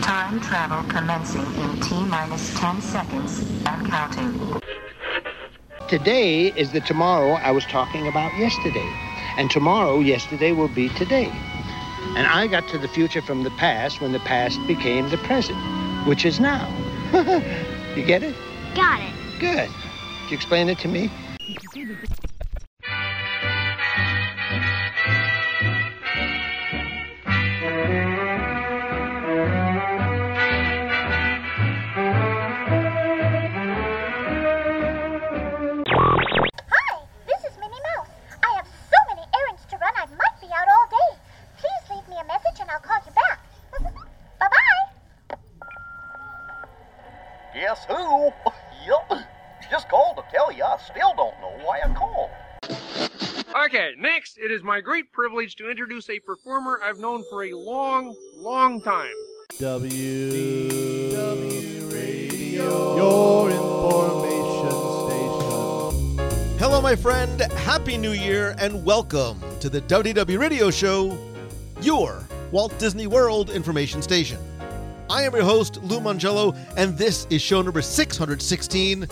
Time travel commencing in T minus 10 seconds and counting. Today is the tomorrow I was talking about yesterday. And tomorrow, yesterday, will be today. And I got to the future from the past when the past became the present, which is now. you get it? Got it. Good. Could you explain it to me? My great privilege to introduce a performer I've known for a long, long time. W W Radio, your information station. Hello, my friend. Happy New Year, and welcome to the WDW Radio Show, your Walt Disney World information station. I am your host, Lou Mongello, and this is show number 616.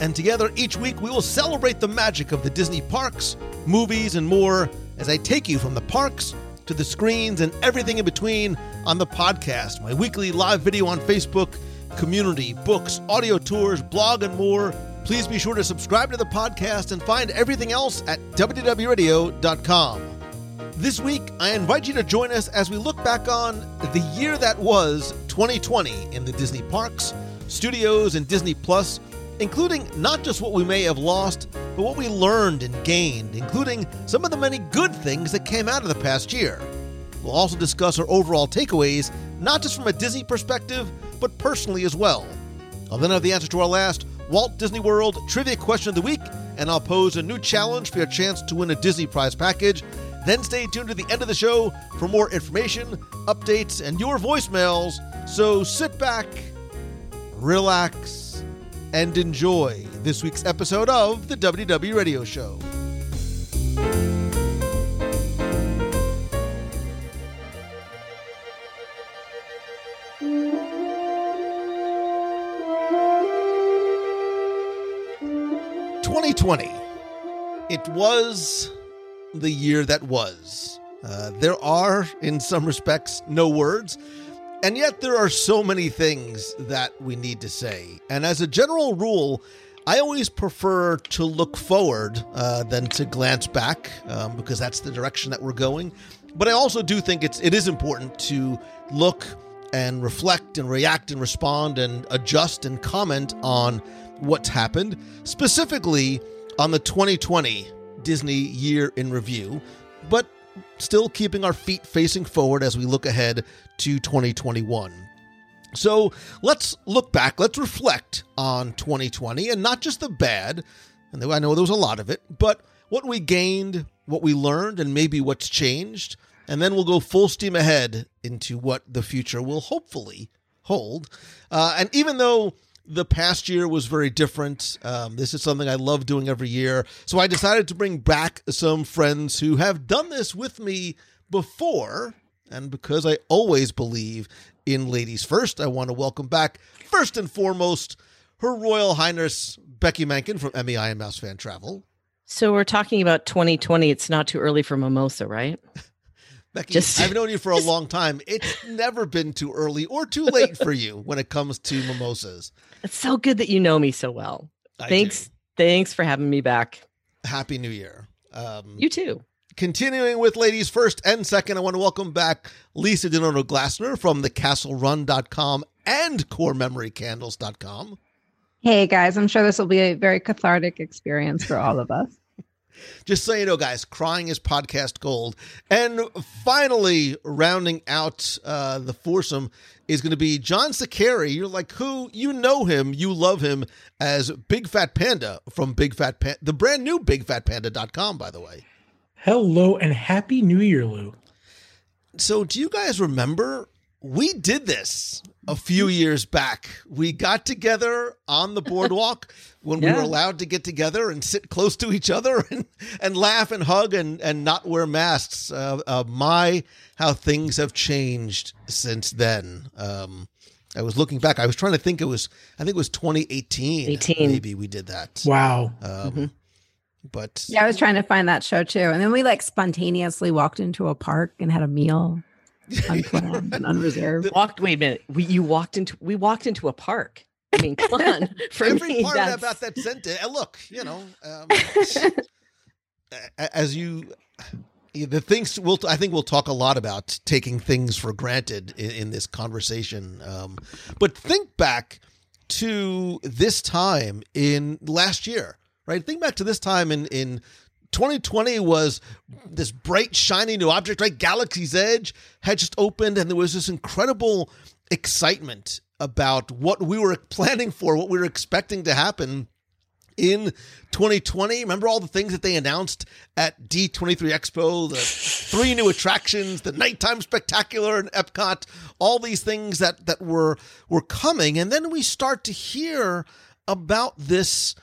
And together each week we will celebrate the magic of the Disney parks, movies, and more as I take you from the parks to the screens and everything in between on the podcast, my weekly live video on Facebook, community, books, audio tours, blog, and more. Please be sure to subscribe to the podcast and find everything else at WDWRadio.com. This week, I invite you to join us as we look back on the year that was 2020 in the Disney parks, studios, and Disney Plus, including not just what we may have lost, but what we learned and gained, including some of the many good things that came out of the past year. We'll also discuss our overall takeaways, not just from a Disney perspective, but personally as well. I'll then have the answer to our last Walt Disney World Trivia Question of the Week, and I'll pose a new challenge for your chance to win a Disney Prize package. Then stay tuned to the end of the show for more information, updates, and your voicemails. So sit back, relax, and enjoy this week's episode of the WW Radio Show. Twenty twenty. It was the year that was. Uh, there are, in some respects, no words. And yet, there are so many things that we need to say. And as a general rule, I always prefer to look forward uh, than to glance back um, because that's the direction that we're going. But I also do think it's it is important to look and reflect and react and respond and adjust and comment on what's happened, specifically on the 2020 Disney year in review, still keeping our feet facing forward as we look ahead to 2021. So let's look back, let's reflect on 2020 and not just the bad, and I know there was a lot of it, but what we gained, what we learned, and maybe what's changed. And then we'll go full steam ahead into what the future will hopefully hold. Uh, and even though the past year was very different. Um, this is something I love doing every year. So I decided to bring back some friends who have done this with me before. And because I always believe in ladies first, I want to welcome back, first and foremost, Her Royal Highness Becky Mankin from MEI and Mouse Fan Travel. So we're talking about 2020. It's not too early for mimosa, right? Becky, Just- I've known you for a long time. It's never been too early or too late for you when it comes to mimosas. It's so good that you know me so well. I thanks. do. Thanks for having me back. Happy New Year. Um, You too. Continuing with ladies first and second, I want to welcome back Lisa Denono Glassner from thecastlerun.com and corememorycandles.com. Hey guys, I'm sure this will be a very cathartic experience for all of us. Just so you know, guys, crying is podcast gold. And finally, rounding out uh, the foursome is going to be John Saccheri. You're like, who? You know him, you love him as Big Fat Panda from Big Fat Panda, the brand new BigFatPanda.com, by the way. Hello and happy New Year, Lou. So, do you guys remember we did this a few years back. We got together on the boardwalk when we were allowed to get together and sit close to each other and, and laugh and hug and, and not wear masks. Uh, uh, my, how things have changed since then. Um, I was looking back. I was trying to think it was, I think it was 2018. 18. Maybe we did that. Wow. Um, But Yeah, I was trying to find that show too. And then we like spontaneously walked into a park and had a meal unplanned and unreserved. Walked. Wait a minute. We you walked into we walked into a park. I mean, come on. For every me, part that's, about that sentence. And look, you know, um, as you, the things we'll, I think we'll talk a lot about taking things for granted in, in this conversation. Um, but think back to this time in last year, right? Think back to this time in in 2020 was this bright, shiny new object, right? Galaxy's Edge had just opened, and there was this incredible excitement about what we were planning for, what we were expecting to happen in 2020. Remember all the things that they announced at D23 Expo, the three new attractions, the nighttime spectacular in Epcot, all these things that that were were coming, and then we start to hear about this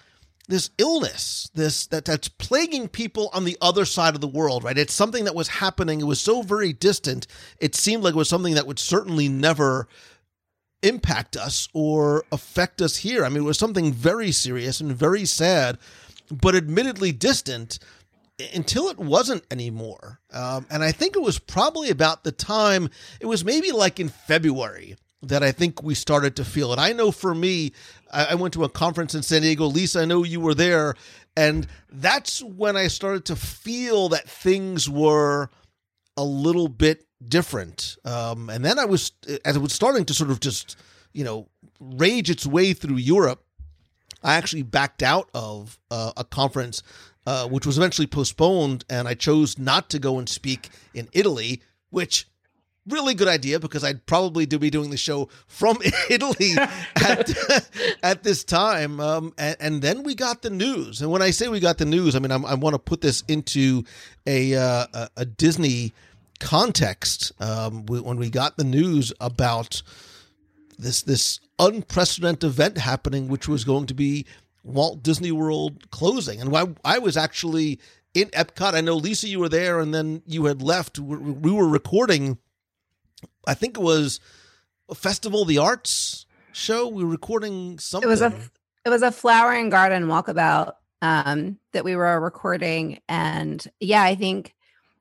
this illness this that that's plaguing people on the other side of the world right? It's something that was happening. It was so very distant. It seemed like it was something that would certainly never impact us or affect us here. I mean it was something very serious and very sad but admittedly distant until it wasn't anymore. Um, and i think it was probably about the time it was maybe like in february that I think we started to feel it. I know for me, I, went to a conference in San Diego. Lisa, I know you were there. And that's when I started to feel that things were a little bit different. Um, and then I was, as it was starting to sort of just, you know, rage its way through Europe, I actually backed out of uh, a conference, uh, which was eventually postponed. And I chose not to go and speak in Italy, which really good idea because I'd probably do be doing the show from Italy at, at this time. Um, and, and then we got the news. And when I say we got the news, I mean, I'm, I want to put this into a, uh, a, a Disney context. Um, we, when we got the news about this, this unprecedented event happening, which was going to be Walt Disney World closing. And why I was actually in Epcot. I know Lisa, you were there, and then you had left. We we were recording I think it was a Festival of the Arts show. We were recording something. It was a it was a flower and garden walkabout um, that we were recording, and yeah, I think.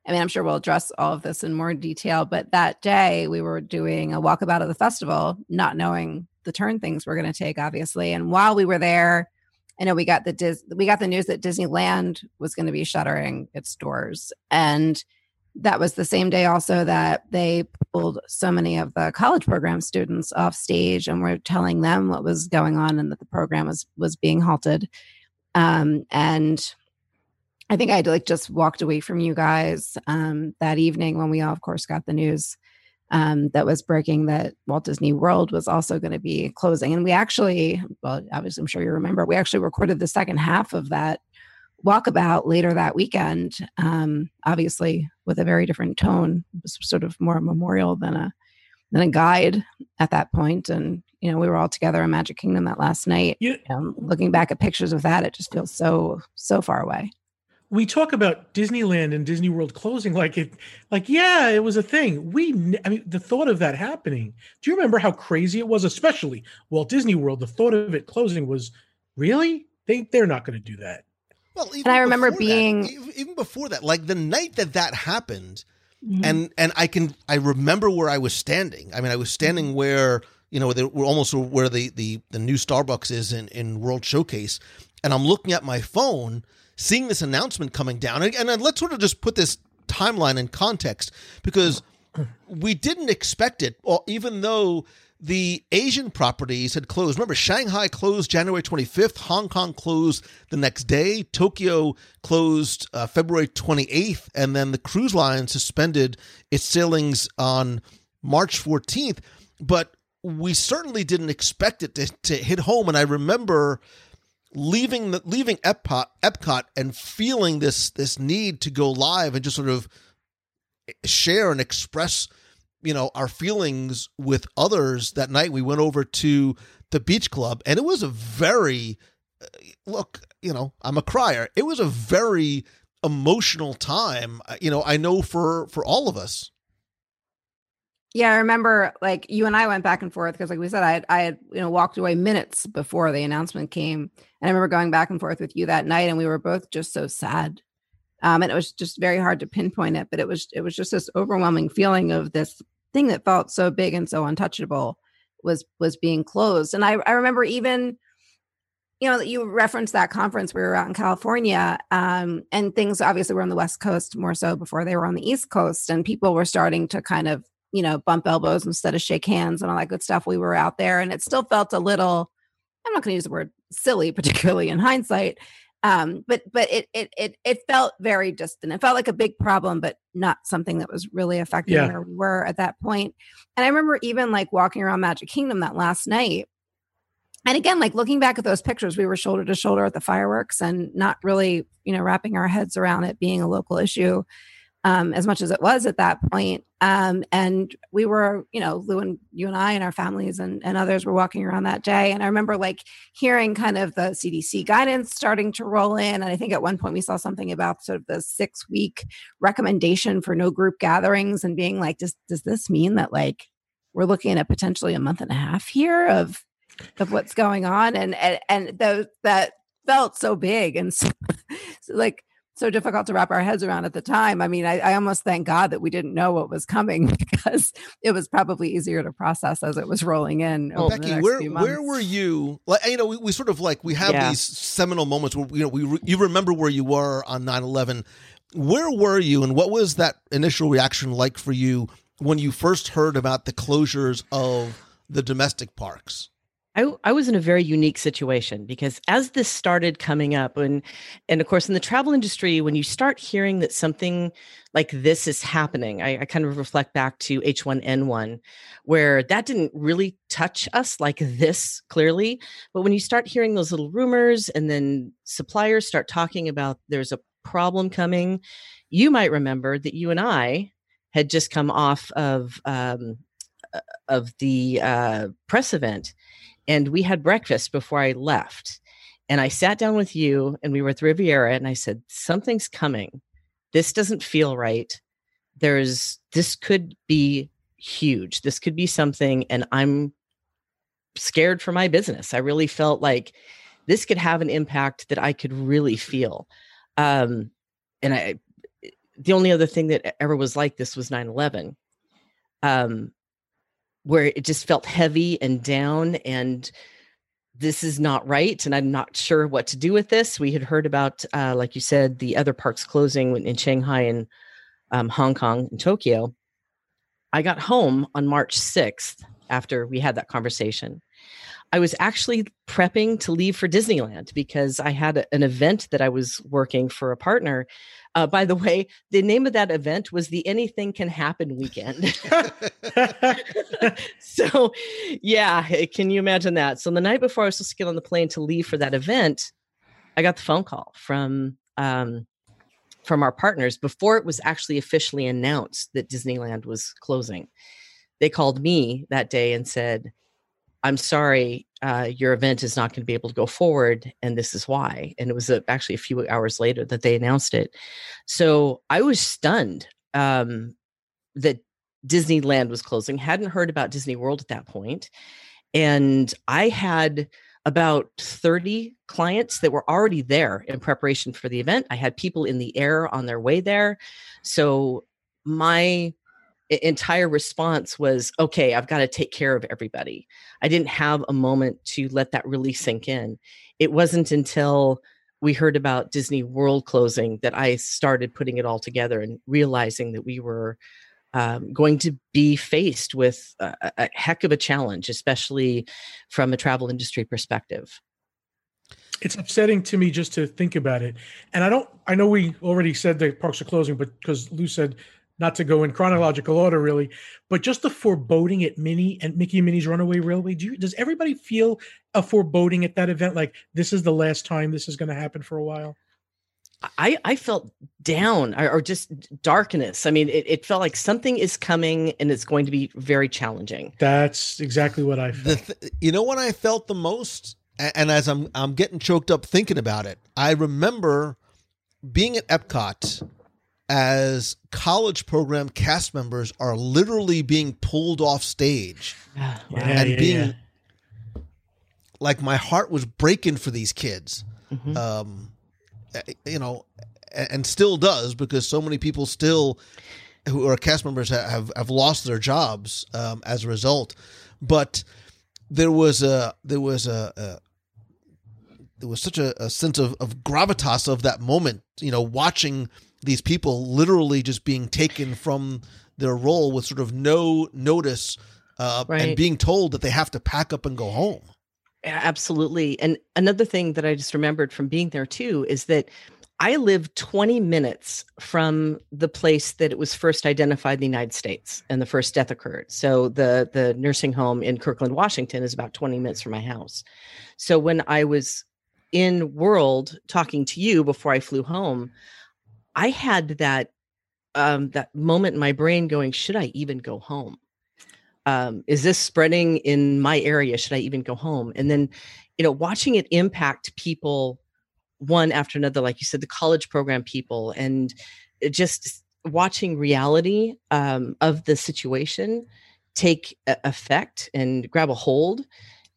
I mean, I'm sure we'll address all of this in more detail, but that day we were doing a walkabout of the festival, not knowing the turn things were going to take, obviously. And while we were there, I know we got the Dis- we got the news that Disneyland was going to be shuttering its doors, and that was the same day also that they pulled so many of the college program students off stage and were telling them what was going on and that the program was was being halted. Um and i think i like just walked away from you guys um that evening when we all of course got the news um that was breaking that walt disney world was also going to be closing. And we actually well obviously i'm sure you remember we actually recorded the second half of that walkabout later that weekend um obviously with a very different tone it was sort of more a memorial than a than a guide at that point. and you know we were all together in magic kingdom that last night. You- um, looking back at pictures of that it just feels so so far away. We talk about Disneyland and Disney World closing like it like yeah it was a thing. We I mean the thought of that happening do you remember how crazy it was especially Walt Disney World the thought of it closing was really? They they're not going to do that well, even and I remember before that- being- even, before that, like the night that that happened, Mm-hmm. and and I can I remember where I was standing. I mean, I was standing Mm-hmm. where you know were almost where the the the new Starbucks is in in World Showcase, and I'm looking at my phone, seeing this announcement coming down, and, and let's sort of just put this timeline in context because we didn't expect it, or even though the Asian properties had closed. Remember, Shanghai closed January 25th, Hong Kong closed the next day, Tokyo closed uh, February 28th, and then the cruise line suspended its sailings on March 14th. But we certainly didn't expect it to, to hit home. And I remember leaving the leaving Epcot, Epcot and feeling this this need to go live and just sort of share and express you know, our feelings with others that night. We went over to the beach club, and it was a very uh, look. You know, I'm a crier. It was a very emotional time. You know, I know for for all of us. Yeah, I remember like you and I went back and forth because, like we said, I had, I had you know walked away minutes before the announcement came, and I remember going back and forth with you that night, and we were both just so sad, um, and it was just very hard to pinpoint it, but it was it was just this overwhelming feeling of this thing that felt so big and so untouchable was was being closed, and I I remember even you know, you referenced that conference we were out in California, um, and things obviously were on the West Coast more so before they were on the East Coast, and people were starting to kind of, you know, bump elbows instead of shake hands and all that good stuff. We were out there, and it still felt a little. I'm not going to use the word silly, particularly in hindsight, um, but but it it it it felt very distant. It felt like a big problem, but not something that was really affecting Yeah. where we were at that point. And I remember even like walking around Magic Kingdom that last night and again like looking back at those pictures we were shoulder to shoulder at the fireworks and not really you know wrapping our heads around it being a local issue um, as much as it was at that point. Um, and we were you know lou and you and i and our families and, and others were walking around that day. And i remember like hearing kind of the cdc guidance starting to roll in. And i think at one point we saw something about sort of the six week recommendation for no group gatherings and being like does, does this mean that like we're looking at potentially a month and a half here of of what's going on? And and, and those that felt so big and so, so, like so difficult to wrap our heads around at the time i mean I, I almost thank god that we didn't know what was coming because it was probably easier to process as it was rolling in Well, over the Becky, next where few where were you? Like you know, we, we sort of like we have Yeah. these seminal moments where you know we re- you remember where you were on 9-11. Where were you, and what was that initial reaction like for you when you first heard about the closures of the domestic parks? I, I was in a very unique situation because as this started coming up and and of course in the travel industry when you start hearing that something like this is happening I, I kind of reflect back to h1n1 where that didn't really touch us like this clearly. But when you start hearing those little rumors and then suppliers start talking about there's a problem coming you might remember that you and i had just come off of um, uh, of the uh, press event and we had breakfast before I left. And I sat down with you and we were at the Riviera and I said, Something's coming. This doesn't feel right. There's, this could be huge. This could be something. And I'm scared for my business. I really felt like this could have an impact that I could really feel. Um, and I, the only other thing that ever was like this was 9 11. Um, where it just felt heavy and down and this is not right and i'm not sure what to do with this. We had heard about uh, like you said the other parks closing in shanghai and um, hong kong and tokyo. I got home on march 6th after we had that conversation i was actually prepping to leave for disneyland because i had an event that i was working for a partner. Uh, by the way the name of that event was the anything can happen weekend. So yeah can you imagine that? So the night before i was supposed to get on the plane to leave for that event i got the phone call from um from our partners before it was actually officially announced that disneyland was closing. They called me that day and said i'm sorry uh, your event is not going to be able to go forward and this is why and it was uh actually a few hours later that they announced it so i was stunned um, that Disneyland was closing, hadn't heard about Disney World at that. And I had about 30 clients that were already there in preparation for the event. I had people in the air on their way there. So my entire response was okay, I've got to take care of everybody. I didn't have a moment to let that really sink in. It wasn't until we heard about Disney World closing that I started putting it all together and realizing that we were um, going to be faced with a, a- heck of a challenge, especially from a travel industry perspective. it's upsetting to me just to think about it. And I don't, I know we already said the parks are closing, but because Lou said not to go in chronological order, really, but just the foreboding at Minnie and Mickey and Minnie's Runaway Railway. Do you, does everybody feel a foreboding at that event? Like this is the last time this is going to happen for a while? I, I felt down or, or just darkness. I mean, it, it felt like something is coming and it's going to be very challenging. That's exactly what I felt. Th- you know what I felt the most, and as I'm I'm getting choked up thinking about it, I remember being at Epcot as college program cast members are literally being pulled off stage Yeah, and yeah, being yeah. like my heart was breaking for these kids. Mhm. Um, uh, you know, and still does because so many people still who are cast members have have lost their jobs um, as a result. But there was a there was a, a there was such a, a sense of, of gravitas of that moment. You know, watching these people literally just being taken from their role with sort of no notice, uh, and being told that they have to pack up and go home. Yeah, Absolutely. And another thing that I just remembered from being there too is that I lived 20 minutes from the place that it was first identified in the United States and the first death occurred. So the the nursing home in Kirkland, Washington is about 20 minutes from my house. So when I was in world talking to you before I flew home, I had that um that moment in my brain going, should I even go home? um, is this spreading in my area should i even go home and then you know watching it impact people one after another like you said the college program people and just watching reality um, of the situation take effect and grab a hold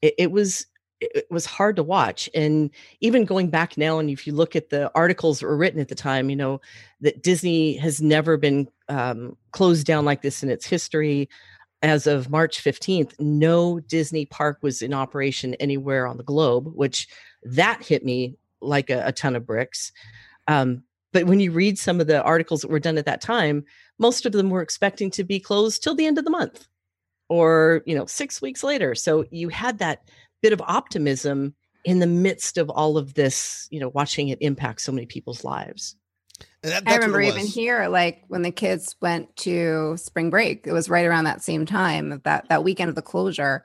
it, it was it was hard to watch and even going back now and if you look at the articles that were written at the time you know that disney has never been um, closed down like this in its history as of March 15th, no Disney park was in operation anywhere on the globe, which that hit me like a, a ton of bricks. Um, but when you read some of the articles that were done at that time, most of them were expecting to be closed till the end of the month or, you know, six weeks later. So you had that bit of optimism in the midst of all of this, you know, watching it impact so many people's lives. That, I remember even here, like when the kids went to spring break, it was right around that same time that that weekend of the closure.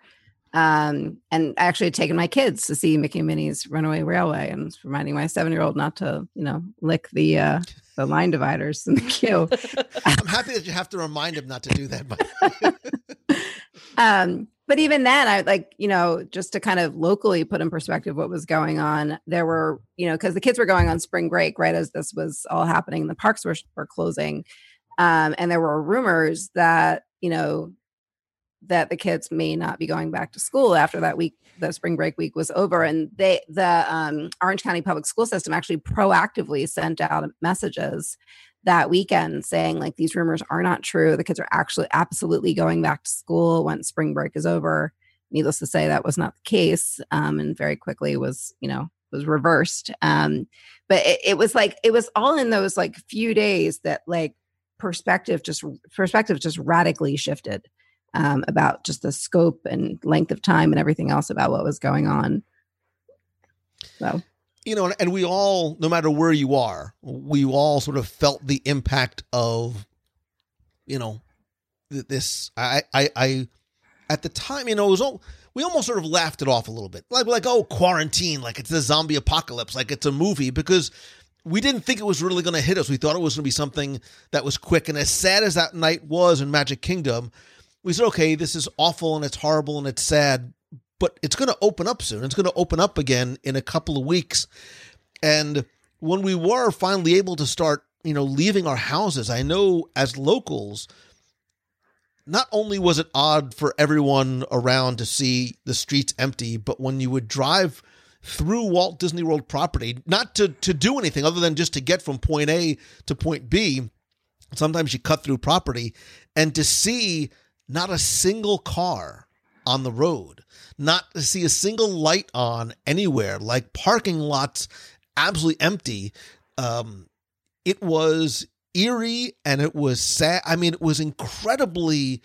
Um, and I actually had taken my kids to see Mickey and Minnie's Runaway Railway, and was reminding my seven year old not to, you know, lick the uh, the line dividers in the queue. I'm happy that you have to remind him not to do that. But um but even then i like you know just to kind of locally put in perspective what was going on there were you know because the kids were going on spring break right as this was all happening the parks were, were closing um and there were rumors that you know that the kids may not be going back to school after that week the spring break week was over. And they the um, orange county public school system actually proactively sent out messages that weekend saying like these rumors are not true. The kids are actually absolutely going back to school once spring break is over. Needless to say that was not the case um, and very quickly was you know was reversed. Um, but it, it was like it was all in those like few days that like perspective just perspective just radically shifted um, about just the scope and length of time and everything else about what was going on. So you know, and, we all, no matter where you are, we all sort of felt the impact of, you know, this. I, I, I, at the time, you know, it was all. We almost sort of laughed it off a little bit, like like oh, quarantine, like it's the zombie apocalypse, like it's a movie, because we didn't think it was really going to hit us. We thought it was going to be something that was quick. And as sad as that night was in Magic Kingdom, we said, okay, this is awful and it's horrible and it's sad, but it's going to open up soon. It's going to open up again in a couple of weeks. And when we were finally able to start, you know, leaving our houses, I know as locals, not only was it odd for everyone around to see the streets empty, but when you would drive through Walt Disney World property, not to, to do anything other than just to get from point A to point B, sometimes you cut through property, and to see not a single car on the road, not to see a single light on anywhere, like parking lots absolutely empty. Um, it was eerie and it was sad. I mean, it was incredibly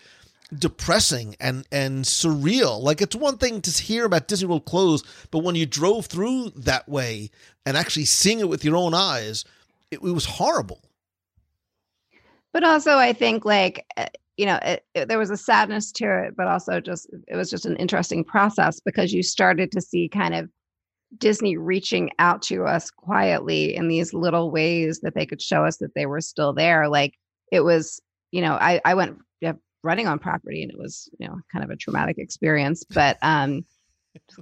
depressing and and surreal. Like it's one thing to hear about Disney World closed, but when you drove through that way and actually seeing it with your own eyes, it, it was horrible. but also i think like you know it, it- there was a sadness to it but also just it was just an interesting process because you started to see kind of Disney reaching out to us quietly in these little ways that they could show us that they were still there. Like it was, you know, I, I went running on property and it was, you know, kind of a traumatic experience, but, um,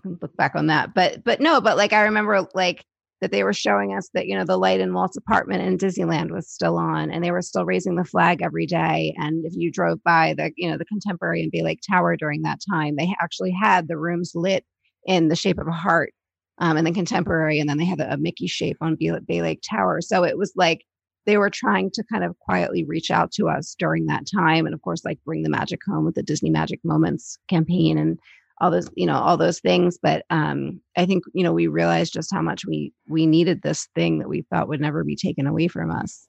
look back on that, but, but no, but like, I remember like that they were showing us that, you know, the light in Walt's apartment in Disneyland was still on and they were still raising the flag every day. And if you drove by the, you know, the contemporary and Bay Lake Tower during that time, they actually had the rooms lit in the shape of a heart um, and then contemporary, and then they had a, Mickey shape on Bay Lake Tower. So it was like they were trying to kind of quietly reach out to us during that time, and of course, like bring the magic home with the Disney Magic Moments campaign and all those, you know, all those things. But um, I think you know we realized just how much we we needed this thing that we thought would never be taken away from us.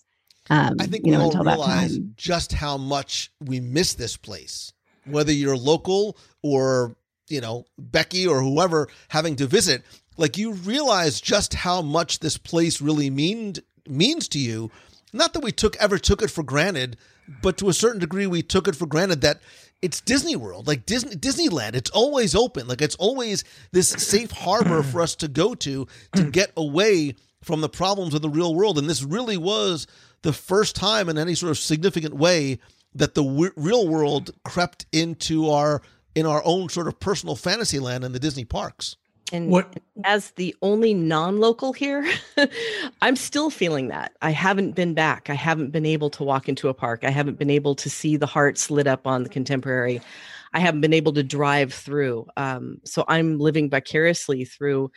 Um, I think you know until that realize time. just how much we miss this place, whether you're local or you know Becky or whoever having to visit. Like you realize just how much this place really meaned means to you. Not that we took ever took it for granted, but to a certain degree we took it for granted that it's Disney World, like Disney Disneyland. It's always open. Like it's always this safe harbor for us to go to to get away from the problems of the real world. And this really was the first time in any sort of significant way that the w- real world crept into our in our own sort of personal fantasy land in the Disney parks. And What- as the only non-local here, I'm still feeling that. I haven't been back. I haven't been able to walk into a park. I haven't been able to see the hearts lit up on the contemporary. I haven't been able to drive through. Um, so I'm living vicariously through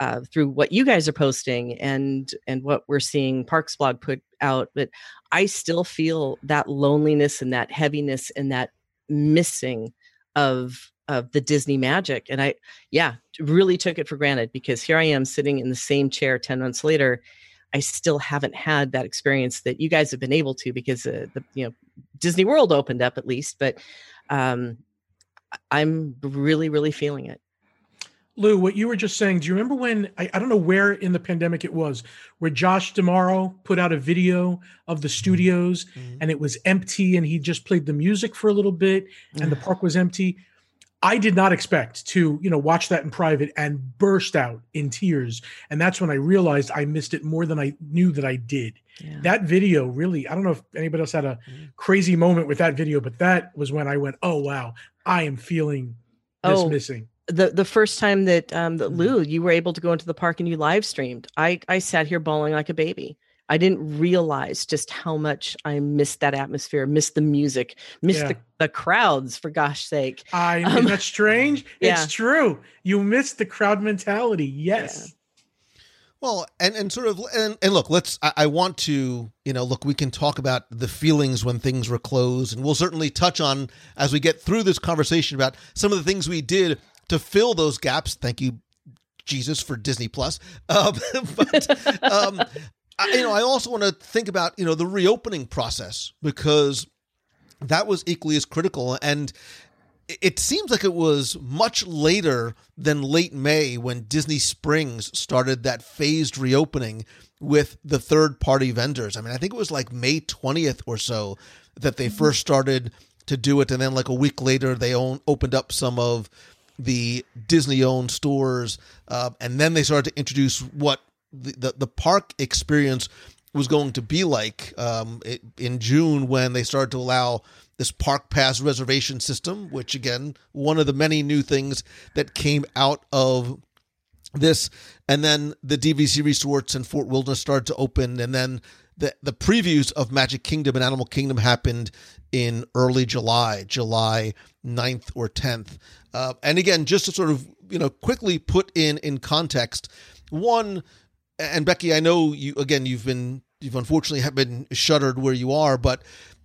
uh, through what you guys are posting and and what we're seeing Parks blog put out. But I still feel that loneliness and that heaviness and that missing of of the Disney magic. And I, yeah, really took it for granted because here I am sitting in the same chair 10 months later. I still haven't had that experience that you guys have been able to because uh, the, you know, Disney World opened up at least, but um, I- I'm really, really feeling it. Lou, what you were just saying, do you remember when I, I don't know where in the pandemic it was, where Josh D'Amaro put out a video of the studios Mhm. and it was empty and he just played the music for a little bit and the park was empty. I did not expect to, you know, watch that in private and burst out in tears. And that's when I realized I missed it more than I knew that I did. Yeah. That video really, I don't know if anybody else had a crazy moment with that video, but that was when I went, oh, wow, I am feeling this Oh, missing. the the first time that um that Mhm. Lou you were able to go into the park and you live streamed, I I sat here bawling like a baby. I didn't realize just how much I missed that atmosphere, missed the music, missed Yeah. the, the crowds for gosh sake. I Um, isn't that strange? yeah. It's true. You missed the crowd mentality. Yes. Well, and and sort of and, and look, let's. I, I want to, you know, look. We can talk about the feelings when things were closed, and we'll certainly touch on as we get through this conversation about some of the things we did to fill those gaps. Thank you, Jesus, for Disney Plus. Um, but um, I, you know, I also want to think about you know the reopening process because that was equally as critical and it- seems like it was much later than late May when Disney Springs started that phased reopening with the third party vendors. I mean, I think it was like May 20th or so that they first started to do it. And then, like a week later, they own, opened up some of the Disney owned stores. Uh, and then they started to introduce what the, the, the park experience was going to be like um, it, in June when they started to allow this park pass reservation system, which again, one of the many new things that came out of this, and then the DVC resorts in Fort Wilderness started to open, and then the the previews of Magic Kingdom and Animal Kingdom happened in early July, July 9th or 10th. Uh, and again, just to sort of, you know, quickly put in in context, one and Becky, I know you again you've been you've unfortunately have been shuttered where you are, but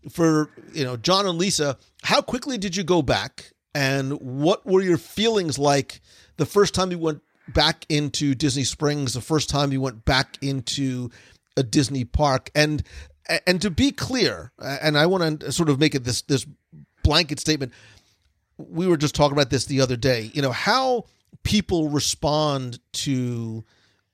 for you know John and Lisa, how quickly did you go back and what were your feelings like the first time you went back into Disney Springs, the first time you went back into a Disney park and and to be clear, and I want to sort of make it this this blanket statement. We were just talking about this the other day. You know how people respond to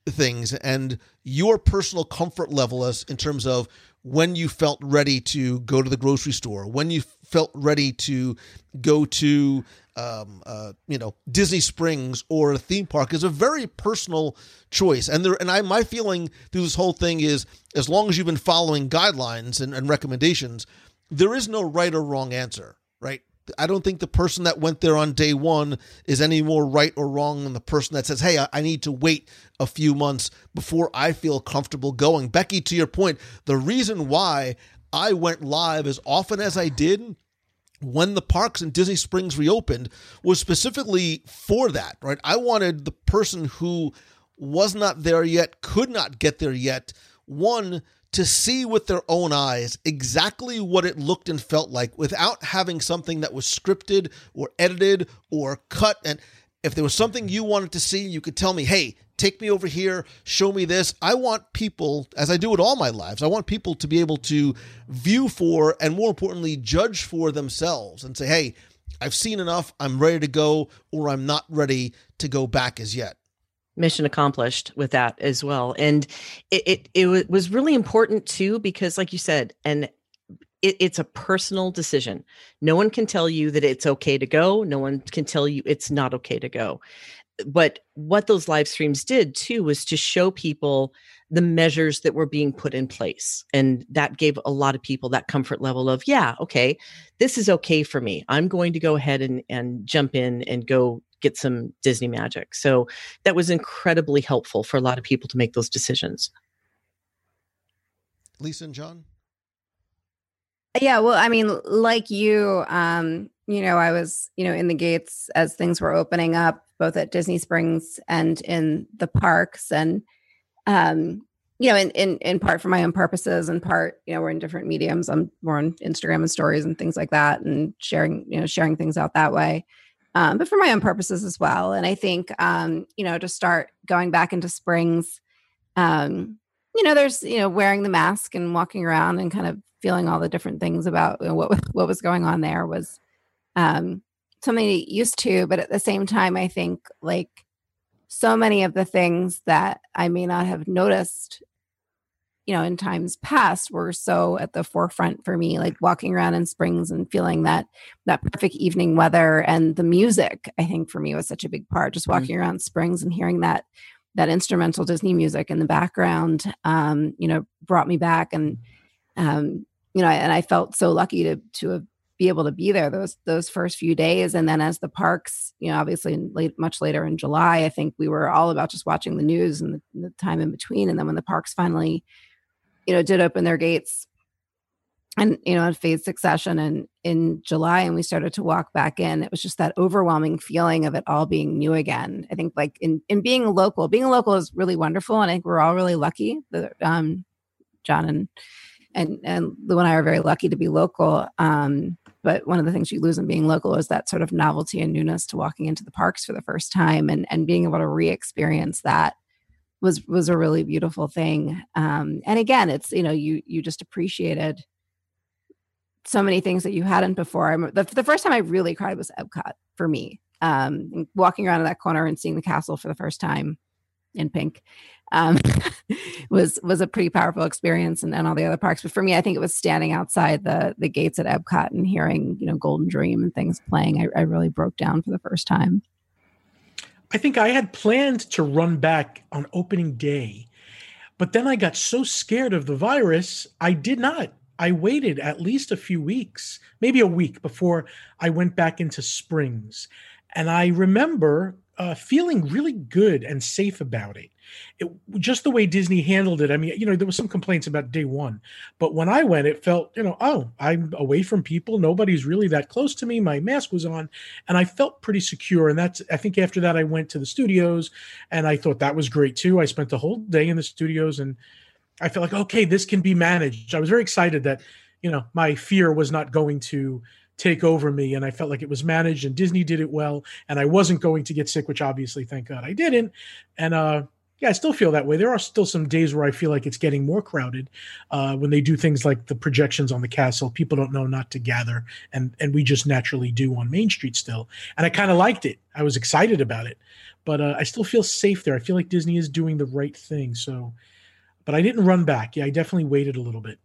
things and your personal comfort level as in terms of when you felt ready to go to the grocery store, when you felt ready to go to um, uh, you know Disney Springs or a theme park is a very personal choice. And there and I my feeling through this whole thing is as long as you've been following guidelines and, and recommendations, there is no right or wrong answer, right? I don't think the person that went there on day one is any more right or wrong than the person that says, Hey, I, need to wait a few months before I feel comfortable going. Becky, to your point, the reason why I went live as often as I did when the parks in Disney Springs reopened was specifically for that, right? I wanted the person who was not there yet, could not get there yet, one, to see with their own eyes exactly what it looked and felt like without having something that was scripted or edited or cut. And if there was something you wanted to see, you could tell me, hey, take me over here, show me this. I want people, as I do it all my lives, I want people to be able to view for and more importantly, judge for themselves and say, hey, I've seen enough, I'm ready to go, or I'm not ready to go back as yet mission accomplished with that as well. And it, it it, was really important too because like you said and it, it's a personal decision. No one can tell you that it's okay to go. No one can tell you it's not okay to go. But what those live streams did too was to show people the measures that were being put in place. And that gave a lot of people that comfort level of yeah okay this is okay for me. I'm going to go ahead and and jump in and go get some Disney magic. So that was incredibly helpful for a lot of people to make those decisions. Lisa and John? Yeah, well, I mean, like you, um, you know, I was, you know, in the gates as things were opening up, both at Disney Springs and in the parks. And um, you know, in, in in part for my own purposes, and part, you know, we're in different mediums. I'm more on Instagram and stories and things like that, and sharing, you know, sharing things out that way um, but for my own purposes as well. And I think, um, you know, to start going back into springs, um, you know, there's, you know, wearing the mask and walking around and kind of feeling all the different things about you know, what what was going on there was um, something to used to. But at the same time, I think like so many of the things that I may not have noticed you know in times past were so at the forefront for me like walking around in springs and feeling that that perfect evening weather and the music i think for me was such a big part just mm-hmm. walking mm-hmm. around springs and hearing that that instrumental disney music in the background um you know brought me back and um you know and i felt so lucky to to have be able to be there those those first few days and then as the parks you know obviously late much later in july i think we were all about just watching the news and the, the time in between and then when the parks finally you know, did open their gates and you know in phase succession and in july and we started to walk back in. It was just that overwhelming feeling of it all being new again. I think like in in being local being local is really wonderful and i think we're all really lucky. That um john and and and lou and i are very lucky to be local um but one of the things you lose in being local is that sort of novelty and newness to walking into the parks for the first time and and being able to re-experience that was was a really beautiful thing um and again it's you know you you just appreciated so many things that you hadn't before. I, the, the first time i really cried was epcot for me um walking around in that corner and seeing the castle for the first time in pink um was was a pretty powerful experience and, and all the other parks. But for me i think it was standing outside the the gates at epcot and hearing you know golden dream and things playing i, I really broke down for the first time I think I had planned to run back on opening day, but then I got so scared of the virus, I did not. I waited at least a few weeks, maybe a week before I went back into Springs. And I remember uh, feeling really good and safe about it. it. Just the way Disney handled it. I mean, you know, there was some complaints about day one, but when I went, it felt, you know, oh, I'm away from people. Nobody's really that close to me. My mask was on, and I felt pretty secure. And that's, I think, after that, I went to the studios, and I thought that was great too. I spent the whole day in the studios, and I felt like, okay, this can be managed. I was very excited that, you know, my fear was not going to take over me and i felt like it was managed and disney did it well and i wasn't going to get sick which obviously thank god i didn't. And uh yeah i still feel that way. There are still some days where i feel like it's getting more crowded uh when they do things like the projections on the castle. People don't know not to gather and and we just naturally do on main street still. And i kind of liked it. I was excited about it. But uh, i still feel safe there. I feel like disney is doing the right thing so but i didn't run back. Yeah i definitely waited a little bit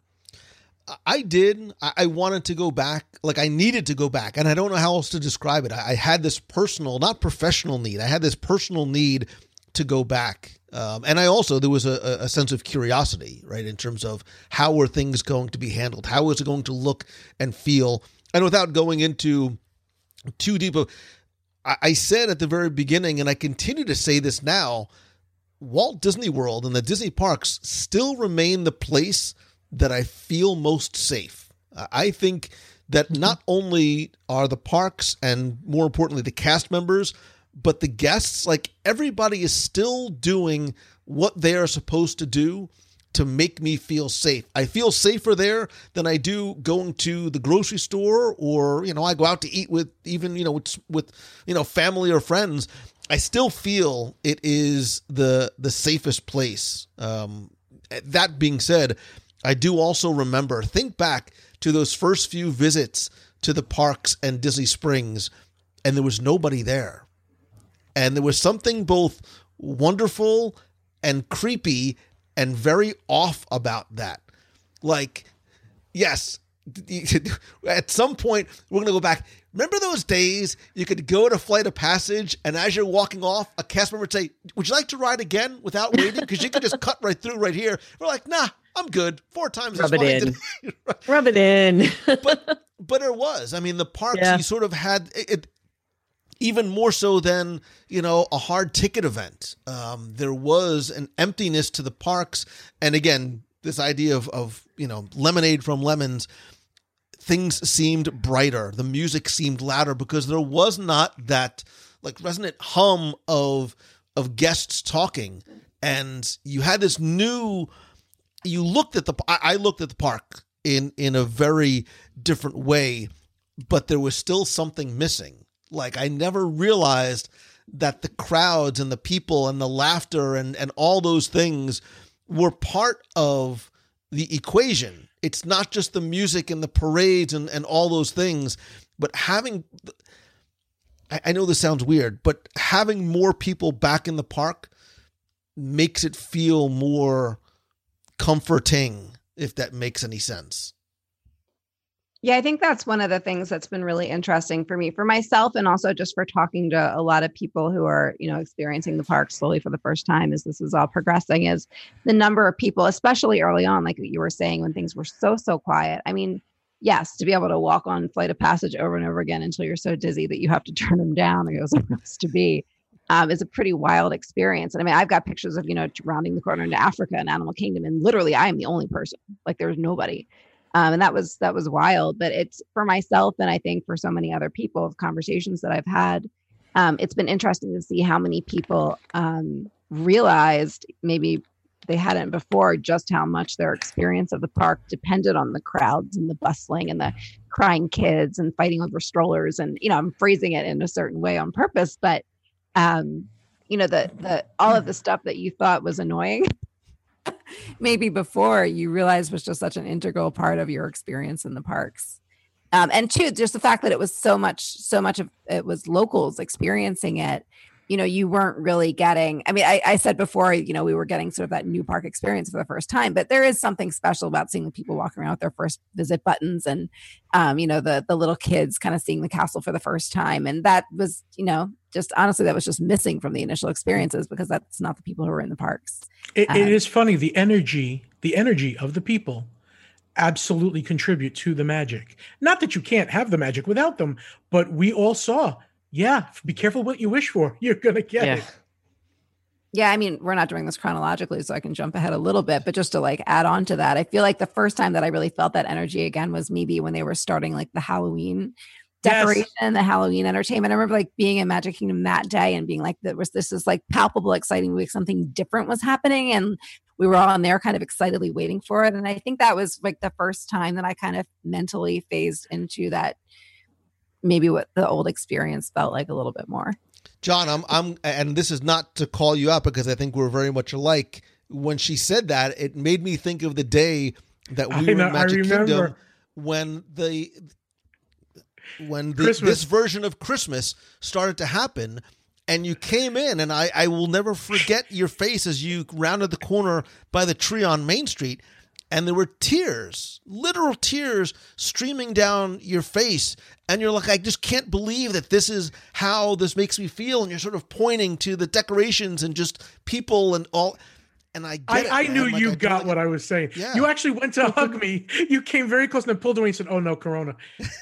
I did. I, wanted to go back. Like I needed to go back, and I don't know how else to describe it. I, I had this personal, not professional need. I had this personal need to go back, um, and I also there was a, a sense of curiosity, right, in terms of how were things going to be handled, how was it going to look and feel, and without going into too deep of. I, I said at the very beginning, and I continue to say this now. Walt Disney World and the Disney parks still remain the place that I feel most safe. I think that not only are the parks and more importantly the cast members, but the guests, like everybody is still doing what they are supposed to do to make me feel safe. I feel safer there than I do going to the grocery store or, you know, I go out to eat with even, you know, with, with you know, family or friends. I still feel it is the the safest place. Um, that being said, I do also remember, think back to those first few visits to the parks and Disney Springs, and there was nobody there. And there was something both wonderful and creepy and very off about that. Like, yes, at some point, we're going to go back. Remember those days you could go to Flight of Passage, and as you're walking off, a cast member would say, Would you like to ride again without waiting? Because you could just cut right through right here. We're like, Nah, I'm good. Four times Rub it in. Rub it in. but but it was. I mean, the parks Yeah. you sort of had it, it even more so than you know a hard ticket event. Um, there was an emptiness to the parks, and again, this idea of of you know lemonade from lemons. Things seemed brighter. The music seemed louder because there was not that like resonant hum of of guests talking, and you had this new you looked at the I looked at the park in in a very different way, but there was still something missing. Like I never realized that the crowds and the people and the laughter and and all those things were part of the equation. It's not just the music and the parades and, and all those things, but having I, I know this sounds weird, but having more people back in the park makes it feel more comforting, if that makes any sense. Yeah, I think that's one of the things that's been really interesting for me, for myself, and also just for talking to a lot of people who are, you know, experiencing the park slowly for the first time as this is all progressing, is the number of people, especially early on, like you were saying, when things were so, so quiet. I mean, yes, to be able to walk on Flight of Passage over and over again until you're so dizzy that you have to turn them down or go somewhere to be. Um, is a pretty wild experience. And I mean, I've got pictures of, you know, rounding the corner into Africa and Animal Kingdom, and literally I am the only person. Like there's nobody um, and that was that was wild but it's for myself and i think for so many other people of conversations that i've had um, it's been interesting to see how many people um, realized maybe they hadn't before just how much their experience of the park depended on the crowds and the bustling and the crying kids and fighting over strollers and you know i'm phrasing it in a certain way on purpose but um you know the the all of the stuff that you thought was annoying maybe before you realized was just such an integral part of your experience in the parks. Um, and two, just the fact that it was so much, so much of it was locals experiencing it. You know, you weren't really getting. I mean, I, I said before, you know, we were getting sort of that new park experience for the first time, but there is something special about seeing the people walking around with their first visit buttons, and um, you know, the the little kids kind of seeing the castle for the first time, and that was, you know, just honestly, that was just missing from the initial experiences because that's not the people who were in the parks. It, Um, it is funny the energy, the energy of the people absolutely contribute to the magic. Not that you can't have the magic without them, but we all saw, yeah, be careful what you wish for. You're going to get Yeah. it. Yeah, I mean, we're not doing this chronologically, so I can jump ahead a little bit, but just to like add on to that, I feel like the first time that I really felt that energy again was maybe when they were starting like the Halloween Yes. decoration, the Halloween entertainment. I remember like being in Magic Kingdom that day and being like, there was this is like palpable, exciting week, something different was happening. And we were all in there kind of excitedly waiting for it. And I think that was like the first time that I kind of mentally phased into that maybe what the old experience felt like a little bit more. John, I'm I'm and this is not to call you out because I think we're very much alike. When she said that, it made me think of the day that we I were know, in Magic. Kingdom when the when the, this version of Christmas started to happen and you came in and I, I will never forget your face as you rounded the corner by the tree on Main Street and there were tears, literal tears streaming down your face. And you're like, I just can't believe that this is how this makes me feel. And you're sort of pointing to the decorations and just people and all. And I I, get it, I knew Like, you I got don't- what I was saying. Yeah. You actually went to hug me. You came very close and then pulled away and said, "Oh no, Corona."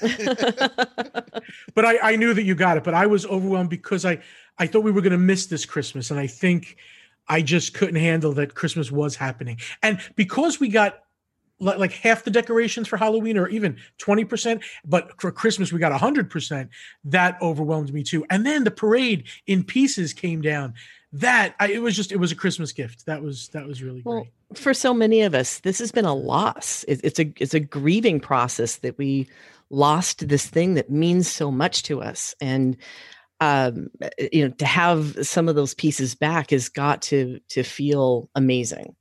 but I, I knew that you got it. But I was overwhelmed because I I thought we were going to miss this Christmas, and I think I just couldn't handle that Christmas was happening. And because we got like half the decorations for Halloween, or even twenty percent, but for Christmas we got hundred percent, that overwhelmed me too. And then the parade in pieces came down. That I, it was just it was a Christmas gift. That was that was really Well, great. for so many of us, this has been a loss. It, it's a it's a grieving process that we lost this thing that means so much to us, and um, you know, to have some of those pieces back has got to to feel amazing.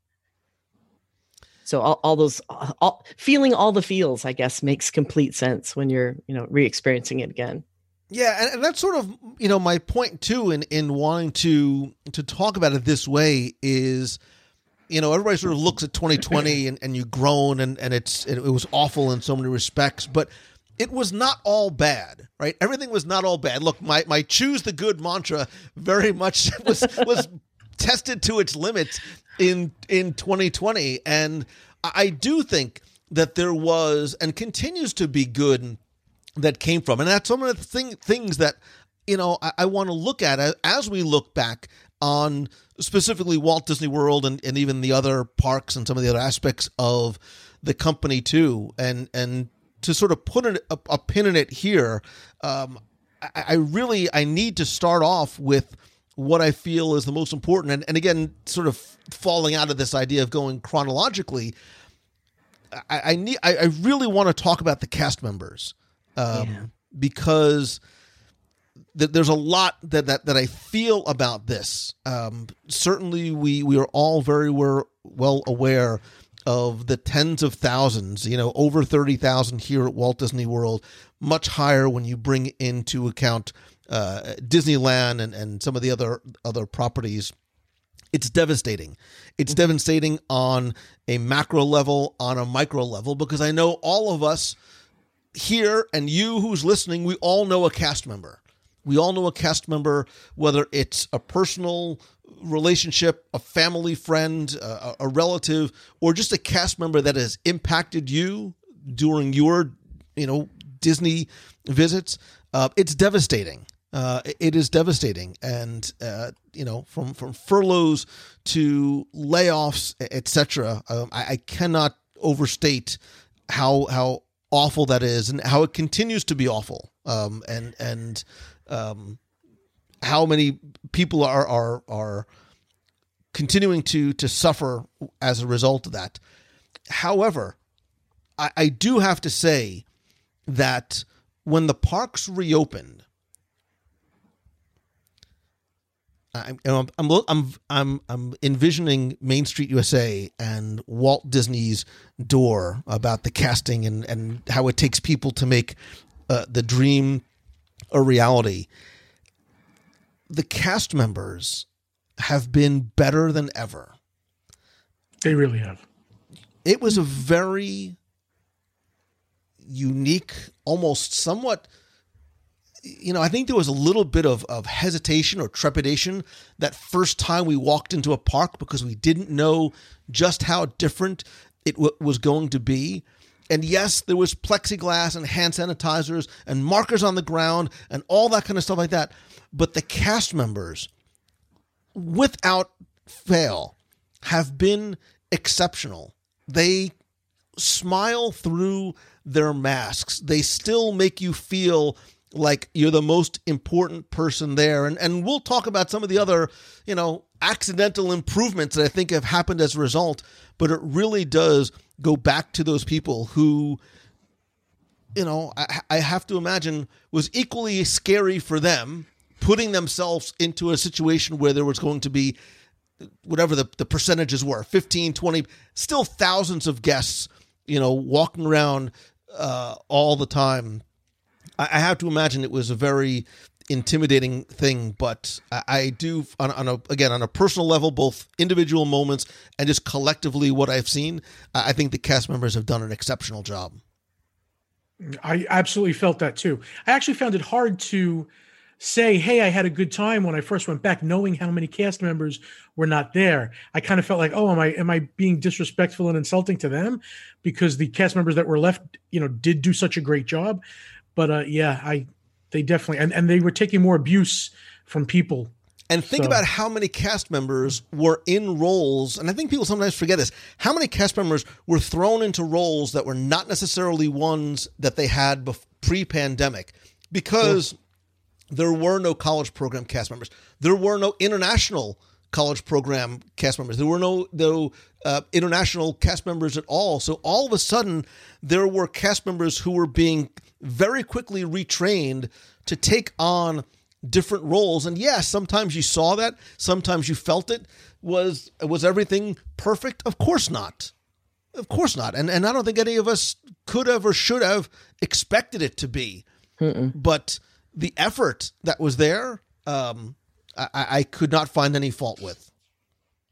So all, all those all, feeling all the feels, I guess, makes complete sense when you're you know re-experiencing it again. Yeah, and, and that's sort of you know my point too in in wanting to to talk about it this way is you know everybody sort of looks at 2020 and, and you groan and and it's it, was awful in so many respects, but it was not all bad, right? Everything was not all bad. Look, my my choose the good mantra very much was was tested to its limits in in 2020 and I do think that there was and continues to be good that came from. And that's some of the thing, things that, you know, I, I want to look at as we look back on specifically Walt Disney World and, and even the other parks and some of the other aspects of the company too. And, and to sort of put an, a, a pin in it here, um, I, I really, I need to start off with what I feel is the most important. And, and again, sort of falling out of this idea of going chronologically, I, I need, I, I really want to talk about the cast members um, because th- there's a lot that, that that I feel about this. Um, certainly, we we are all very were, well aware of the tens of thousands, you know, over thirty thousand here at Walt Disney World, much higher when you bring into account uh, Disneyland and, and some of the other other properties it's devastating. It's devastating on a macro level, on a micro level, because I know all of us here and you who's listening, we all know a cast member. We all know a cast member, whether it's a personal relationship, a family friend, a, a relative, or just a cast member that has impacted you during your, you know, Disney visits. Uh, it's devastating. Uh, it is devastating, and uh, you know, from from furloughs to layoffs, etc. Um, I, I cannot overstate how how awful that is, and how it continues to be awful, um, and and um, how many people are are are continuing to to suffer as a result of that. However, I, I do have to say that when the parks reopened, I'm I'm I'm I'm I'm, envisioning Main Street USA and Walt Disney's door about the casting and and how it takes people to make uh, the dream a reality. The cast members have been better than ever. They really have. It was a very unique, almost somewhat you know, I think there was a little bit of, of hesitation or trepidation that first time we walked into a park because we didn't know just how different it w- was going to be. And yes, there was plexiglass and hand sanitizers and markers on the ground and all that kind of stuff like that. But the cast members, without fail, have been exceptional. They smile through their masks. They still make you feel like you're the most important person there. And and we'll talk about some of the other, you know, accidental improvements that I think have happened as a result, but it really does go back to those people who you know, I, I have to imagine was equally scary for them putting themselves into a situation where there was going to be whatever the, the percentages were 15 20 still thousands of guests you know walking around uh, all the time I, I have to imagine it was a very intimidating thing, but I, I do on, on a again on a personal level, both individual moments and just collectively what I've seen. I I think the cast members have done an exceptional job. I absolutely felt that too. I actually found it hard to say, "Hey, I had a good time" when I first went back, knowing how many cast members were not there. I kind of felt like, "Oh, am I am I being disrespectful and insulting to them?" Because the cast members that were left, you know, did do such a great job. But uh, yeah, I they definitely and and they were taking more abuse from people. And think So- about how many cast members were in roles, and I think people sometimes forget this. How many cast members were thrown into roles that were not necessarily ones that they had bef- pre-pandemic, because there were no college program cast members. There were no international college program cast members. There were no no uh, international cast members at all. So all of a sudden, there were cast members who were being very quickly retrained to take on different roles. And yes, sometimes you saw that. Sometimes you felt it. Was was everything perfect? Of course not. Of course not. And and I don't think any of us could have or should have expected it to be. But the effort that was there, um, I, I could not find any fault with.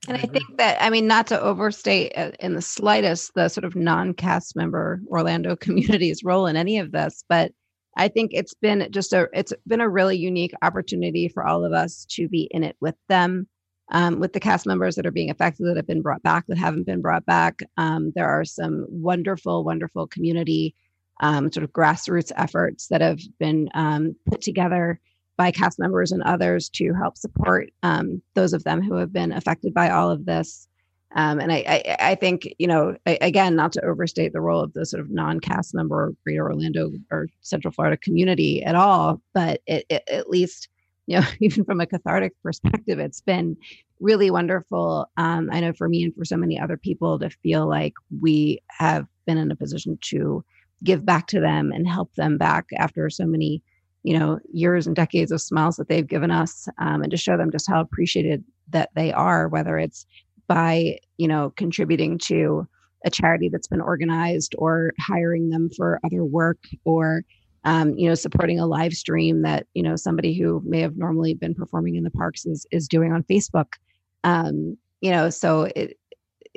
And I think that, I mean, not to overstate uh, in the slightest the sort of non cast member Orlando community's role in any of this, but I think it's been just a, it's been a really unique opportunity for all of us to be in it with them, um, with the cast members that are being affected that have been brought back, that haven't been brought back. Um, there are some wonderful, wonderful community um, sort of grassroots efforts that have been um, put together by cast members and others to help support um, those of them who have been affected by all of this. Um, and I, I, I think, you know, a- again, not to overstate the role of the sort of non-cast member Greater Orlando or Central Florida community at all, but it, it, at least, you know, even from a cathartic perspective, it's been really wonderful. Um, I know for me and for so many other people to feel like we have been in a position to give back to them and help them back after so many you know years and decades of smiles that they've given us um, and to show them just how appreciated that they are whether it's by you know contributing to a charity that's been organized or hiring them for other work or um, you know supporting a live stream that you know somebody who may have normally been performing in the parks is is doing on facebook. Um, you know so it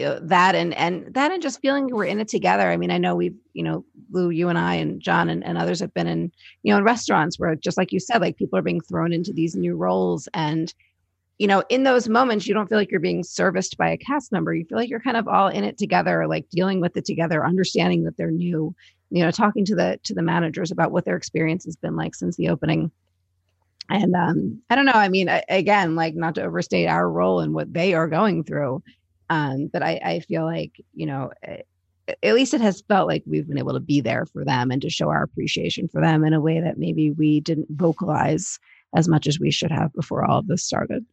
know, that and and that and just feeling we're in it together. I mean, I know we've you know Lou, you and I and John and, and others have been in you know in restaurants where just like you said, like people are being thrown into these new roles and you know in those moments you don't feel like you're being serviced by a cast member. You feel like you're kind of all in it together, like dealing with it together, understanding that they're new. You know, talking to the to the managers about what their experience has been like since the opening and um i don't know i mean again like not to overstate our role and what they are going through um but i i feel like you know eh, at least it has felt like we've been able to be there for them and to show our appreciation for them in a way that maybe we didn't vocalize as much as we should have before all of this started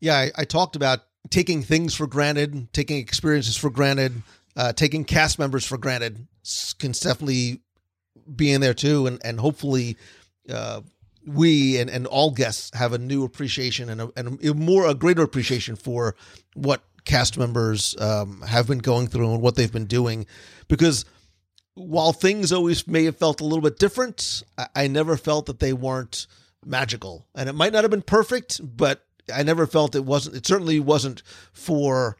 Yeah, I, I talked about taking things for granted, taking experiences for granted, uh, taking cast members for granted can definitely be in there too, and and hopefully. Uh, we and, and all guests have a new appreciation and a, and a more a greater appreciation for what cast members um, have been going through and what they've been doing. Because while things always may have felt a little bit different I, I never felt that they weren't magical. And it might not have been perfect but i never felt it wasn't it certainly wasn't for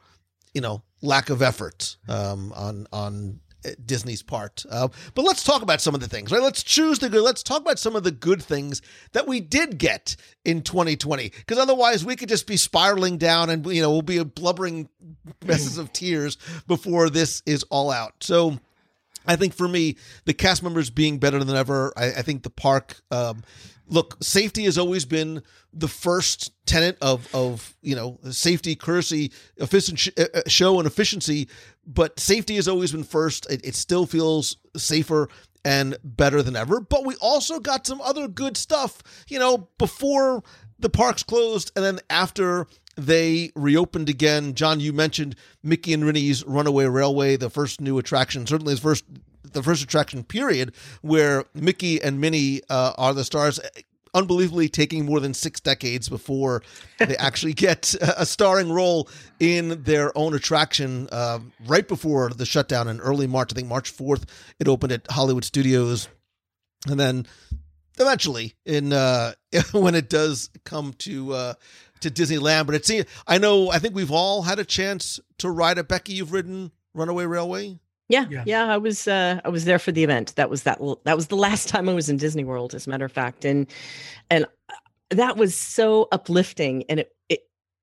you know lack of effort um, on on Disney's part. Uh, but let's talk about some of the things, right? Let's choose the good. Let's talk about some of the good things that we did get in 2020, because otherwise we could just be spiraling down, and you know we'll be a blubbering messes of tears before this is all out. So. I think for me, the cast members being better than ever. I, I think the park. Um, look, safety has always been the first tenet of of you know safety, courtesy, efficiency, uh, uh, show, and efficiency. But safety has always been first. It, it still feels safer and better than ever. But we also got some other good stuff. You know, before the parks closed, and then after they reopened again. John, you mentioned Mickey and Minnie's Runaway Railway, the first new attraction, certainly the first the first attraction period where Mickey and Minnie uh, are the stars. Unbelievably, taking more than six decades before they actually get a starring role in their own attraction. Uh, right before the shutdown in early March, I think March fourth, it opened at Hollywood Studios, and then eventually in uh when it does come to uh to Disneyland. But it's I know I think we've all had a chance to ride it. Becky, you've ridden Runaway Railway. Yeah, Yes. yeah, I was uh, I was there for the event. That was that that was the last time I was in Disney World, as a matter of fact, and and uh, that was so uplifting. And it, it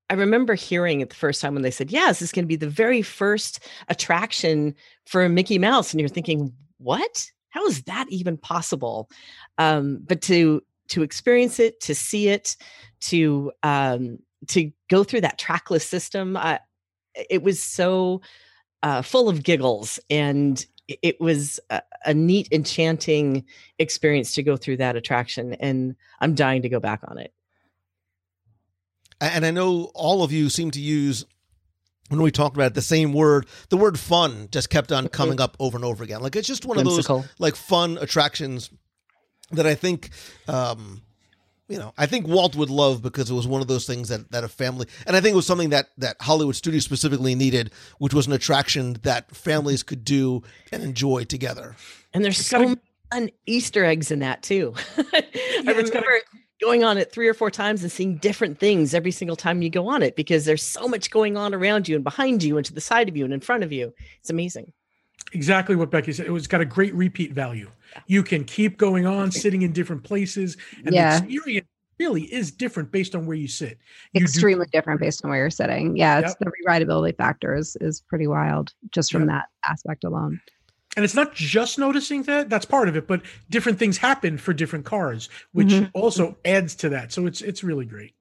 I remember hearing it the first time when they said, "Yes, this is going to be the very first attraction for Mickey Mouse," and you're thinking, "What? How is that even possible?" Um, but to to experience it, to see it, to um, to go through that trackless system, uh, it was so uh, full of giggles and it was a, a neat enchanting experience to go through that attraction and i'm dying to go back on it and I know all of you seem to use when we talked about it, the same word. The word "fun" just kept on coming up over and over again. Like it's just one of those like fun attractions that I think, um, you know, I think Walt would love because it was one of those things that that a family, and I think it was something that that Hollywood Studios specifically needed, which was an attraction that families could do and enjoy together. and there's so many fun easter eggs in that too i it's gotta- going on it three or four times and seeing different things every single time you go on it because there's so much going on around you and behind you and to the side of you and in front of you it's amazing exactly what Becky said. It was got a great repeat value. You can keep going on, sitting in different places, and Yeah. the experience really is different based on where you sit. You do- Extremely different based on where you're sitting. Yeah, it's Yep. the rewritability factor is, is pretty wild just from that aspect alone. and it's not just noticing that that's part of it, but different things happen for different cars, which Mhm. also adds to that. So it's it's really great.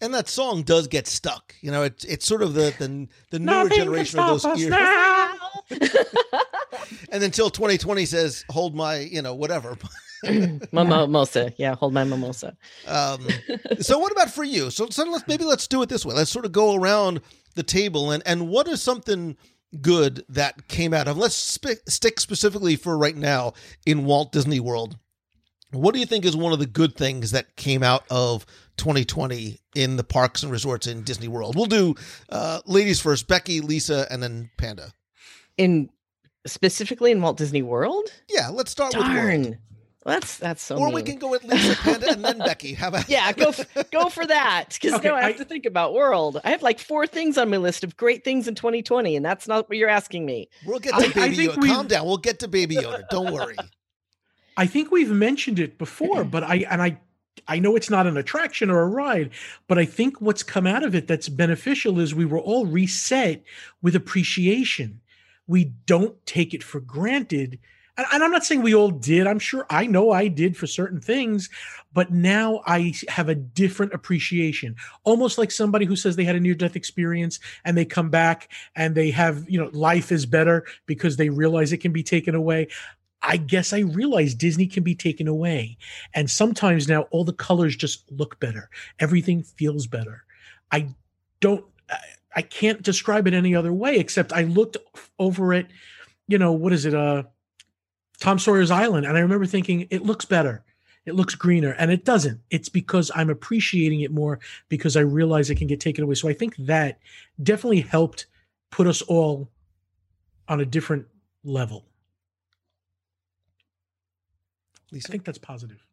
And that song does get stuck. You know, it's it's sort of the the, the newer Nothing generation of those ears. now. And until 2020 says, "Hold my," you know, whatever. mimosa yeah hold my mimosa Um, so what about for you? So, so let's maybe let's do it this way. Let's sort of go around the table and and what is something good that came out of? Let's sp- stick specifically for right now in Walt Disney World. What do you think is one of the good things that came out of 2020 in the parks and resorts in Disney World? We'll do uh, ladies first, Becky, Lisa, and then Panda. In specifically in walt disney world Yeah, let's start with World. darn that's that's so or we can go with Lisa, Panda, and then Becky. How about yeah go f- go for that because Okay, no i have I- to think about world i have like four things on my list of great things in 2020 and that's not what you're asking me We'll get to I Baby think Yoda. we've- Calm down. We'll get to Baby Yoda. Don't worry. I think we've mentioned it before, but I and I I know it's not an attraction or a ride, but I think what's come out of it that's beneficial is we were all reset with appreciation. We don't take it for granted. And, I'm not saying we all did. I'm sure I know I did for certain things, but now I have a different appreciation. Almost like somebody who says they had a near death experience and they come back and they have, you know, life is better because they realize it can be taken away. I guess I realize Disney can be taken away. And sometimes now all the colors just look better. Everything feels better. I don't, I can't describe it any other way except I looked over it, you know, what is it? Uh, Tom Sawyer's Island. And I remember thinking, it looks better. It looks greener. And it doesn't. It's because I'm appreciating it more because I realize it can get taken away. So I think that definitely helped put us all on a different level. At least I think that's positive.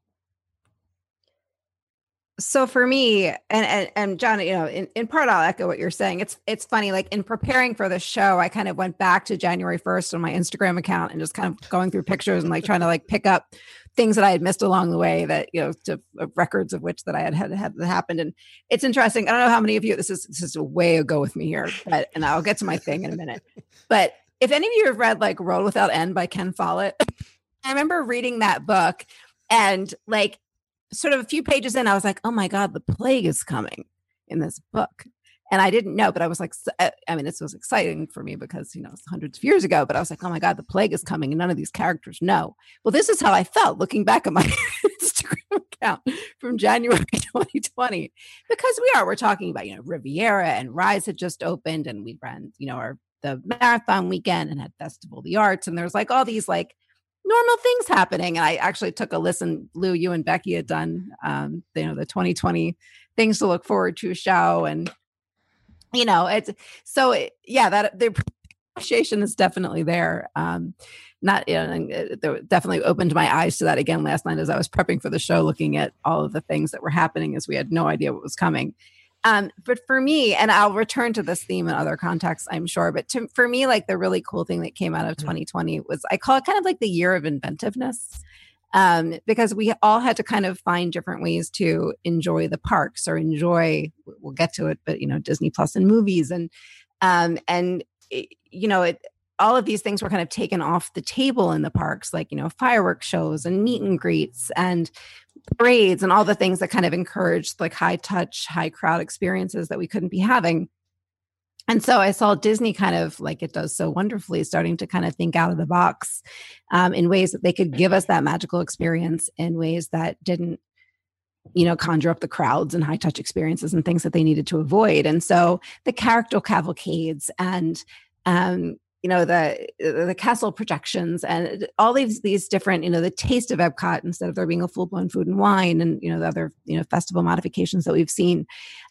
So for me and, and and john you know in, in part i'll echo what you're saying. It's it's funny like in preparing for the show i kind of went back to january 1st on my instagram account and just kind of going through pictures and like trying to like pick up things that i had missed along the way that you know to uh, records of which that i had had, had happened. And it's interesting i don't know how many of you this is this is a way ago with me here but and i'll get to my thing in a minute. But if any of you have read like world without end by ken follett i remember reading that book and like sort of a few pages in, I was like, oh my God, the plague is coming in this book. And I didn't know, but I was like, I mean, this was exciting for me because, you know, it's hundreds of years ago, but I was like, oh my God, the plague is coming and none of these characters know. Well, this is how I felt looking back at my Instagram account from January 2020, because we are, we're talking about, you know, Riviera and Rise had just opened and we ran, you know, our, the marathon weekend and had Festival of the Arts. And there's like all these like normal things happening. And I actually took a listen. Lou, you and Becky had done, um, you know, the 2020 things to look forward to show, and you know, it's so it, yeah. That the appreciation is definitely there. Um, not you know, uh, definitely opened my eyes to that again last night as I was prepping for the show, looking at all of the things that were happening as we had no idea what was coming. Um, but for me, and I'll return to this theme in other contexts, I'm sure. But to, for me, like the really cool thing that came out of 2020 was I call it kind of like the year of inventiveness. Um, because we all had to kind of find different ways to enjoy the parks or enjoy, we'll get to it, but you know, Disney Plus and movies and, um, and, it, you know, it, all of these things were kind of taken off the table in the parks, like, you know, fireworks shows and meet and greets and parades and all the things that kind of encouraged like high touch, high crowd experiences that we couldn't be having. And so I saw Disney kind of like it does so wonderfully, starting to kind of think out of the box um, in ways that they could give us that magical experience in ways that didn't you know conjure up the crowds and high touch experiences and things that they needed to avoid and so the character cavalcades and um you know the the castle projections and all these these different you know the taste of epcot instead of there being a full-blown food and wine and you know the other you know festival modifications that we've seen.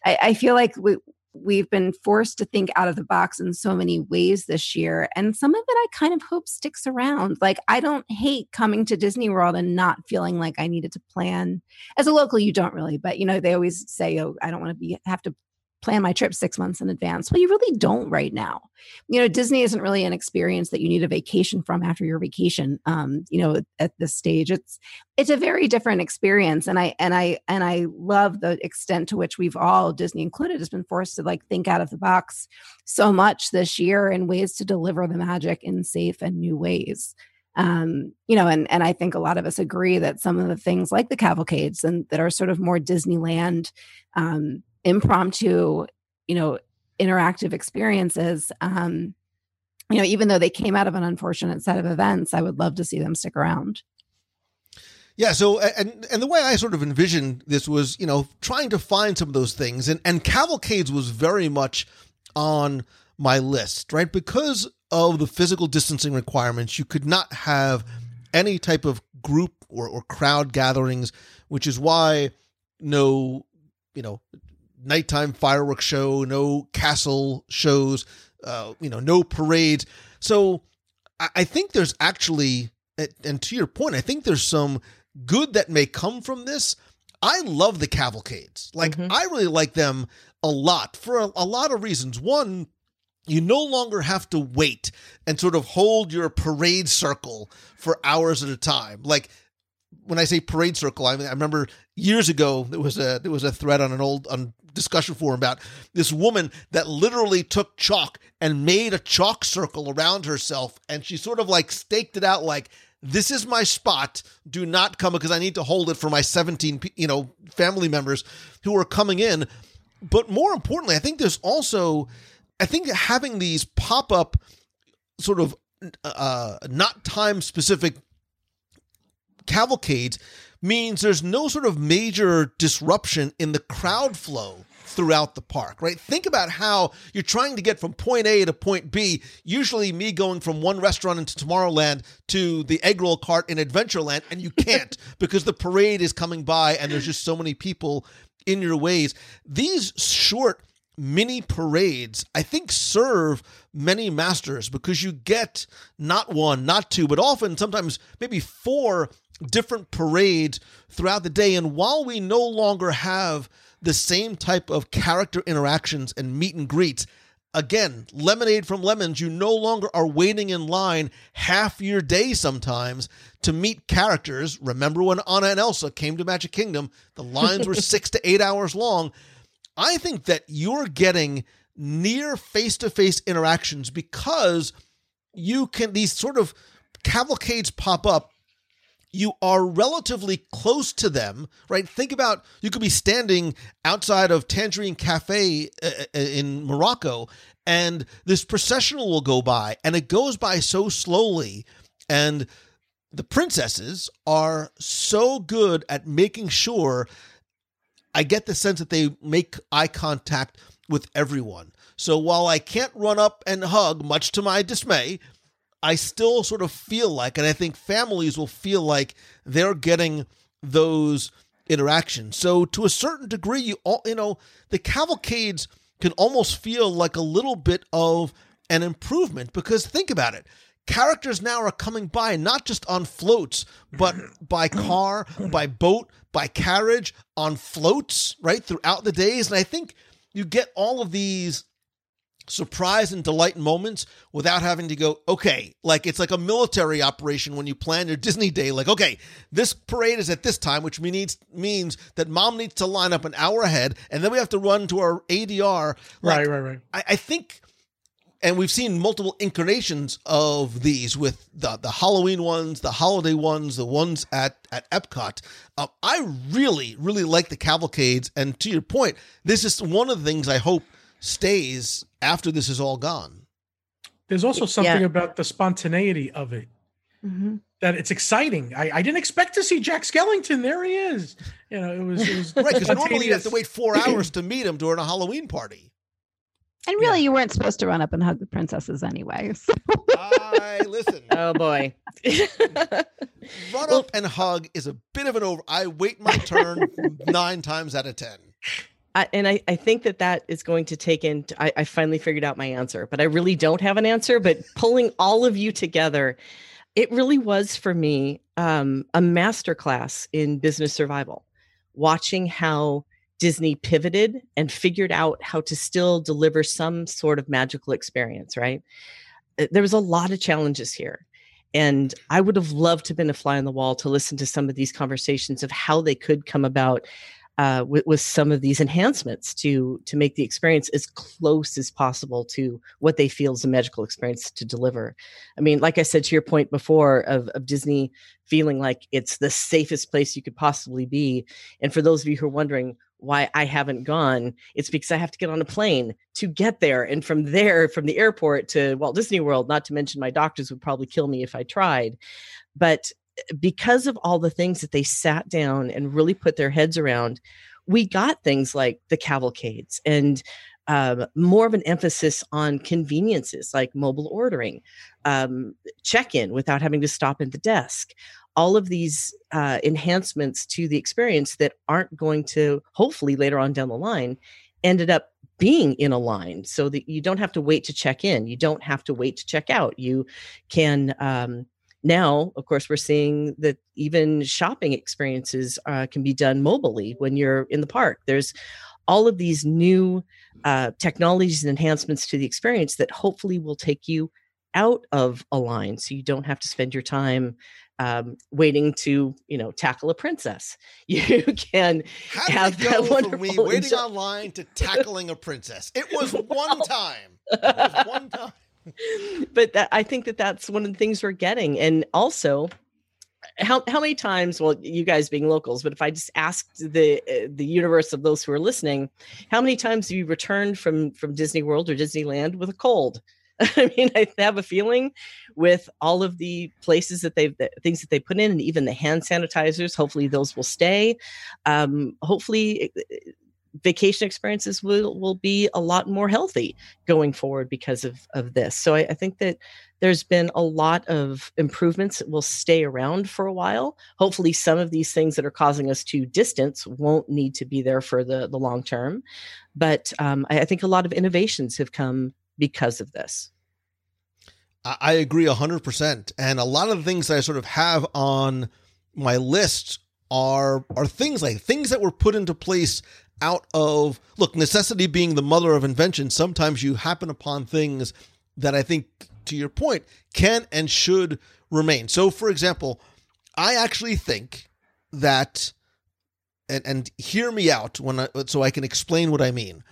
I, I feel like we we've been forced to think out of the box in so many ways this year and some of it i kind of hope sticks around. Like i don't hate coming to disney world and not feeling like i needed to plan. As a local you don't really but you know they always say oh i don't want to be have to plan my trip six months in advance. Well, you really don't right now. You know, Disney isn't really an experience that you need a vacation from after your vacation. Um, you know, at this stage, it's it's a very different experience, and I and I and I love the extent to which we've all, Disney included, has been forced to like think out of the box so much this year in ways to deliver the magic in safe and new ways um, you know, and and I think a lot of us agree that some of the things like the cavalcades and that are sort of more Disneyland um, impromptu, you know, interactive experiences. Um, you know, even though they came out of an unfortunate set of events, I would love to see them stick around. Yeah, so and and the way I sort of envisioned this was, you know, trying to find some of those things, and and cavalcades was very much on my list, right? Because of the physical distancing requirements, you could not have any type of group or, or crowd gatherings, which is why no, you know, nighttime fireworks show, no castle shows, uh, you know, no parades. So I, I think there's actually, and to your point, I think there's some good that may come from this. I love the cavalcades. Like, mm-hmm. I really like them a lot for a, a lot of reasons. One, you no longer have to wait and sort of hold your parade circle for hours at a time. Like when I say parade circle, I, mean, I remember years ago there was a there was a thread on an old on discussion forum about this woman that literally took chalk and made a chalk circle around herself and she sort of like staked it out like this is my spot. Do not come because i need to hold it for my 17 you know family members who are coming in. But more importantly i think there's also i think having these pop-up sort of uh not time specific cavalcades means there's no sort of major disruption in the crowd flow throughout the park, right? Think about how you're trying to get from point A to point B. Usually, me going from one restaurant into Tomorrowland to the egg roll cart in Adventureland, and you can't because the parade is coming by and there's just so many people in your ways. These short mini parades, I think, serve many masters because you get not one, not two, but often sometimes maybe four different parades throughout the day. And while we no longer have the same type of character interactions and meet and greets, again, lemonade from lemons, you no longer are waiting in line half your day sometimes to meet characters. Remember when Anna and Elsa came to Magic Kingdom? The lines were six to eight hours long. I think that you're getting near face to face interactions because you can, these sort of cavalcades pop up you are relatively close to them, right? Think about you could be standing outside of Tangierine Cafe uh, uh, in Morocco, and this processional will go by, and it goes by so slowly. And the princesses are so good at making sure I get the sense that they make eye contact with everyone. So while I can't run up and hug, much to my dismay, I still sort of feel like, and I think families will feel like they're getting those interactions. So to a certain degree, you all, you know, the cavalcades can almost feel like a little bit of an improvement because think about it. Characters now are coming by not just on floats, but by car, by boat, by carriage, on floats, right, throughout the days. And I think you get all of these surprise and delight moments without having to go, okay, like it's like a military operation when you plan your Disney day. Like, okay, this parade is at this time, which means means that mom needs to line up an hour ahead, and then we have to run to our ADR. Like, right, right, right. I, I think and we've seen multiple incarnations of these with the the Halloween ones, the holiday ones, the ones at at Epcot. Uh, I really, really like the cavalcades, and to your point, this is one of the things I hope stays after this is all gone. There's also something Yeah. about the spontaneity of it Mm-hmm. that it's exciting. I, I didn't expect to see Jack Skellington. There he is. You know, it was, it was Right, because normally you have to wait four hours to meet him during a Halloween party. And really, you weren't supposed to run up and hug the princesses anyway. So. I listen. Oh boy. Run up and hug is a bit of an over. I wait my turn nine times out of ten. I, and I, I think that that is going to take in. I, I finally figured out my answer, but I really don't have an answer. But pulling all of you together, it really was for me um, a masterclass in business survival, watching how Disney pivoted and figured out how to still deliver some sort of magical experience. Right? Uh, There was a lot of challenges here. And I would have loved to have been a fly on the wall to listen to some of these conversations of how they could come about uh, with, with some of these enhancements to to make the experience as close as possible to what they feel is a magical experience to deliver. I mean, like I said to your point before of, of Disney feeling like it's the safest place you could possibly be, and for those of you who are wondering why I haven't gone, it's because I have to get on a plane to get there, and from there, from the airport to Walt Disney World. Not to mention my doctors would probably kill me if I tried, but because of all the things that they sat down and really put their heads around, we got things like the cavalcades and um, more of an emphasis on conveniences like mobile ordering, um, check in without having to stop at the desk. All of these uh, enhancements to the experience that aren't going to, hopefully, later on down the line, ended up being in a line so that you don't have to wait to check in. You don't have to wait to check out. You can. Um, now of course we're seeing that even shopping experiences uh, can be done mobilely when you're in the park there's all of these new uh, technologies and enhancements to the experience that hopefully will take you out of a line so you don't have to spend your time um, waiting to you know tackle a princess you can How have that go from wonderful me waiting enjoy- online to tackling a princess? It was one time. It was one time. but that, I think that that's one of the things we're getting. And also, how how many times? Well, you guys being locals, but if I just asked the uh, the universe of those who are listening, how many times have you returned from from Disney World or Disneyland with a cold? I mean, I have a feeling with all of the places that they've the things that they put in, and even the hand sanitizers. Hopefully, those will stay. Um, hopefully. Vacation experiences will will be a lot more healthy going forward because of of this. So I, I think that there's been a lot of improvements that will stay around for a while. Hopefully, some of these things that are causing us to distance won't need to be there for the the long term. But um, I, I think a lot of innovations have come because of this. I I agree 100%. And a lot of the things that I sort of have on my list are are things like things that were put into place out of look, necessity being the mother of invention. Sometimes you happen upon things that I think to your point can and should remain. So for example, I actually think that and and hear me out when I, so I can explain what I mean.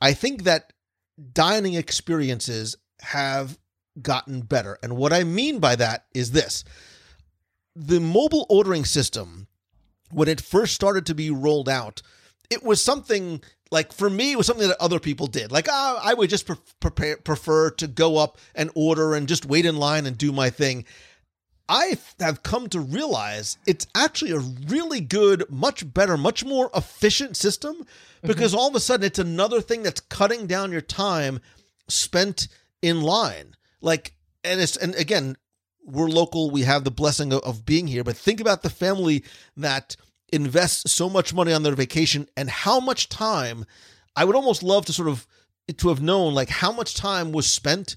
I think that dining experiences have gotten better. And what I mean by that is this. The mobile ordering system when it first started to be rolled out, it was something like for me it was something that other people did. Like ah, I would just pre- prepare, prefer to go up and order and just wait in line and do my thing. I have come to realize it's actually a really good, much better, much more efficient system because all of a sudden it's another thing that's cutting down your time spent in line. Like, and it's, and again, we're local, we have the blessing of, of being here, but think about the family that invests so much money on their vacation and how much time I would almost love to sort of to have known like how much time was spent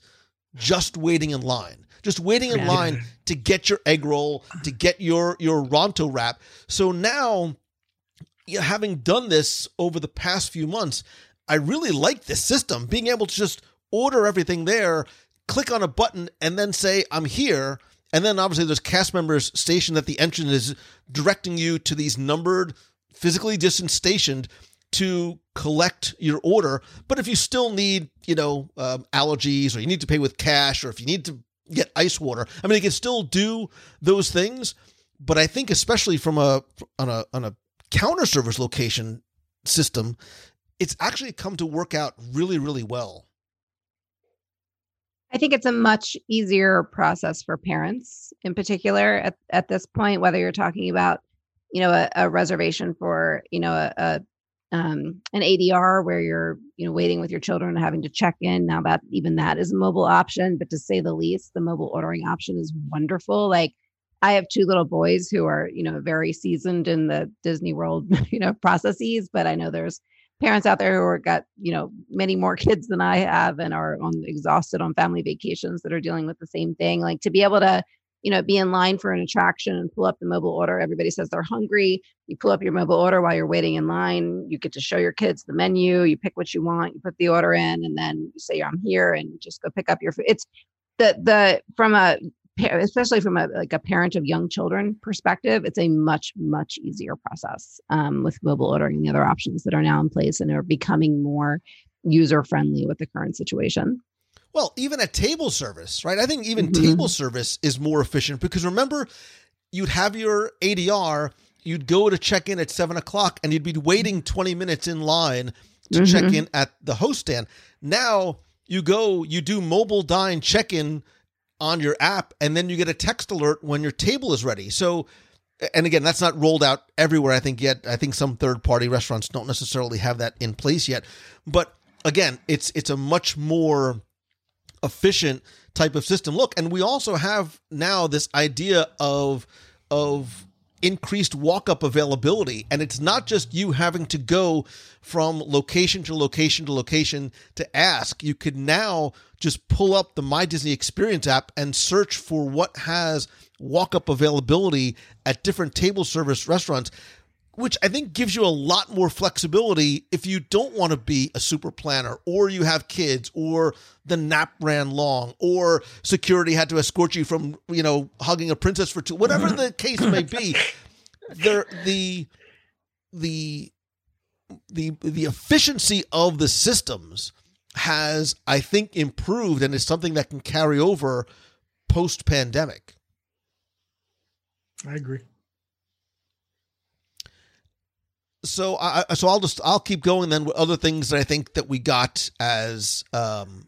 just waiting in line, just waiting in Yeah. line to get your egg roll, to get your your Ronto wrap. So now, you know, having done this over the past few months, I really like this system. Being able to just order everything there, click on a button, and then say I'm here. And then obviously there's cast members stationed at the entrance is directing you to these numbered, physically distant stationed to collect your order. But if you still need, you know, um, allergies or you need to pay with cash or if you need to get ice water, I mean, you can still do those things. But I think especially from a on a on a counter service location system, it's actually come to work out really really well. I think it's a much easier process for parents in particular at, at this point, whether you're talking about, you know, a, a reservation for, you know, a, a um, an ADR where you're, you know, waiting with your children and having to check in. Now that even that is a mobile option, but to say the least, the mobile ordering option is wonderful. Like I have two little boys who are, you know, very seasoned in the Disney World, you know, processes, but I know there's parents out there who are got you know many more kids than i have and are on exhausted on family vacations that are dealing with the same thing like to be able to you know be in line for an attraction and pull up the mobile order everybody says they're hungry you pull up your mobile order while you're waiting in line you get to show your kids the menu you pick what you want you put the order in and then you say i'm here and just go pick up your food. It's the the from a especially from a like a parent of young children perspective it's a much much easier process um, with mobile ordering and the other options that are now in place and are becoming more user friendly with the current situation Well, even a table service, right? I think even Mhm. table service is more efficient because remember, you'd have your ADR, you'd go to check in at seven o'clock, and you'd be waiting 20 minutes in line to check Mhm. in at the host stand. Now you go, you do mobile dine check in on your app, and then you get a text alert when your table is ready. So, and again, that's not rolled out everywhere, I think, yet. I think some third party restaurants don't necessarily have that in place yet. But again, it's it's a much more efficient type of system. Look, and we also have now this idea of of increased walk-up availability and it's not just you having to go from location to location to location to ask you could now just pull up the my disney experience app and search for what has walk-up availability at different table service restaurants which I think gives you a lot more flexibility if you don't want to be a super planner or you have kids or the nap ran long or security had to escort you from, you know, hugging a princess for two, whatever the case may be. There the the the the efficiency of the systems has I think improved and is something that can carry over post pandemic. I agree. so I so I'll just I'll keep going then with other things that I think that we got as um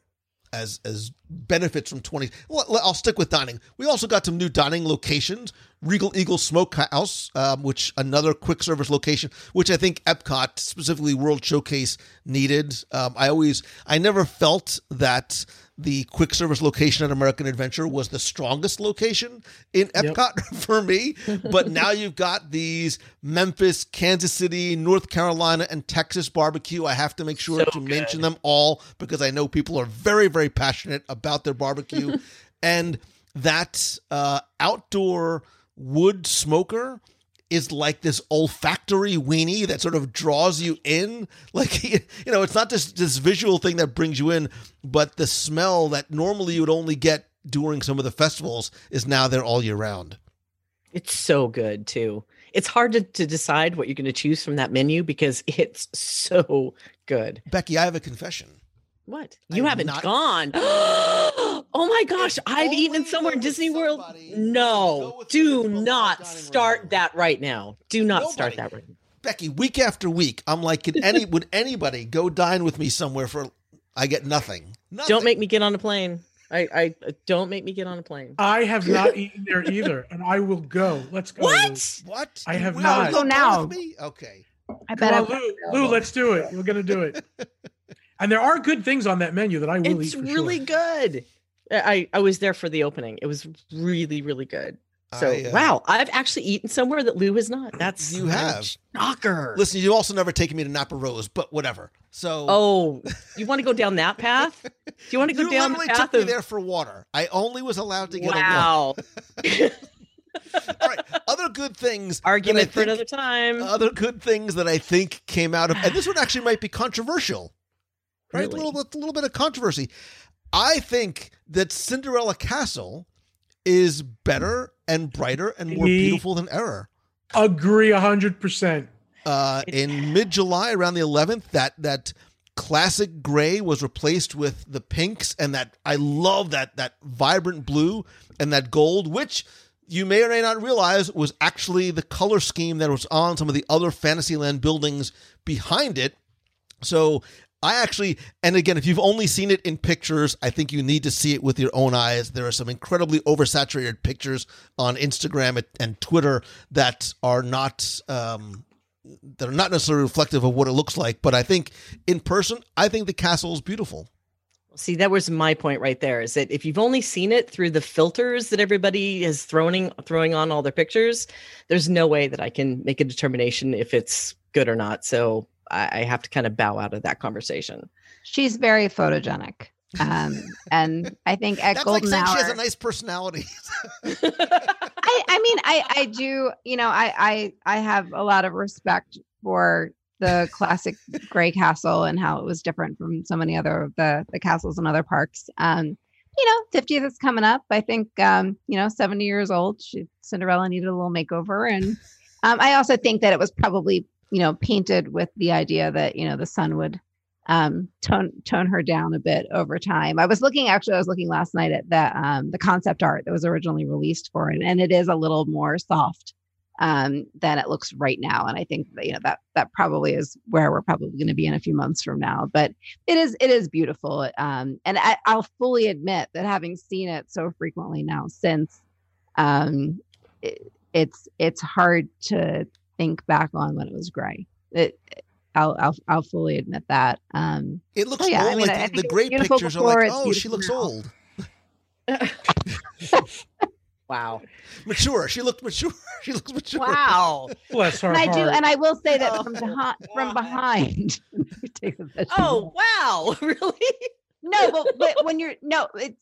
as as benefits from 20 well, I'll stick with dining. We also got some new dining locations. Regal Eagle Smokehouse, um, which another quick service location, which I think Epcot, specifically World Showcase, needed. Um, I always, I never felt that the quick service location at American Adventure was the strongest location in Epcot for me. But now you've got these Memphis, Kansas City, North Carolina, and Texas barbecue. I have to make sure So to mention them all because I know people are very, very passionate about their barbecue. and that uh, outdoor wood smoker is like this olfactory weenie that sort of draws you in. Like, you know, it's not just this visual thing that brings you in, but the smell that normally you would only get during some of the festivals is now there all year round. It's so good too. It's hard to, to decide what you're going to choose from that menu because it's so good. Becky, I have a confession. What? You have haven't not- gone. oh my gosh, I've eaten only somewhere in Disney World. No, do not dining room. start that right now. Do not start that right now. Becky, week after week, I'm like, can any would anybody go dine with me somewhere for? I get nothing. nothing. Don't make me get on a plane. I, I don't make me get on a plane. I have not eaten there either, and I will go. Let's go. Lou. What? what. I have Will not. you Go now. with me? Okay. i Come bet on, I Lou, Lou, let's do it. We're gonna do it. And there are good things on that menu that I will It's eat. For really sure. good. I, I was there for the opening. It was really, really good. So I, uh, wow, I've actually eaten somewhere that Lou has not. That's You have. shocker. Listen, you've also never taken me to Napa Rose, but whatever. So Oh, you want to go down that path? Do you want to go you down the path took me there for water. I only was allowed to get wow? All right. Other good things. Argument for think- another time. Other good things that I think came out of, and this one actually might be controversial, right? Really? A little a little bit of controversy. I think that Cinderella Castle is better and brighter and more Me- beautiful than Error. Agree a hundred percent. Uh, in mid July, around the 11th, that that classic gray was replaced with the pinks, and that I love that that vibrant blue and that gold, which you may or may not realize was actually the color scheme that was on some of the other Fantasyland buildings behind it. So I actually, and again, if you've only seen it in pictures, I think you need to see it with your own eyes. There are some incredibly oversaturated pictures on Instagram and- Twitter that are not um, that are not necessarily reflective of what it looks like. But I think in person, I think the castle is beautiful. See, that was my point right there. Is that if you've only seen it through the filters that everybody is throwing throwing on all their pictures, there's no way that I can make a determination if it's good or not. So I, I have to kind of bow out of that conversation. She's very photogenic. Um, and I think at That's like Golden saying Hour, she has a nice personality. I, I mean, I, I do, you know, I, I, I have a lot of respect for the classic Gray Castle and how it was different from so many other of the, the castles and other parks. Um, you know, 50th is coming up. I think, um, you know, 70 years old. She, Cinderella needed a little makeover. And um, I also think that it was probably, you know, painted with the idea that, you know, the sun would um tone tone her down a bit over time. I was looking actually I was looking last night at the um the concept art that was originally released for it and it is a little more soft um than it looks right now and I think that, you know that that probably is where we're probably going to be in a few months from now but it is it is beautiful um and I, I'll fully admit that having seen it so frequently now since um it, it's it's hard to think back on when it was gray it I'll, I'll I'll fully admit that. Um, It looks so yeah, old. I mean, like I the- the it was great pictures are like, oh, she looks now. old. Wow. Mature. She looked mature. She looks mature. Wow. Bless her and I do, and I will say that Oh, from behind, from behind. Take. Oh wow! Really? no, but, but when you're no, it's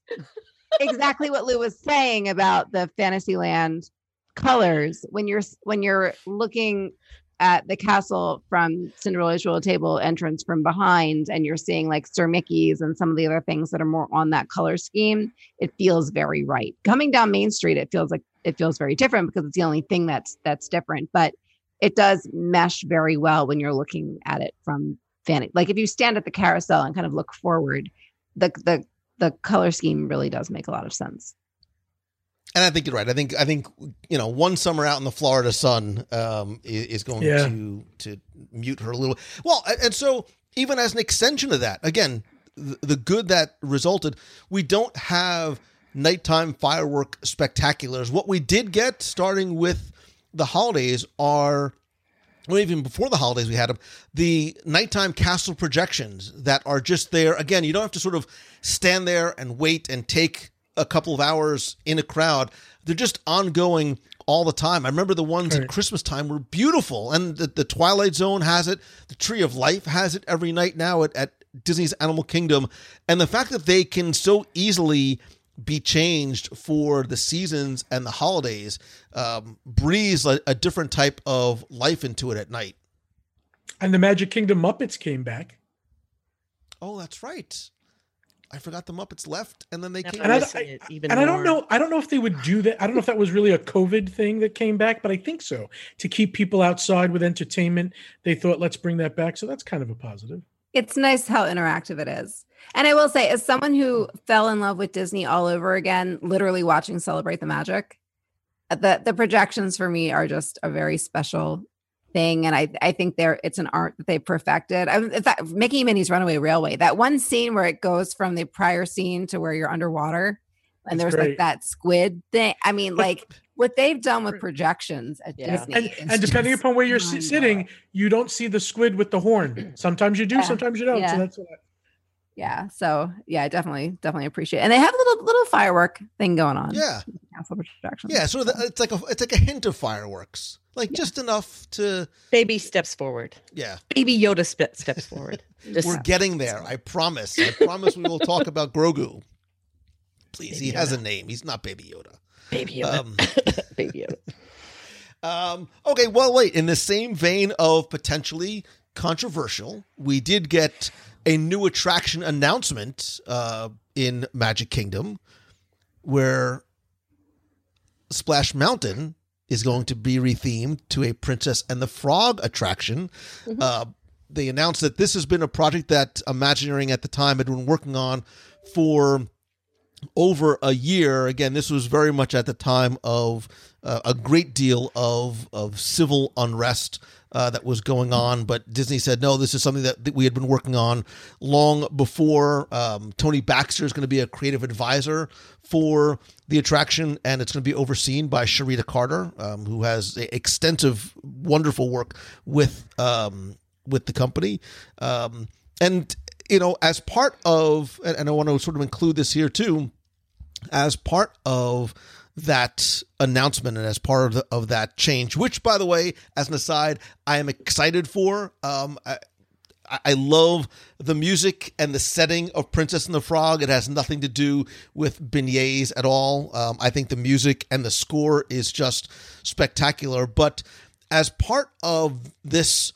exactly what Lou was saying about the Fantasyland colors. When you're when you're looking at the castle from Cinderella's Royal Table entrance from behind, and you're seeing like Sir Mickey's and some of the other things that are more on that color scheme, it feels very right. Coming down Main Street, it feels like it feels very different because it's the only thing that's that's different, but it does mesh very well when you're looking at it from Fanny. Like if you stand at the carousel and kind of look forward, the the the color scheme really does make a lot of sense. And I think you're right. I think I think you know one summer out in the Florida sun um, is, is going Yeah. to to mute her a little. Well, and, and so even as an extension of that, again, the, the good that resulted, we don't have nighttime firework spectaculars. What we did get, starting with the holidays, are well, even before the holidays, we had them. The nighttime castle projections that are just there. Again, you don't have to sort of stand there and wait and take a couple of hours in a crowd. They're just ongoing all the time. I remember the ones at Christmas time were beautiful, and the, the Twilight Zone has it. The Tree of Life has it every night now at, at Disney's Animal Kingdom, and the fact that they can so easily be changed for the seasons and the holidays um, breathes a, a different type of life into it at night. and the Magic Kingdom Muppets came back. Oh, that's right. I forgot the Muppets left, and then they Now came. I'm And I- missing it even and I don't know. I don't know if they would do that. I don't know if that was really a COVID thing that came back, but I think so. To keep people outside with entertainment, they thought let's bring that back. So that's kind of a positive. It's nice how interactive it is. And I will say, as someone who fell in love with Disney all over again, literally watching Celebrate the Magic, the the projections for me are just a very special thing. And I I think they're it's an art that they perfected. I, in fact, Mickey and Minnie's Runaway Railway, that one scene where it goes from the prior scene to where you're underwater, and That's there's great. like that squid thing. I mean, like what they've done with projections at Yeah. Disney. And, and depending upon where you're si- mind-blowing. sitting, you don't see the squid with the horn. Sometimes you do, Yeah. sometimes you don't. Yeah. So that's what yeah so yeah i definitely definitely appreciate it. and they have a little little firework thing going on Yeah, castle projections. Yeah, So of. The, it's like a it's like a hint of fireworks, like just enough to. Baby steps forward. Yeah, Baby Yoda spe- steps forward. We're getting there. I promise. I promise we will talk about Grogu. Please, he has a name. He's not Baby Yoda. Baby Yoda. Um, Baby Yoda. Um, okay, well, wait. In the same vein of potentially controversial, we did get a new attraction announcement uh, in Magic Kingdom where Splash Mountain is going to be rethemed to a Princess and the Frog attraction. Uh, they announced that this has been a project that Imagineering at the time had been working on for over a year. Again, this was very much at the time of uh, a great deal of of civil unrest uh, that was going on. But Disney said, no, this is something that, that we had been working on long before. Um, Tony Baxter is going to be a creative advisor for the attraction, and it's going to be overseen by Charita Carter, um, who has extensive, wonderful work with um, with the company. Um, and you know, as part of, and and I want to sort of include this here too, as part of that announcement and as part of, the, of that change, which, by the way, as an aside, I am excited for. Um, I, I love the music and the setting of Princess and the Frog. It has nothing to do with beignets at all. Um, I think the music and the score is just spectacular. But as part of this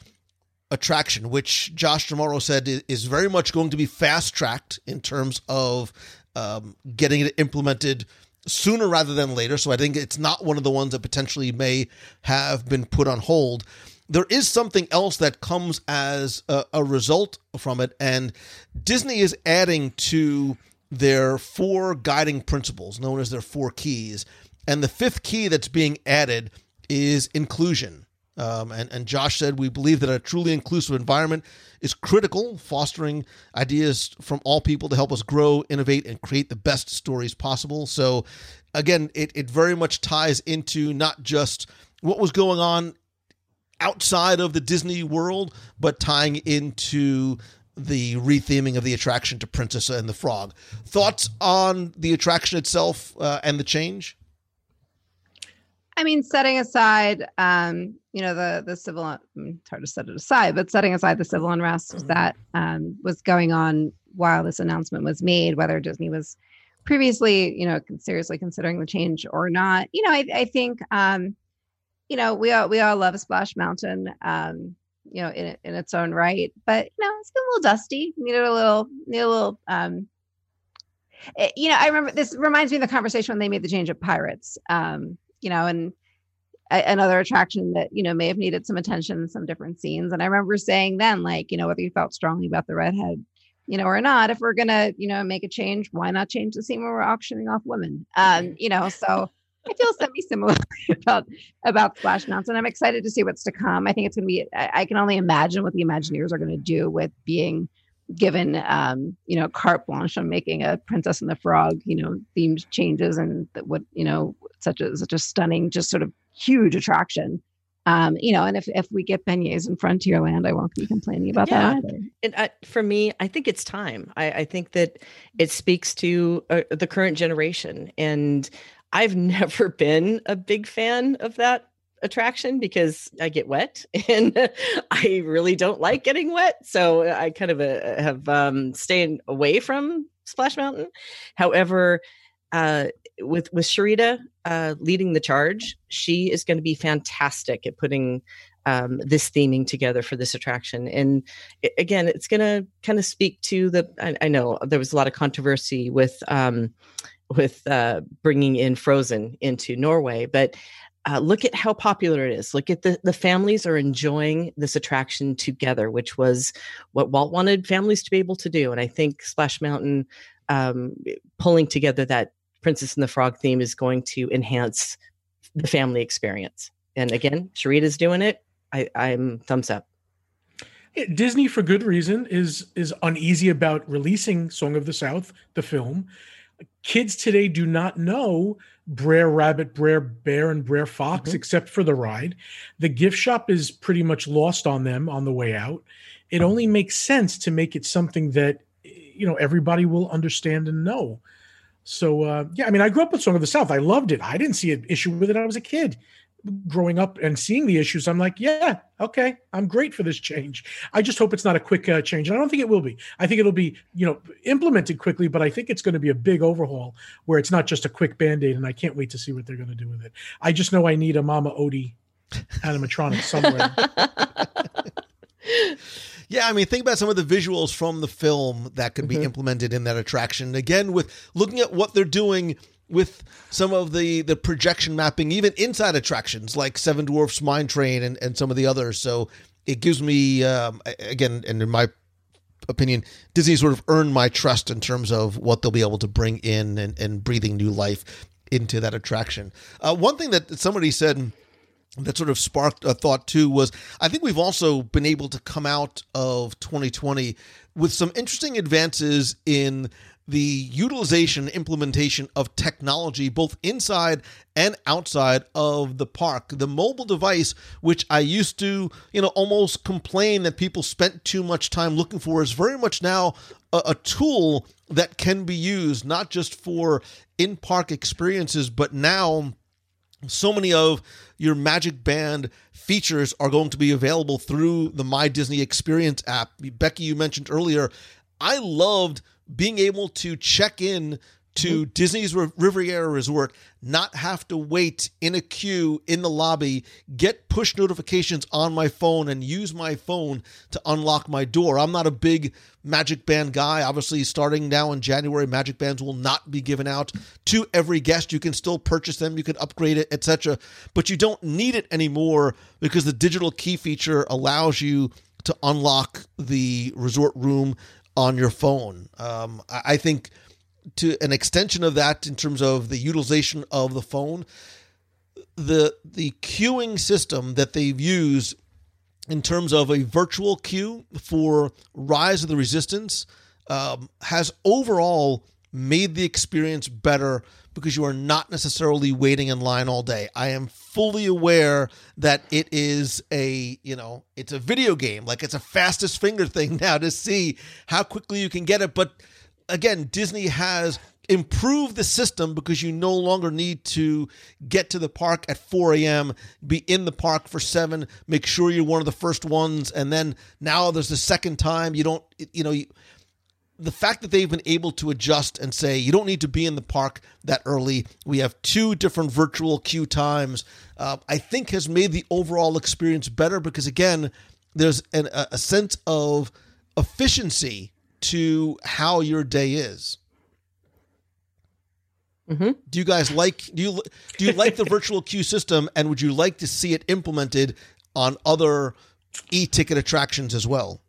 attraction, which Josh D'Amaro said is very much going to be fast tracked in terms of um, getting it implemented sooner rather than later. So I think it's not one of the ones that potentially may have been put on hold. There is something else that comes as a, a result from it, and Disney is adding to their four guiding principles, known as their four keys. And the fifth key that's being added is inclusion. Um, and, and Josh said, We believe that a truly inclusive environment is critical, fostering ideas from all people to help us grow, innovate, and create the best stories possible. So, again, it, it very much ties into not just what was going on outside of the Disney world, but tying into the retheming of the attraction to Princess and the Frog. Thoughts on the attraction itself uh, and the change? I mean, setting aside, um, you know, the the civil, mm, it's hard to set it aside, but setting aside the civil unrest that um, was going on while this announcement was made, whether Disney was previously, you know, seriously considering the change or not, you know, I, I think, um, you know, we all we all love Splash Mountain, um, you know, in in its own right, but you know, it's getting a little dusty. Needed a little, need a little. Um, it- you know, I remember this reminds me of the conversation when they made the change of Pirates. Um, you know, and a- another attraction that you know may have needed some attention in some different scenes. And I remember saying then, like, you know, whether you felt strongly about the redhead, you know, or not, if we're gonna, you know, make a change, why not change the scene where we're auctioning off women? Um, you know, so I feel semi similar about about Splash Mountain. And I'm excited to see what's to come. I think it's gonna be. I, I can only imagine what the Imagineers are gonna do with being given um you know carte blanche on making a princess and the frog you know themed changes and that what you know such a such a stunning just sort of huge attraction um you know and if if we get beignets in frontierland i won't be complaining about Yeah. that either And uh, for me, I think it's time. I, I think that it speaks to uh, the current generation. And I've never been a big fan of that attraction because I get wet and I really don't like getting wet. So I kind of uh, have um, stayed away from Splash Mountain. However, uh, with with Charita uh, leading the charge, she is going to be fantastic at putting um, this theming together for this attraction. And i- again, it's going to kind of speak to the. I, I know there was a lot of controversy with um, with uh, bringing in Frozen into Norway, but uh, look at how popular it is. Look at the the families are enjoying this attraction together, which was what Walt wanted families to be able to do. And I think Splash Mountain um, pulling together that Princess and the Frog theme is going to enhance the family experience. And again, Charita's doing it. I, I'm thumbs up. Disney, for good reason, is is uneasy about releasing Song of the South, the film. Kids today do not know Brer Rabbit, Brer Bear, and Brer Fox except for the ride. The gift shop is pretty much lost on them on the way out. It only makes sense to make it something that you know everybody will understand and know. So uh, yeah, I mean, I grew up with Song of the South. I loved it. I didn't see an issue with it. I was a kid growing up and seeing the issues. I'm like, yeah, okay, I'm great for this change. I just hope it's not a quick uh, change, and I don't think it will be. I think it'll be you know implemented quickly, but I think it's going to be a big overhaul where it's not just a quick band aid. And I can't wait to see what they're going to do with it. I just know I need a Mama Odie animatronic somewhere. Yeah, I mean, think about some of the visuals from the film that could be Mhm. implemented in that attraction. Again, with looking at what they're doing with some of the the projection mapping, even inside attractions like Seven Dwarfs Mine Train and, and some of the others. So it gives me, um, again, and in my opinion, Disney sort of earned my trust in terms of what they'll be able to bring in and, and breathing new life into that attraction. Uh, one thing that somebody said that sort of sparked a thought too was I think we've also been able to come out of 2020 with some interesting advances in the utilization implementation of technology both inside and outside of the park the mobile device which i used to you know almost complain that people spent too much time looking for is very much now a, a tool that can be used not just for in park experiences but now so many of your Magic Band features are going to be available through the My Disney Experience app. Becky, you mentioned earlier, I loved being able to check in to mm-hmm. Disney's Ri- Riviera Resort, not have to wait in a queue in the lobby, get push notifications on my phone, and use my phone to unlock my door. I'm not a big Magic Band guy. Obviously, starting now in January, Magic Bands will not be given out to every guest. You can still purchase them, you can upgrade it, etc. But you don't need it anymore because the digital key feature allows you to unlock the resort room on your phone. Um, I think to an extension of that in terms of the utilization of the phone the the queuing system that they've used in terms of a virtual queue for rise of the resistance um, has overall made the experience better because you are not necessarily waiting in line all day i am fully aware that it is a you know it's a video game like it's a fastest finger thing now to see how quickly you can get it but again, Disney has improved the system because you no longer need to get to the park at 4 a.m., be in the park for 7, make sure you're one of the first ones, and then now there's the second time. You don't, you know, you, the fact that they've been able to adjust and say you don't need to be in the park that early. We have two different virtual queue times. Uh, I think has made the overall experience better because again, there's an, a, a sense of efficiency to how your day is. Mm-hmm. Do you guys like do you do you like the virtual queue system, and would you like to see it implemented on other e-ticket attractions as well?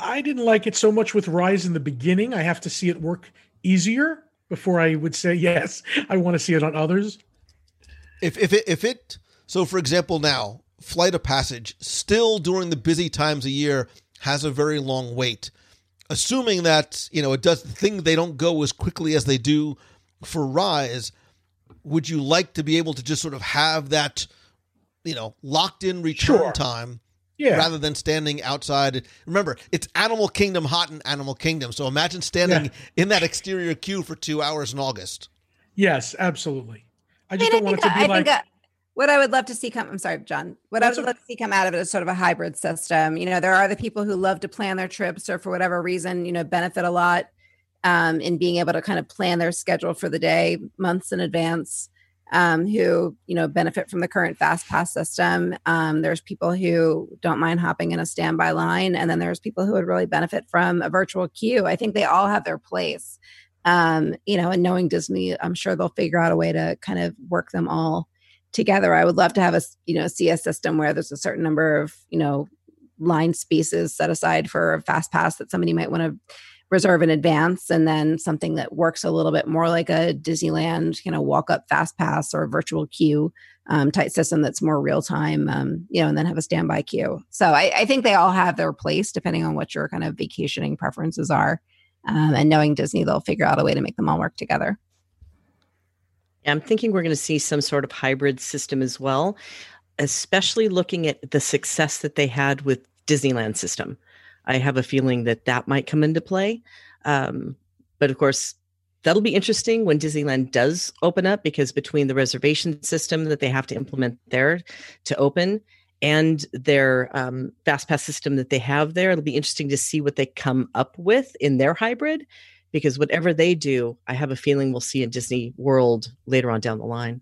I didn't like it so much with Rise in the beginning. I have to see it work easier before I would say yes. I want to see it on others. If if it if it so for example now Flight of Passage still during the busy times of year has a very long wait. Assuming that you know it does the thing they don't go as quickly as they do for Rise, would you like to be able to just sort of have that you know locked in return Sure. time? Yeah. Rather than standing outside, remember it's Animal Kingdom hot in Animal Kingdom. So imagine standing Yeah. in that exterior queue for two hours in August. Yes, absolutely. I I just mean, don't I want it to be I like think uh, what I would love to see come. I'm sorry, John. What That's I would love to see come out of it is sort of a hybrid system. You know, there are the people who love to plan their trips, or for whatever reason, you know, benefit a lot um, in being able to kind of plan their schedule for the day months in advance. Um, who you know benefit from the current fast pass system. Um, there's people who don't mind hopping in a standby line, and then there's people who would really benefit from a virtual queue. I think they all have their place. Um, you know, and knowing Disney, I'm sure they'll figure out a way to kind of work them all together. I would love to have a you know see a system where there's a certain number of you know line spaces set aside for a fast pass that somebody might want to reserve in advance and then something that works a little bit more like a disneyland you know walk up fast pass or virtual queue um, type system that's more real time um, you know and then have a standby queue so I, I think they all have their place depending on what your kind of vacationing preferences are um, and knowing disney they'll figure out a way to make them all work together Yeah, I'm thinking we're going to see some sort of hybrid system as well, especially looking at the success that they had with Disneyland system. I have a feeling that that might come into play. Um, but of course, that'll be interesting when Disneyland does open up because between the reservation system that they have to implement there to open and their um, fast pass system that they have there, it'll be interesting to see what they come up with in their hybrid. Because whatever they do, I have a feeling we'll see in Disney World later on down the line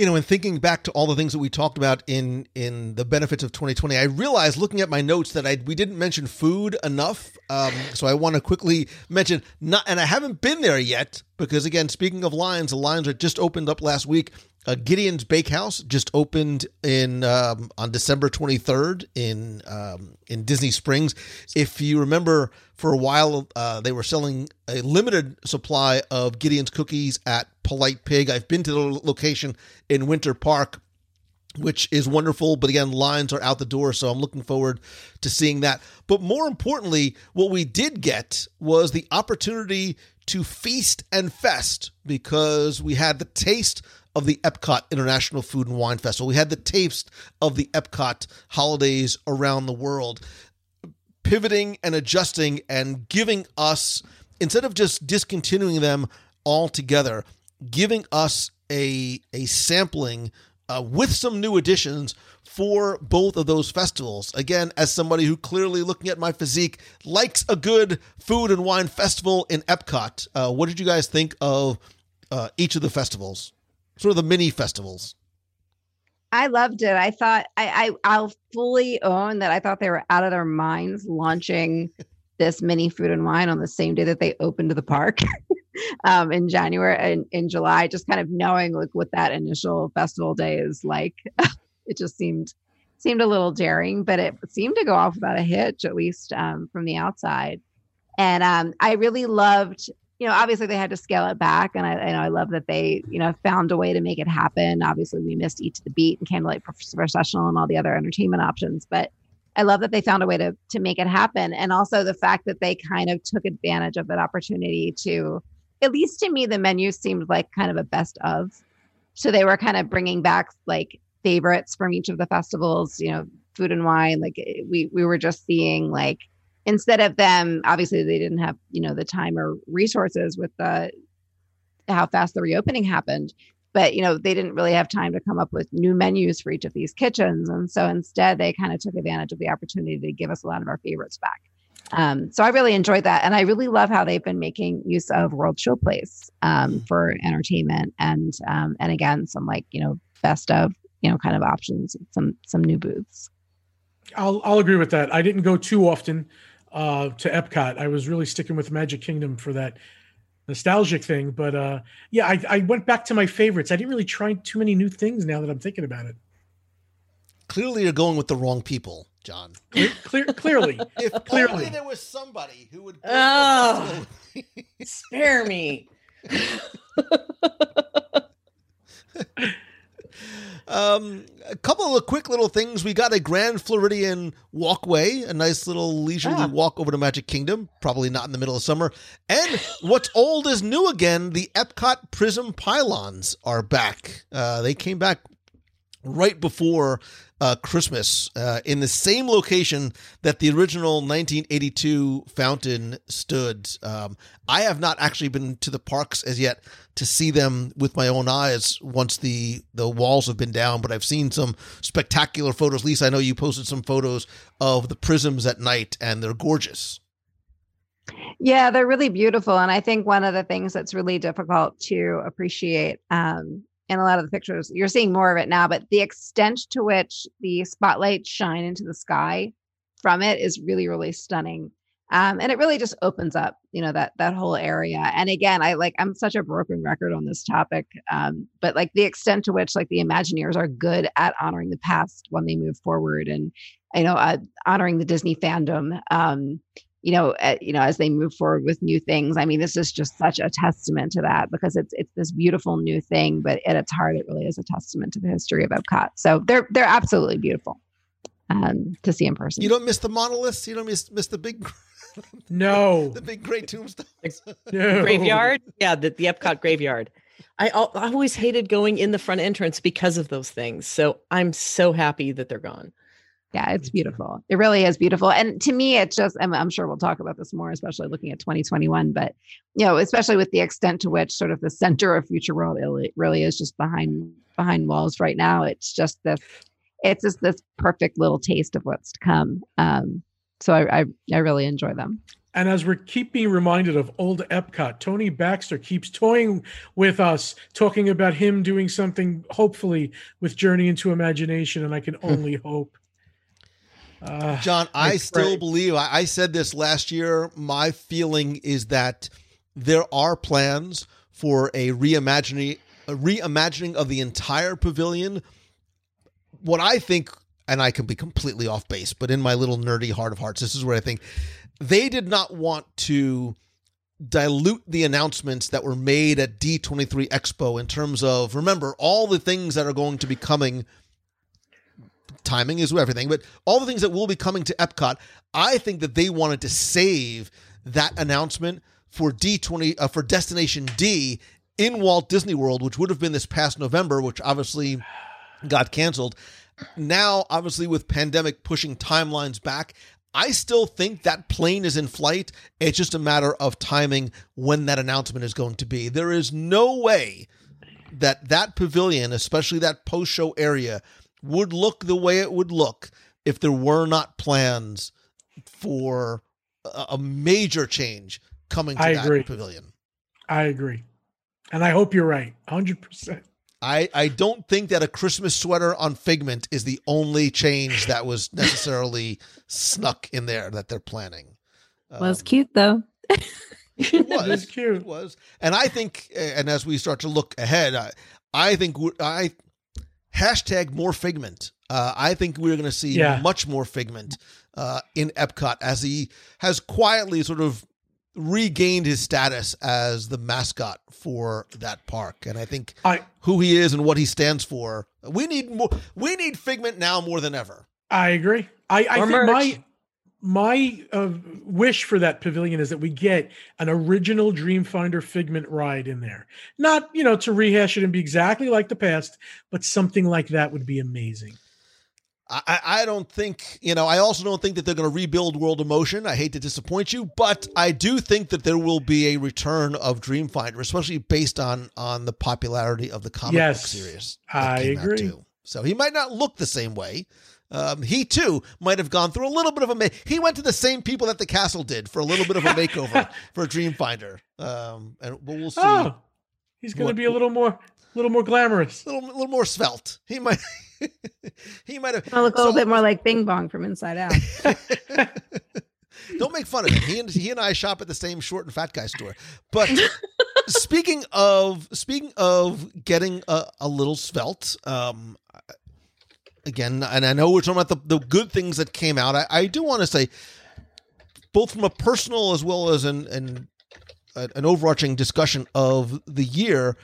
you know, in thinking back to all the things that we talked about in in the benefits of 2020, I realized looking at my notes that I we didn't mention food enough. Um, so I want to quickly mention not, and I haven't been there yet because again, speaking of lines, the lines are just opened up last week. Uh, Gideon's Bakehouse just opened in um, on December 23rd in um, in Disney Springs. If you remember, for a while uh, they were selling a limited supply of Gideon's cookies at Polite Pig. I've been to the location in Winter Park, which is wonderful. But again, lines are out the door, so I'm looking forward to seeing that. But more importantly, what we did get was the opportunity to feast and fest because we had the taste of the Epcot International Food and Wine Festival. We had the taste of the Epcot holidays around the world, pivoting and adjusting and giving us, instead of just discontinuing them altogether, giving us a, a sampling uh, with some new additions for both of those festivals. Again, as somebody who clearly looking at my physique likes a good food and wine festival in Epcot, uh, what did you guys think of uh, each of the festivals? Sort of the mini festivals. I loved it. I thought I, I I'll fully own that I thought they were out of their minds launching this mini food and wine on the same day that they opened the park um, in January and in July, just kind of knowing like what that initial festival day is like. it just seemed seemed a little daring, but it seemed to go off without a hitch, at least um, from the outside. And um, I really loved you know, obviously they had to scale it back, and I, and I love that they, you know, found a way to make it happen. Obviously, we missed Eat to the Beat and Candlelight Processional and all the other entertainment options, but I love that they found a way to to make it happen, and also the fact that they kind of took advantage of that opportunity to, at least to me, the menu seemed like kind of a best of. So they were kind of bringing back like favorites from each of the festivals, you know, food and wine. Like eh, we we were just seeing like instead of them obviously they didn't have you know the time or resources with the how fast the reopening happened. But you know they didn't really have time to come up with new menus for each of these kitchens. And so instead they kind of took advantage of the opportunity to give us a lot of our favorites back. Um, so i really enjoyed that. And i really love how they've been making use of world showplace um, for entertainment and um, and again some like you know best of you know kind of options some some new booths I'll I'll agree with that. I didn't go too often uh, to Epcot. I was really sticking with Magic Kingdom for that nostalgic thing. But uh, yeah, I, I went back to my favorites. I didn't really try too many new things now that I'm thinking about it. Clearly, you're going with the wrong people, John. Clear, clear clearly, if clearly only there was somebody who would. Oh, spare me. Um, a couple of quick little things. We got a Grand Floridian walkway, a nice little leisurely ah. walk over to Magic Kingdom. Probably not in the middle of summer. And what's old is new again. The Epcot Prism pylons are back. Uh, they came back right before uh, Christmas uh, in the same location that the original 1982 fountain stood. Um, I have not actually been to the parks as yet to see them with my own eyes once the the walls have been down, but I've seen some spectacular photos. Lisa, I know you posted some photos of the prisms at night, and they're gorgeous. Yeah, they're really beautiful. And I think one of the things that's really difficult to appreciate um, in a lot of the pictures. You're seeing more of it now, but the extent to which the spotlights shine into the sky from it is really, really stunning. Um, and it really just opens up, you know, that that whole area. And again, I like I'm such a broken record on this topic, um, but like the extent to which like the Imagineers are good at honoring the past when they move forward, and you know, uh, honoring the Disney fandom. Um, you know, uh, you know, as they move forward with new things. I mean, this is just such a testament to that because it's it's this beautiful new thing, but at its heart, it really is a testament to the history of Epcot. So they're they're absolutely beautiful um, to see in person. You don't miss the monoliths. You don't miss miss the big. no, the big great tombstones. no. Graveyard, yeah, the, the Epcot graveyard. I, I always hated going in the front entrance because of those things. So I'm so happy that they're gone. Yeah, it's beautiful. It really is beautiful. And to me, it's just, I'm, I'm sure we'll talk about this more, especially looking at 2021, but, you know, especially with the extent to which sort of the center of future world really, is just behind, behind walls right now. It's just this, it's just this perfect little taste of what's to come. Um, so I, I, I really enjoy them. And as we're keep being reminded of old Epcot, Tony Baxter keeps toying with us, talking about him doing something, hopefully, with Journey into Imagination. And I can only hope. Uh, John, I, I still believe, I, I said this last year. My feeling is that there are plans for a reimagining, a reimagining of the entire pavilion. What I think, and I can be completely off base, but in my little nerdy heart of hearts, this is where I think they did not want to dilute the announcements that were made at D23 Expo in terms of remember all the things that are going to be coming timing is everything, but all the things that will be coming to Epcot, I think that they wanted to save that announcement for D20 uh, for Destination D in Walt Disney World, which would have been this past November, which obviously got canceled. Now, obviously, with pandemic pushing timelines back, I still think that plane is in flight. It's just a matter of timing when that announcement is going to be. There is no way that that pavilion, especially that post show area, would look the way it would look if there were not plans for a a major change coming to I that agree. pavilion. I agree. And I hope you're right. 100%. I, I don't think that a Christmas sweater on Figment is the only change that was necessarily snuck in there that they're planning. Was um, cute though. It was It's cute. It was, and I think, and as we start to look ahead, I, I think we- I hashtag more Figment. Uh, I think we're going to see Yeah. much more Figment uh, in Epcot as he has quietly sort of regained his status as the mascot for that park, and I think I who he is and what he stands for. We need more. We need Figment now more than ever. I agree. I, I think merch. my my uh, wish for that pavilion is that we get an original Dreamfinder Figment ride in there. Not you know to rehash it and be exactly like the past, but something like that would be amazing. I, I don't think, you know, I also don't think that they're going to rebuild World of Motion. I hate to disappoint you, but I do think that there will be a return of Dreamfinder, especially based on on the popularity of the comic Yes, book series. I agree. too. So he might not look the same way. Um, he too might have gone through a little bit of a. Ma- he went to the same people that the castle did for a little bit of a makeover for Dreamfinder. Um, and but we'll see. Oh, he's going to be a little more, little more glamorous. A little, little more svelte. He might. he might have. I'll look a little So- bit more like Bing Bong from Inside Out. Don't make fun of him. He and he and I shop at the same short and fat guy store. But speaking of speaking of getting a, a little svelte, um, again, and I know we're talking about the, the good things that came out. I, I do want to say, both from a personal as well as an an, an overarching discussion of the year,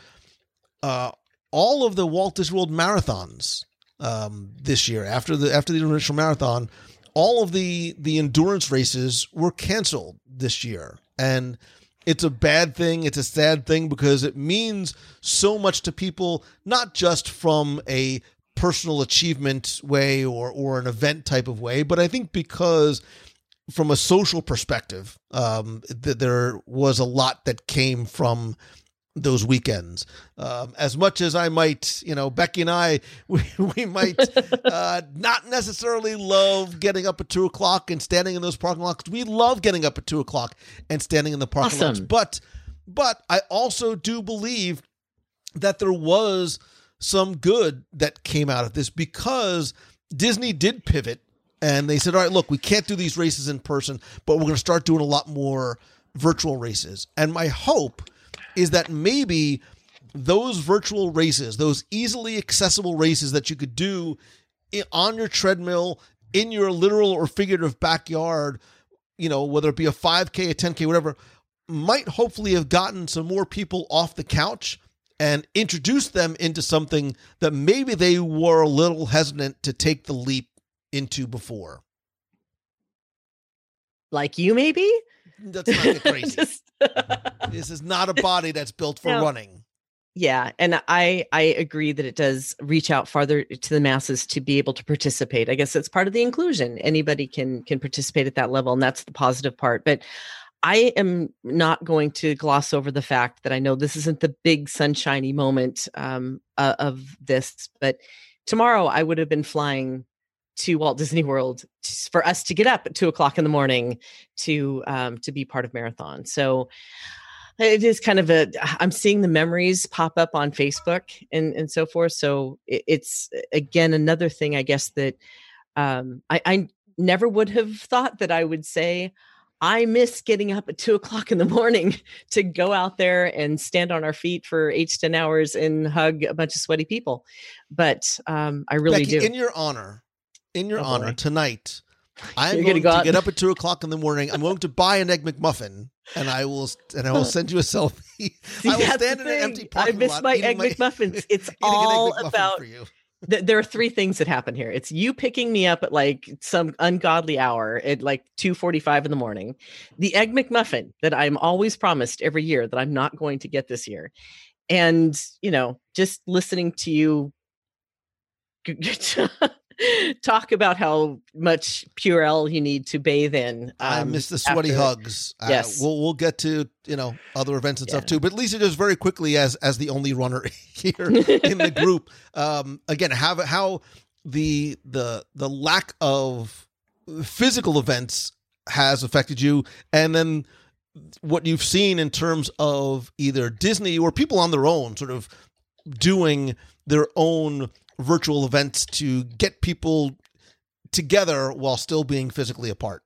uh, all of the Walt Disney World marathons um, this year after the after the initial marathon, all of the the endurance races were canceled this year, and it's a bad thing. It's a sad thing because it means so much to people, not just from a personal achievement way or or an event type of way, but I think because from a social perspective, um, th- there was a lot that came from those weekends. Um, as much as I might, you know, Becky and I, we, we might uh, not necessarily love getting up at two o'clock and standing in those parking lots. We love getting up at two o'clock and standing in the parking lots. But, but I also do believe that there was some good that came out of this because Disney did pivot and they said, all right, look, we can't do these races in person, but we're going to start doing a lot more virtual races. And my hope is that maybe those virtual races, those easily accessible races that you could do on your treadmill, in your literal or figurative backyard, you know, whether it be a 5K, a 10K, whatever, might hopefully have gotten some more people off the couch and introduce them into something that maybe they were a little hesitant to take the leap into before. Like you, maybe? Mm, that's not get crazy. Just- this is not a body that's built for No. running. Yeah, and I I agree that it does reach out farther to the masses to be able to participate. I guess it's part of the inclusion. Anybody can can participate at that level, and that's the positive part. But I am not going to gloss over the fact that I know this isn't the big sunshiny moment um, uh, of this, but tomorrow I would have been flying to Walt Disney World for us to get up at two o'clock in the morning to um, to be part of marathon. So it is kind of a i'm seeing the memories pop up on facebook and and so forth so it, it's again another thing i guess that um I, I never would have thought that i would say i miss getting up at two o'clock in the morning to go out there and stand on our feet for eight to ten hours and hug a bunch of sweaty people but um i really Becky, do in your honor, in your Oh, honor boy. tonight, I'm going go to get up at two o'clock in the morning. I'm going to buy an egg McMuffin, and I will and I will send you a selfie. See, I will stand in an empty I miss lot my egg McMuffins. It's eating an egg all about for you. Th- there are three things that happen here. It's you picking me up at like some ungodly hour at like 2:45 in the morning. The egg McMuffin that I'm always promised every year that I'm not going to get this year. And, you know, just listening to you talk about how much Purell you need to bathe in. I um, miss the sweaty after- hugs. Uh, Yes. we'll we'll get to you know other events and stuff too. But Lisa, just very quickly as as the only runner here in the group, um, again, have how the the the lack of physical events has affected you, and then what you've seen in terms of either Disney or people on their own, sort of doing their own virtual events to get people together while still being physically apart.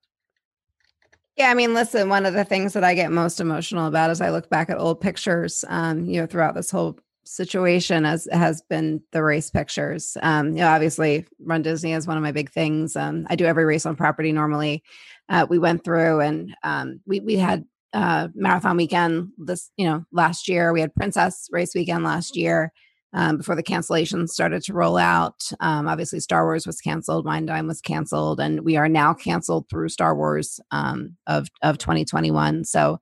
Yeah, I mean, listen, one of the things that I get most emotional about as I look back at old pictures, um, you know, throughout this whole situation as has been the race pictures. Um, you know, obviously Run Disney is one of my big things. Um, I do every race on property normally. Uh, we went through and um, we we had uh, marathon weekend this, you know, last year. We had Princess race weekend last year. Um, before the cancellations started to roll out, um, obviously Star Wars was canceled, Wine Dime was canceled, and we are now canceled through Star Wars um, of of 2021. So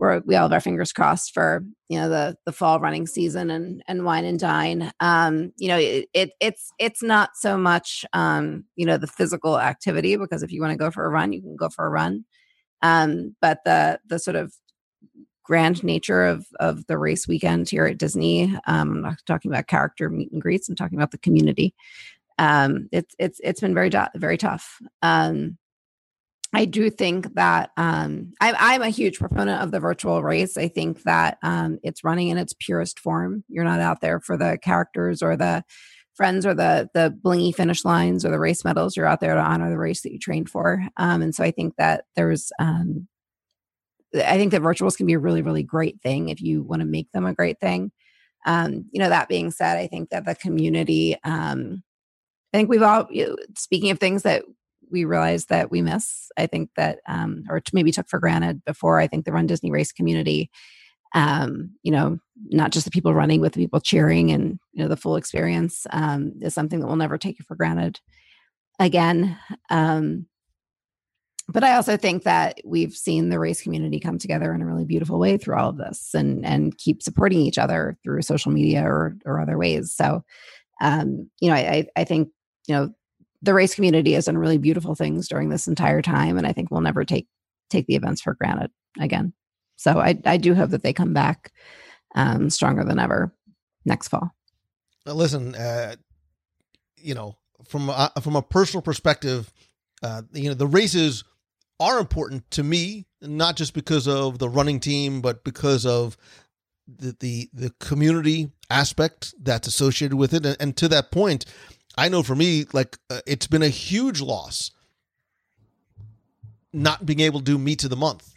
we're we all have our fingers crossed for you know the the fall running season and and wine and dine. Um, you know it, it it's it's not so much um, you know the physical activity because if you want to go for a run, you can go for a run. Um, but the the sort of grand nature of of the race weekend here at Disney. Um, I'm not talking about character meet and greets. I'm talking about the community. Um, it's it's it's been very very tough. Um, I do think that um, I'm I'm a huge proponent of the virtual race. I think that um, it's running in its purest form. You're not out there for the characters or the friends or the the blingy finish lines or the race medals. You're out there to honor the race that you trained for. Um, and so I think that there's um, I think that virtuals can be a really, really great thing if you want to make them a great thing. Um, you know, that being said, I think that the community, um, I think we've all, you know, speaking of things that we realize that we miss, I think that, um, or maybe took for granted before, I think the Run Disney Race community, um, you know, not just the people running with the people cheering and, you know, the full experience um, is something that we'll never take for granted again. Um, but I also think that we've seen the race community come together in a really beautiful way through all of this and and keep supporting each other through social media or or other ways. So um, you know, I I think, you know, the race community has done really beautiful things during this entire time. And I think we'll never take take the events for granted again. So I I do hope that they come back um stronger than ever next fall. Listen, uh, you know, from a, from a personal perspective, uh, you know, the races are important to me, not just because of the running team, but because of the the, the community aspect that's associated with it. And, and to that point, I know for me, like uh, it's been a huge loss not being able to do meet of the month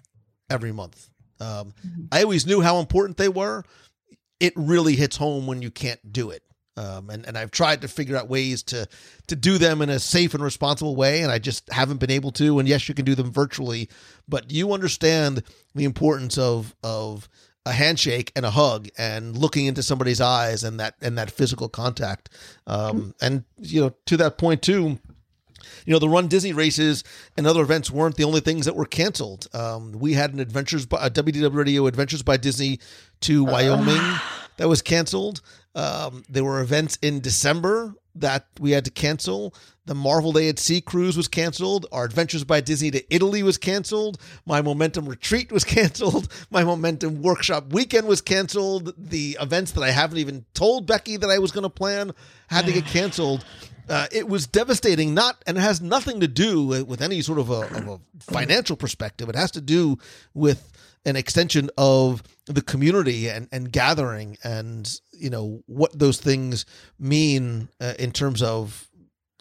every month. Um, I always knew how important they were. It really hits home when you can't do it. Um, and, and I've tried to figure out ways to to do them in a safe and responsible way, and I just haven't been able to. And yes, you can do them virtually, but you understand the importance of of a handshake and a hug and looking into somebody's eyes and that and that physical contact. Um, and you know, to that point too, you know, the Run Disney races and other events weren't the only things that were canceled. Um, we had an Adventures by uh, WDW Radio Adventures by Disney to Wyoming that was canceled. Um, there were events in December that we had to cancel. The Marvel Day at Sea cruise was canceled. Our Adventures by Disney to Italy was canceled. My Momentum retreat was canceled. My Momentum workshop weekend was canceled. The events that I haven't even told Becky that I was going to plan had to get canceled. Uh, it was devastating. Not, and it has nothing to do with, with any sort of a, of a financial perspective. It has to do with an extension of the community and, and gathering and you know what those things mean uh, in terms of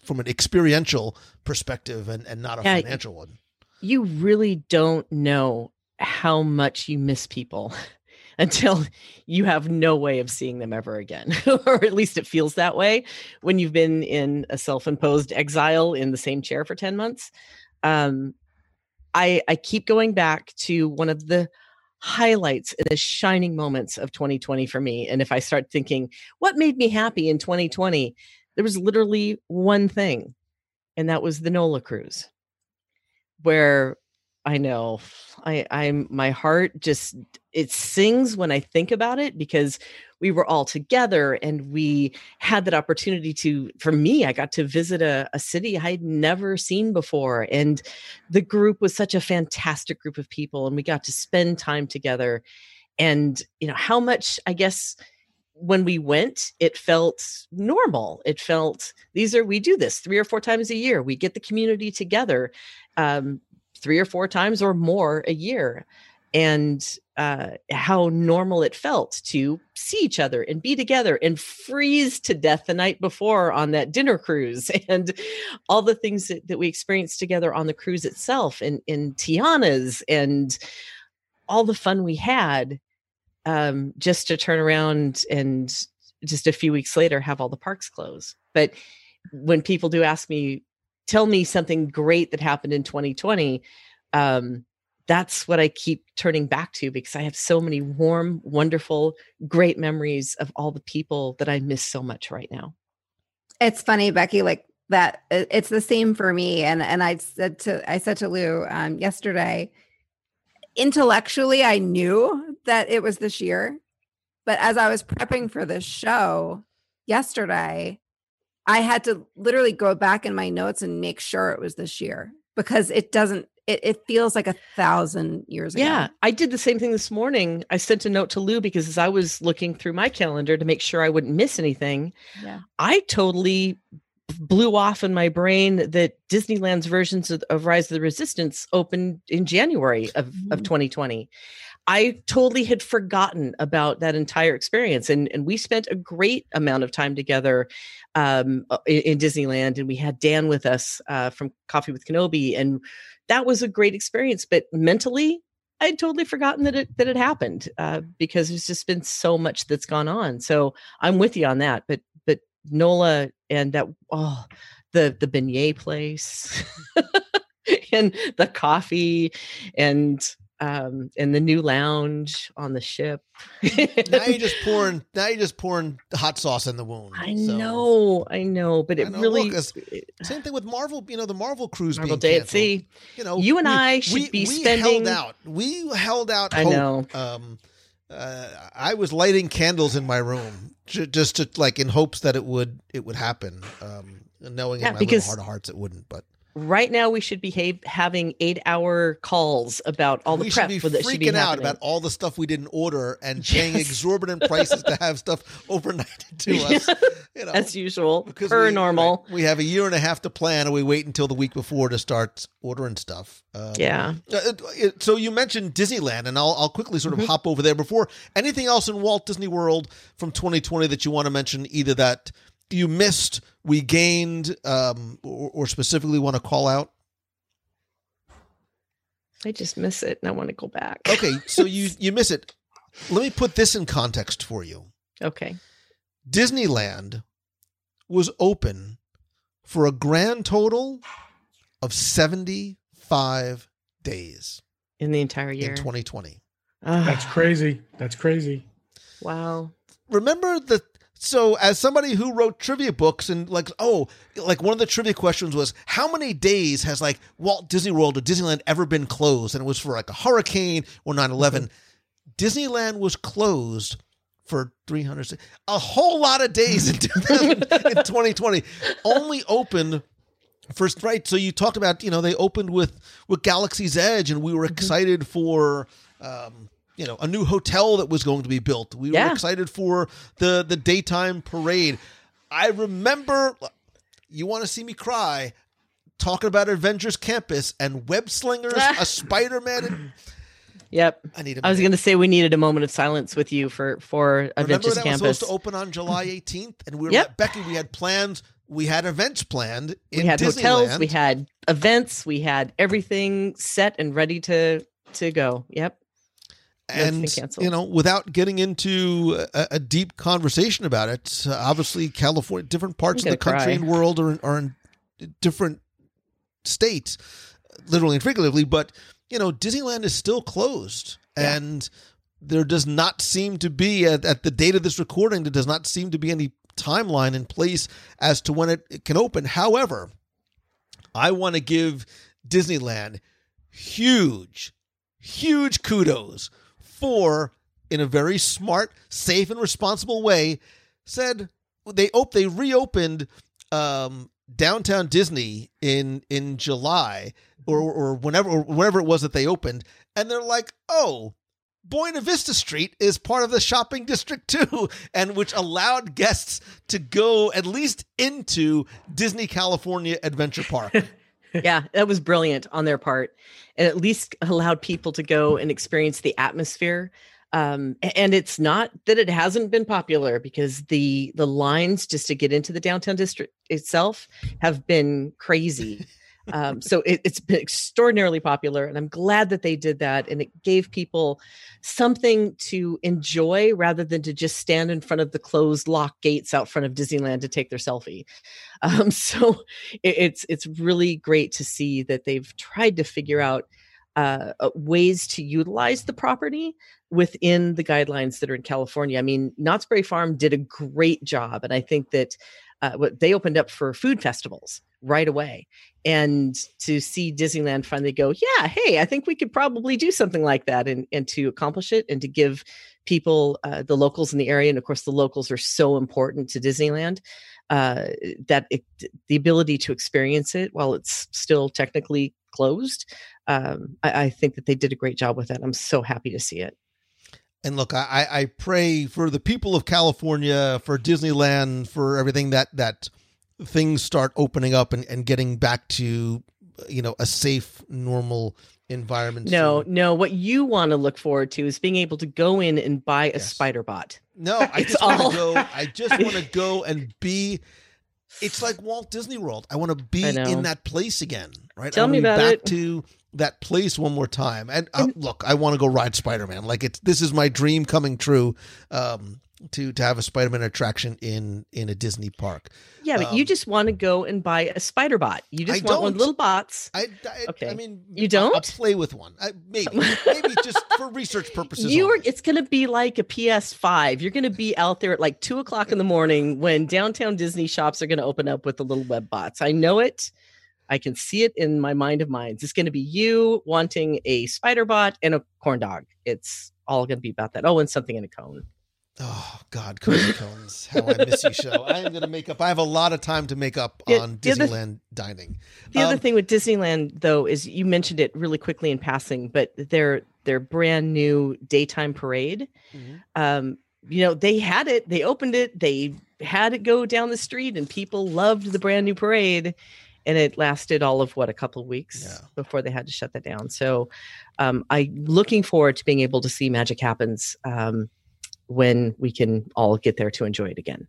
from an experiential perspective and, and not a Yeah, financial one. you really don't know how much you miss people until you have no way of seeing them ever again or at least it feels that way when you've been in a self-imposed exile in the same chair for 10 months. Um, i i keep going back to one of the highlights and the shining moments of 2020 for me and if i start thinking what made me happy in 2020 there was literally one thing and that was the nola cruise where I know I I'm my heart just it sings when I think about it because we were all together and we had that opportunity to for me I got to visit a, a city I'd never seen before and the group was such a fantastic group of people and we got to spend time together. And you know how much I guess when we went it felt normal. It felt these are we do this three or four times a year. We get the community together um, three or four times or more a year and uh, how normal it felt to see each other and be together and freeze to death the night before on that dinner cruise and all the things that, that we experienced together on the cruise itself and in Tiana's and all the fun we had um, just to turn around and just a few weeks later have all the parks close. But when people do ask me, tell me something great that happened in 2020, um, that's what I keep turning back to because I have so many warm, wonderful, great memories of all the people that I miss so much right now. It's funny, Becky, like that it's the same for me. And and I said to I said to Lou um yesterday, intellectually I knew that it was this year. But as I was prepping for this show yesterday, I had to literally go back in my notes and make sure it was this year because it doesn't it, it feels like a thousand years ago. Yeah, I did the same thing this morning. I sent a note to Lou because as I was looking through my calendar to make sure I wouldn't miss anything, Yeah. I totally blew off in my brain that Disneyland's versions of, of Rise of the Resistance opened in January of, of Mhm. 2020. I totally had forgotten about that entire experience. And, and we spent a great amount of time together um, in, in Disneyland. And we had Dan with us uh, from Coffee with Kenobi. And that was a great experience. But mentally, I'd totally forgotten that it that it happened uh, because there's just been so much that's gone on. So I'm with you on that. But but Nola and that oh the the beignet place and the coffee and um and the new lounge on the ship. now you're just pouring now you're just pouring hot sauce in the wound I So, know, I know, but it know, really look, same thing with marvel you know the marvel cruise Marvel Day at. Sea. you know You and we- I should we, be we spending- held out we held out I know. um uh, i was lighting candles in my room ju- just to like in hopes that it would it would happen um knowing Yeah, in my because- little heart of hearts it wouldn't but right now we should be ha- having eight hour calls about all the we prep should be that should be freaking out happening. about all the stuff we didn't order and paying exorbitant prices to have stuff overnighted to us. You know, as usual, because per we, normal. right, we have a year and a half to plan, and we wait until the week before to start ordering stuff. Um, Yeah. uh, so you mentioned Disneyland, and I'll, I'll quickly sort of Mhm. hop over there before anything else in Walt Disney World from 2020 that you want to mention, either that you missed, we gained, um, or, or specifically want to call out. I just miss it and I want to go back. Okay, so you you miss it. Let me put this in context for you. Okay. Disneyland was open for a grand total of 75 days In the entire year. in 2020. Ah, That's crazy. That's crazy. wow. Remember the so as somebody who wrote trivia books and like oh like one of the trivia questions was how many days has like Walt Disney World or Disneyland ever been closed? And it was for like a hurricane or 9/11 Disneyland was closed for 300 a whole lot of days in, 2000 in 2020 only opened first right so you talked about you know they opened with with galaxy's edge and we were Mm-hmm. excited for um you know a new hotel that was going to be built we Yeah. were excited for the the daytime parade i remember you want to see me cry talking about avengers campus and web slingers a spider-man Yep. I need I was going to say we needed a moment of silence with you for for Remember Adventures that was Campus. supposed to open on July 18th, and we were Yep. Becky. We had plans. We had events planned. In we had hotels, Disneyland. we had events, we had everything set and ready to to go. Yep. No, it's been and you know, without getting into a, a deep conversation about it, uh, obviously California, different parts of the gonna country and world are in, are in different states, literally and figuratively. But you know, Disneyland is still closed, Yeah. and there does not seem to be at, at the date of this recording. There does not seem to be any timeline in place as to when it, it can open. However, I want to give Disneyland huge, huge kudos for, in a very smart, safe, and responsible way, said they op- they reopened um, downtown Disney in in July or or whenever or whenever it was that they opened, and they're like, oh. Buena Vista Street is part of the shopping district too, and which allowed guests to go at least into Disney California Adventure Park. yeah, that was brilliant on their part, and at least allowed people to go and experience the atmosphere. Um, and it's not that it hasn't been popular because the the lines just to get into the downtown district itself have been crazy. Um, so it, it's been extraordinarily popular, and I'm glad that they did that, and it gave people something to enjoy rather than to just stand in front of the closed lock gates out front of Disneyland to take their selfie. Um, so it, it's it's really great to see that they've tried to figure out uh, uh, ways to utilize the property within the guidelines that are in California. I mean, Knott's Berry Farm did a great job, and I think that uh, what they opened up for food festivals right away. And to see Disneyland finally go, yeah, hey, I think we could probably do something like that, and and to accomplish it, and to give people, uh, the locals in the area, and of course, the locals are so important to Disneyland uh, that it, the ability to experience it while it's still technically closed. Um, I, I think that they did a great job with that. I'm so happy to see it. And look, I, I pray for the people of California, for Disneyland, for everything that that things start opening up and, and getting back to you know a safe, normal environment. No, soon. no. What you want to look forward to is being able to go in and buy a spider bot. no, I It's just want all- to go. I just want to go and be. It's like Walt Disney World. I want to be in that place again, right? Tell me about back it. to that place one more time. And uh, look, I want to go ride Spider Man. Like it's this is my dream coming true. Um, to to have a Spider Man attraction in in a Disney park. Yeah, but you Um, just want to go and buy a spider bot. You just I want one little bots. I, I, Okay. I mean, You don't? I'll play with one. I, maybe, maybe just for research purposes. You are. It's going to be like a PS5. You're going to be out there at like two o'clock in the morning when downtown Disney shops are going to open up with the little web bots. I know it. I can see it in my mind of minds. It's going to be you wanting a spider bot and a corn dog. It's all going to be about that. Oh, and something in a cone. Oh God, Cozy Cones, how I miss you, show. I am going to make up. I have a lot of time to make up on the Disneyland dining. The other Um, thing with Disneyland, though, is you mentioned it really quickly in passing, but their their brand new daytime parade. Mhm. Um, you know, they had it, they opened it, they had it go down the street, and people loved the brand new parade. And it lasted all of what a couple of weeks Yeah. before they had to shut that down. So, um, I'm looking forward to being able to see Magic Happens um, when we can all get there to enjoy it again.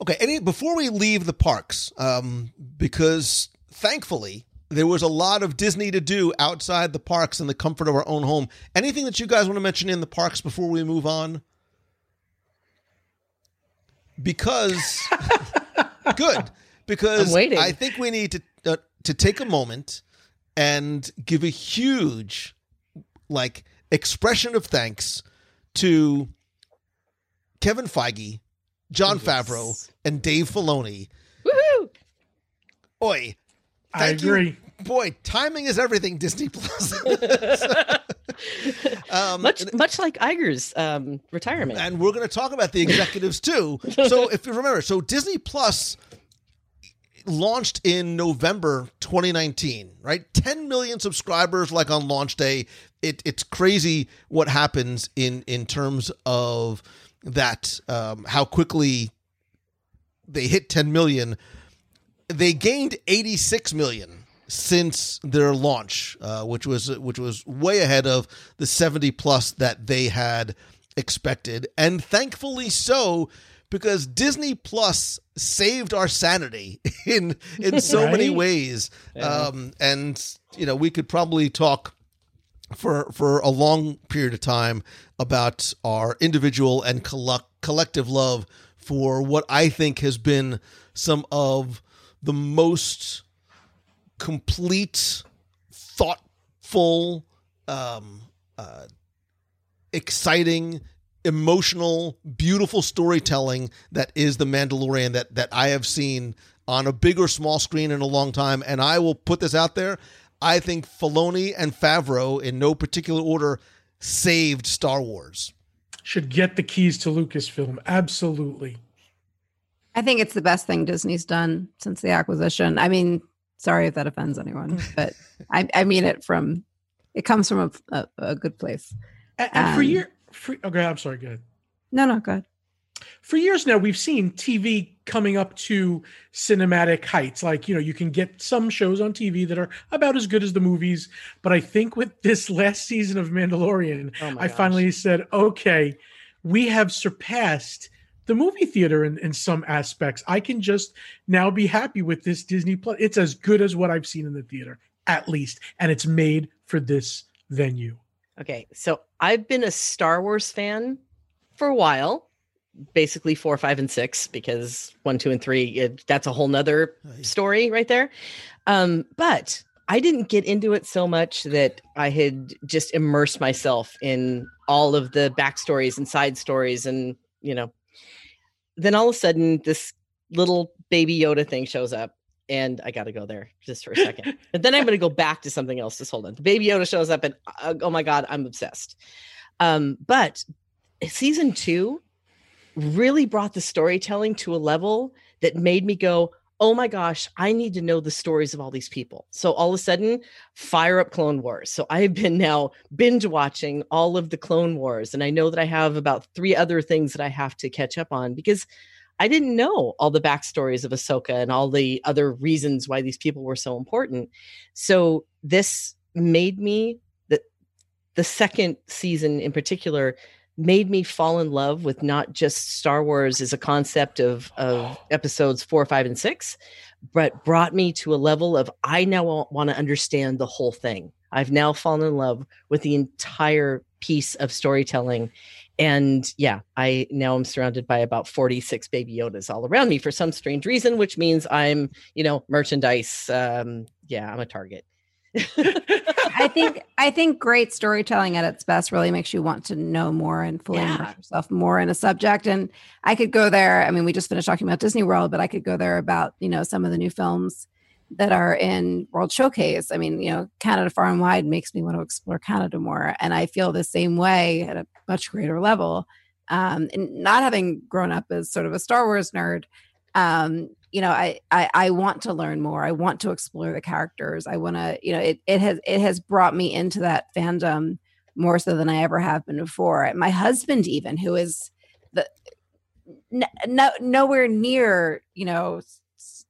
Okay, any before we leave the parks, um, because thankfully there was a lot of Disney to do outside the parks in the comfort of our own home. Anything that you guys want to mention in the parks before we move on? Because good, because I'm waiting. I think we need to uh, to take a moment and give a huge like expression of thanks to Kevin Feige, Jon Favreau, and Dave Filoni. Woohoo! Oi, I thank you. agree. Boy, timing is everything. Disney Plus. Um, much much like Iger's um, retirement. and we're going to talk about the executives too. So if you remember, so Disney Plus launched in November 2019, right? 10 million subscribers like on launch day. It, it's crazy what happens in in terms of that um, how quickly they hit 10 million. They gained 86 million since their launch, uh, which was which was way ahead of the 70 plus that they had expected, and thankfully so, because Disney Plus saved our sanity in in so many ways. Yeah. Um, and you know, we could probably talk for for a long period of time about our individual and collect, collective love for what I think has been some of the most complete, thoughtful, um, uh, exciting, emotional, beautiful storytelling that is the Mandalorian that that I have seen on a big or small screen in a long time. And I will put this out there. I think Filoni and Favreau, in no particular order, saved Star Wars. Should get the keys to Lucasfilm. Absolutely. I think it's the best thing Disney's done since the acquisition. I mean, sorry if that offends anyone, but I, I mean it from it comes from a, a, a good place. And, and for Um, year, for, okay, I'm sorry. Go ahead. No, no, good. For years now, we've seen TV coming up to cinematic heights. Like, you know, you can get some shows on TV that are about as good as the movies. But I think with this last season of Mandalorian, Oh I gosh. finally said, okay, we have surpassed the movie theater in, in some aspects. I can just now be happy with this Disney Plus. It's as good as what I've seen in the theater, at least. And it's made for this venue. Okay, so I've been a Star Wars fan for a while, basically four, five, and six, because one, two, and three, it, that's a whole nother story right there. Um, but I didn't get into it so much that I had just immersed myself in all of the backstories and side stories, and you know, then all of a sudden this little baby Yoda thing shows up. And I got to go there just for a second. but then I'm going to go back to something else. Just hold on. The baby Yoda shows up, and uh, oh my God, I'm obsessed. Um, but season two really brought the storytelling to a level that made me go, oh my gosh, I need to know the stories of all these people. So all of a sudden, fire up Clone Wars. So I've been now binge watching all of the Clone Wars, and I know that I have about three other things that I have to catch up on because I didn't know all the backstories of Ahsoka and all the other reasons why these people were so important. So this made me the the second season in particular made me fall in love with not just Star Wars as a concept of of episodes 4, 5 and 6, but brought me to a level of I now want to understand the whole thing. I've now fallen in love with the entire piece of storytelling and yeah, I now i'm surrounded by about 46 baby Yodas all around me for some strange reason, which means I'm, you know, merchandise. Um, yeah, I'm a target. I think I think great storytelling at its best really makes you want to know more and fully Yeah. immerse yourself more in a subject. And I could go there. I mean, we just finished talking about Disney World, but I could go there about you know some of the new films that are in World Showcase. I mean, you know, Canada Far and Wide makes me want to explore Canada more, and I feel the same way at a much greater level. Um, and not having grown up as sort of a Star Wars nerd, um, you know, I, I I want to learn more. I want to explore the characters. I want to, you know, it it has it has brought me into that fandom more so than I ever have been before. My husband, even who is the no nowhere near, you know,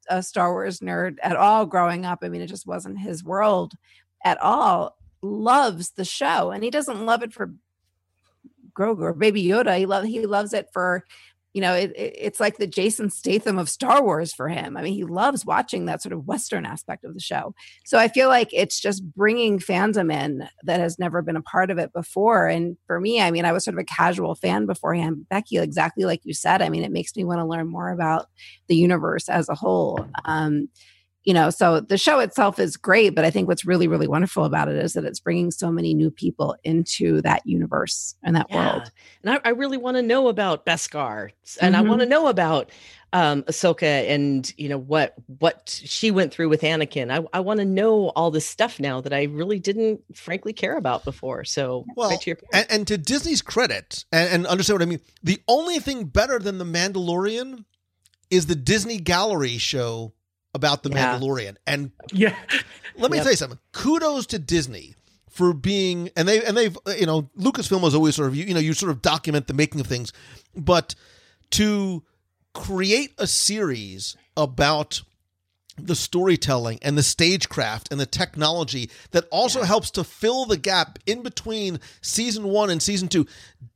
a Star Wars nerd at all growing up. I mean, it just wasn't his world at all. Loves the show, and he doesn't love it for Grogu or Baby Yoda. He love he loves it for, you know, it, it- it's like the Jason Statham of Star Wars for him. I mean, he loves watching that sort of Western aspect of the show. So I feel like it's just bringing fandom in that has never been a part of it before. And for me, I mean, I was sort of a casual fan beforehand. Becky, exactly like you said, I mean, it makes me want to learn more about the universe as a whole. Um, you know, so the show itself is great, but I think what's really, really wonderful about it is that it's bringing so many new people into that universe and that Yeah. world. And I, I really want to know about Beskar, and I Mhm. want to know about um, Ahsoka and you know what what she went through with Anakin. I, I want to know all this stuff now that I really didn't, frankly, care about before. So, Well, right to your and, and to Disney's credit, and, and understand what I mean, the only thing better than The Mandalorian is the Disney Gallery show about The Yeah. Mandalorian. And Yeah. let me Yep. tell you something. Kudos to Disney for being and they and they've you know Lucasfilm was always sort of you, you know you sort of document the making of things, but to create a series about the storytelling and the stagecraft and the technology that also helps to fill the gap in between season one and season two.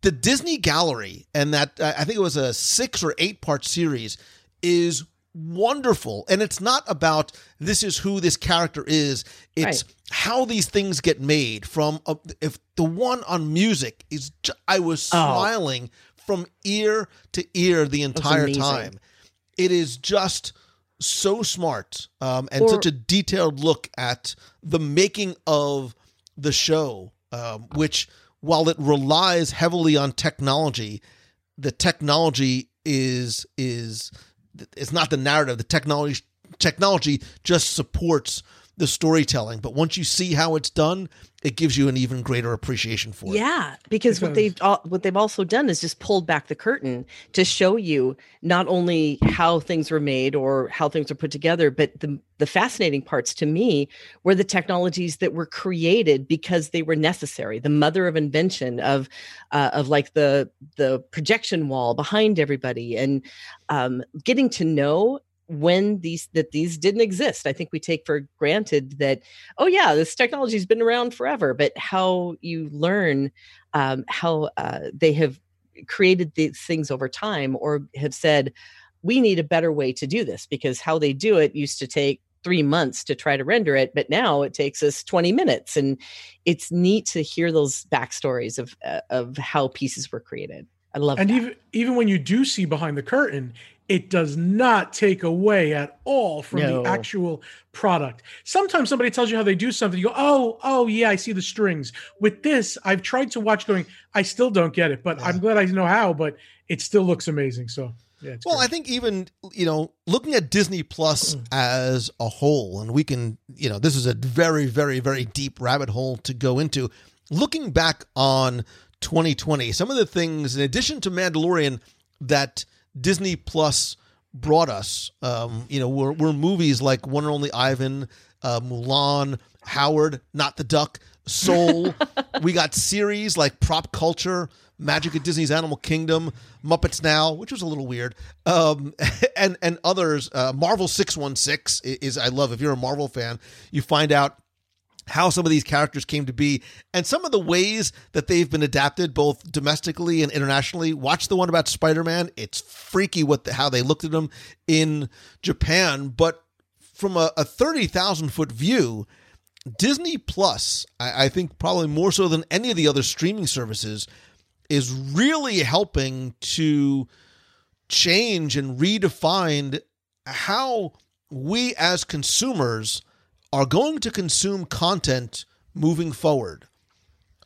The Disney Gallery and that I think it was a six or eight part series is wonderful. And it's not about this is who this character is. It's Right. how these things get made. From a, if the one on music is, ju- I was Oh. smiling from ear to ear the entire time. It is just so smart um, and Or- such a detailed look at the making of the show, um, which while it relies heavily on technology, the technology is is it's not the narrative. The technology technology just supports the storytelling. But once you see how it's done, it gives you an even greater appreciation for it. Yeah, because what they've al- what they've also done is just pulled back the curtain to show you not only how things were made or how things are put together, but the the fascinating parts to me were the technologies that were created because they were necessary. The mother of invention of uh, of like the the projection wall behind everybody and um, getting to know when these that these didn't exist. I think we take for granted that oh yeah, this technology's been around forever, but how you learn um, how uh, they have created these things over time or have said we need a better way to do this because how they do it used to take three months to try to render it but now it takes us 20 minutes and it's neat to hear those backstories of uh, of how pieces were created i love and that. even even when you do see behind the curtain it does not take away at all from No. the actual product sometimes somebody tells you how they do something you go oh oh yeah i see the strings with this i've tried to watch going i still don't get it but i'm glad i know how but it still looks amazing so yeah it's Well, great. I think even you know, looking at Disney Plus mm. as a whole, and we can, you know, this is a very, very, very deep rabbit hole to go into. Looking back on 2020, some of the things, in addition to Mandalorian, that Disney Plus brought us, um, you know, were, were movies like One and Only Ivan, uh, Mulan, Howard, Not the Duck, Soul. we got series like Prop Culture, Magic at Disney's Animal Kingdom, Muppets Now, which was a little weird, um, and and others. Uh, Marvel Six One Six is I love. If you're a Marvel fan, you find out how some of these characters came to be and some of the ways that they've been adapted both domestically and internationally. Watch the one about spider-man. It's freaky what the, how they looked at him in japan but from a, a 30000 foot view disney plus I, I think probably more so than any of the other streaming services is really helping to change and redefine how we as consumers are going to consume content moving forward.